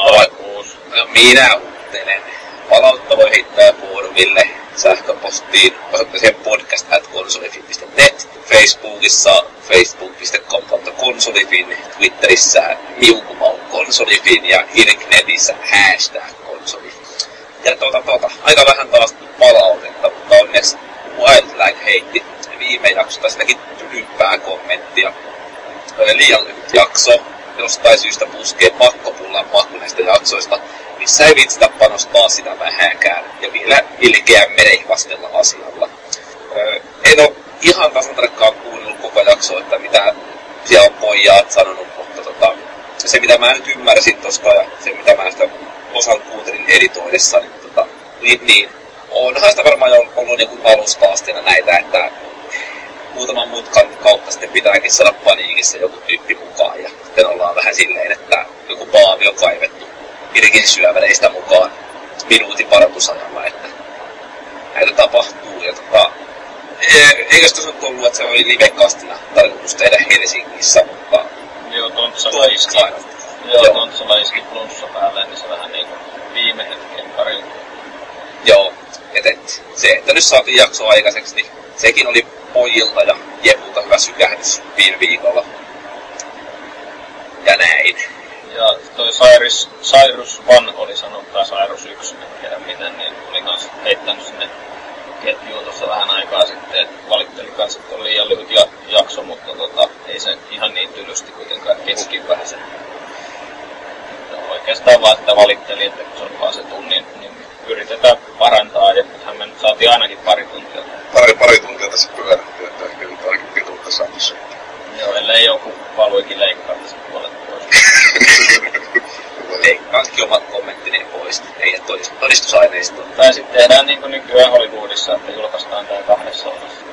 Alkuus. No minä uuttelen. Palautta voi heittää foorumille, sähköpostiin, osoitteeseen podcast.konsolifin.net, Facebookissa facebook.com kautta konsolifin, Twitterissä miukumaun konsolifin ja Hirknetissä hashtag konsolifin. Ja tuota, tuota, aika vähän taas palautetta, mutta onneksi Wildlag heitti viime jaksosta sitäkin tylympää kommenttia. liian lyhyt jakso, jostain syystä puskee pakkopullan maku näistä jaksoista, missä ei viitsitä panostaa sitä vähäkään, ja vielä ilkeä mereivastella asialla. Öö, en ole ihan tasan kuunnellut koko jakso, että mitä siellä on pojat sanonut, mutta tota, se mitä mä nyt ymmärsin tosta ja se mitä mä sitä osan kuuntelin editoidessa, niin, tota, niin, niin onhan sitä varmaan jo ollut niin alusta asti näitä, että muutaman mutkan kautta sitten pitääkin saada paniikissa joku tyyppi mukaan. Ja sitten ollaan vähän silleen, että joku paavi on kaivettu pirikin syöväleistä mukaan minuutin varoitusajalla, että näitä tapahtuu. Ja tota, e- eikö se ole ollut, että se oli livekastina tarkoitus tehdä Helsingissä, mutta... Joo, Tontsalla iski. Joo, Tontsalla iski flunssa päälle, niin se vähän niin kuin viime hetken pari. Joo, et, et, se, että nyt saatiin jakso aikaiseksi, niin sekin oli pojilta ja Jepulta hyvä sykähdys viime viikolla. Ja näin. Ja toi Cyrus, Cyrus One oli sanonut, tai Cyrus 1, en tiedä miten, niin oli kans heittänyt sinne ketjuun tuossa vähän aikaa sitten, että valitteli kanssa, että on liian lyhyt ja, jakso, mutta tota, ei se ihan niin tylysti kuitenkaan vähän se. Oikeastaan vaan sitä valitteli, että kun se on vaan se tunnin, yritetään parantaa, ja nythän me nyt saatiin ainakin pari tuntia. Pari, pari tuntia tässä pyörähti, että ehkä nyt ainakin pituutta saatu Joo, ellei joku valuikin leikkaa tässä puolet pois. [LAUGHS] Leikkaankin omat kommenttini pois, ei todistusaineistoa. Tai sitten tehdään niin kuin nykyään Hollywoodissa, että julkaistaan tää kahdessa osassa.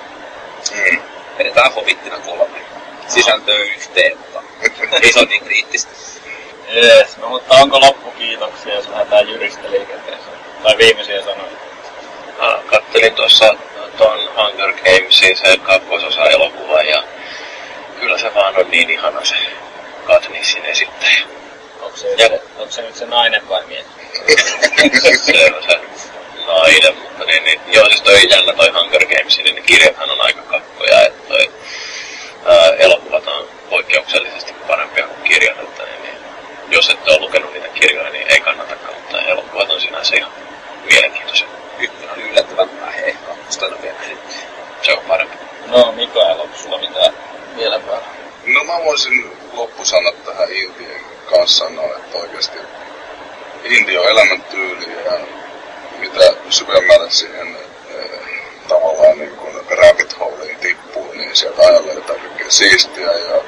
Mm. Vedetään hobittina kolme. Sisältöä yhteen, mutta ei se ole niin kriittistä. [LAUGHS] Jees, no mutta onko loppukiitoksia, jos lähdetään jyristä liikenteeseen? Tai viimeisiä sanoja? Ah, kattelin tuossa tuon Hunger Gamesin se kakkososa elokuva ja kyllä se vaan on niin ihana se Katnissin esittäjä. Onko se, ja... se, onko se nyt se nainen vai mies? [LAUGHS] se on se nainen, mutta niin, niin, joo siis toi jännä toi Hunger Gamesin, niin ne kirjathan on aika kakkoja, että toi ää, elokuvat on poikkeuksellisesti parempia kuin kirjat, että niin, jos ette ole lukenut niitä kirjoja, niin ei kannatakaan, mutta elokuvat on sinänsä ihan mielenkiintoisia. Ykkönen on yllättävän vähän kakkosta en vielä Se on parempi. No Mikael, onko sulla mitään vielä päällä? No mä voisin loppusanat tähän Intien kanssa sanoa, että oikeasti Inti on elämäntyyli ja mitä syvemmälle siihen eh, tavallaan niin kuin rabbit holeiin tippuu, niin sieltä ajan löytää kaikkea siistiä ja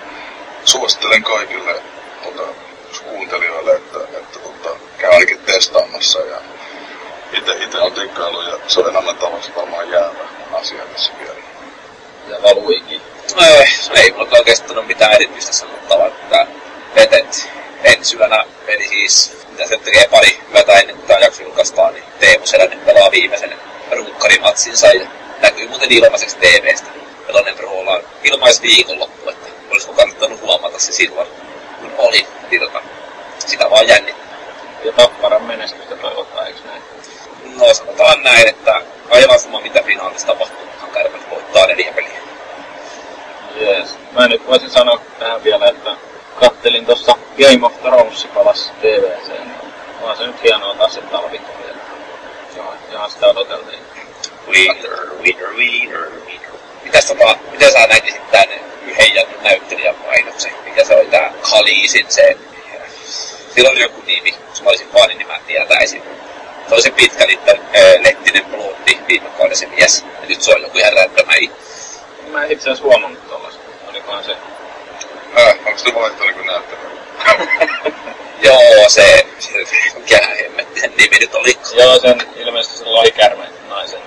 suosittelen kaikille tota, kuuntelijoille, että, että tota, käy ainakin testaamassa ja itse, itse on tikkailu ja se on enemmän tavasta varmaan jäävä asia tässä vielä. Ja valuikin. No ei, ei mulla kestänyt mitään erityistä sanottavaa, että vetet ensi yönä meni siis, mitä se tekee pari yötä ennen kuin tämä jakso julkaistaan, niin Teemu Selänen pelaa viimeisen runkkarimatsinsa ja näkyy muuten ilmaiseksi TVstä. Pelonen Pro on ilmais viikonloppu, että olisiko kannattanut huomata se silloin, kun oli. Niin tota, sitä vaan jännittää. Ja Tapparan menestystä toivotaan, eikö näin? No sanotaan näin, että aivan sama mitä finaalissa tapahtuu, kärpät voittaa neljä peliä. Jees. Mä nyt voisin sanoa tähän vielä, että kattelin tuossa Game of Thrones palas TVC, vaan se nyt hienoa taas se talvituoli. Joo, ihan sitä odoteltiin. Winner, winner, winner, winner. Mitäs tota, miten sä näkisit tän yhden näyttelijän mainoksen? Mikä se oli tää Khaleesin se... Sillä oli joku nimi, jos mä olisin fani, niin mä tietäisin. Se oli se pitkä niitten äh, lettinen blondi viime kauden se mies. Ja nyt se on joku ihan räppämäi. Mä en itse asiassa huomannut tollasta. Olikohan se... Äh, onko se vaihtanut kuin näyttelijä? Joo, se... Mikä hemmettinen nimi nyt oli? Joo, sen ilmeisesti se lohikärmen naisen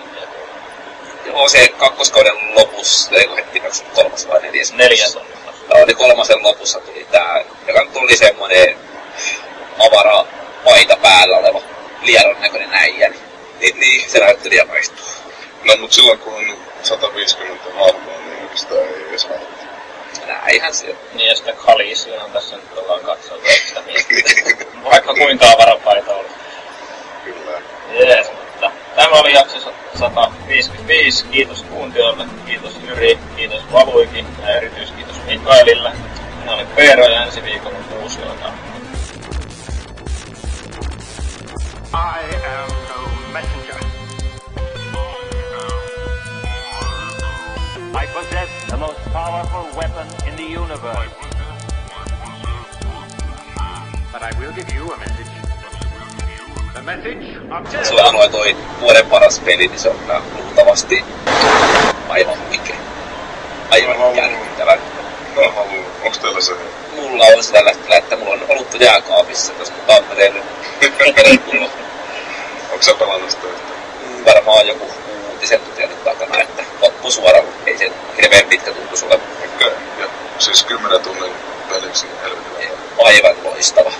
Joo, se kakkoskauden lopussa, ei kun hetki, onko se kolmas vai neljäs? Neljäs on. Joo, niin kolmasen lopussa tuli tää, joka tuli semmonen avara paita päällä oleva liedon näköinen äijä. Niin, niin, niin se näyttelijä maistuu. No mut silloin kun on 150 hahmoa, niin oikeastaan ei edes haittaa. Näinhän se on. Niin ja sitä Khaleesia on tässä nyt ollaan katseltu, eikö sitä miettiä? [LAUGHS] Vaikka kuinka avarapaita oli. Kyllä. Jees, mutta Tämä oli jakso 155. Kiitos kuuntelijoille, kiitos Jyri, kiitos Valuikin ja erityiskiitos Mikaelille. Minä olen Peero ja ensi viikolla uusiotaan. I am no messenger. I possess the most powerful weapon in the universe. But I will give you a message. Se on toi vuoden paras peli, niin se on kyllä luultavasti aivan huikea. Aivan järkyttävä. Onks teillä se? Mulla on sitä lähtellä, että mulla on olutta jääkaapissa, jos mun Tampereelle pullo. Onks sä pelannut sitä yhtään? Varmaan joku kuutisen tuntia nyt takana, että loppu suoraan, mutta ei se hirveän pitkä tuntu sulle. Okei. Ja siis 10 tunnin peliksi helvetin. Aivan loistava.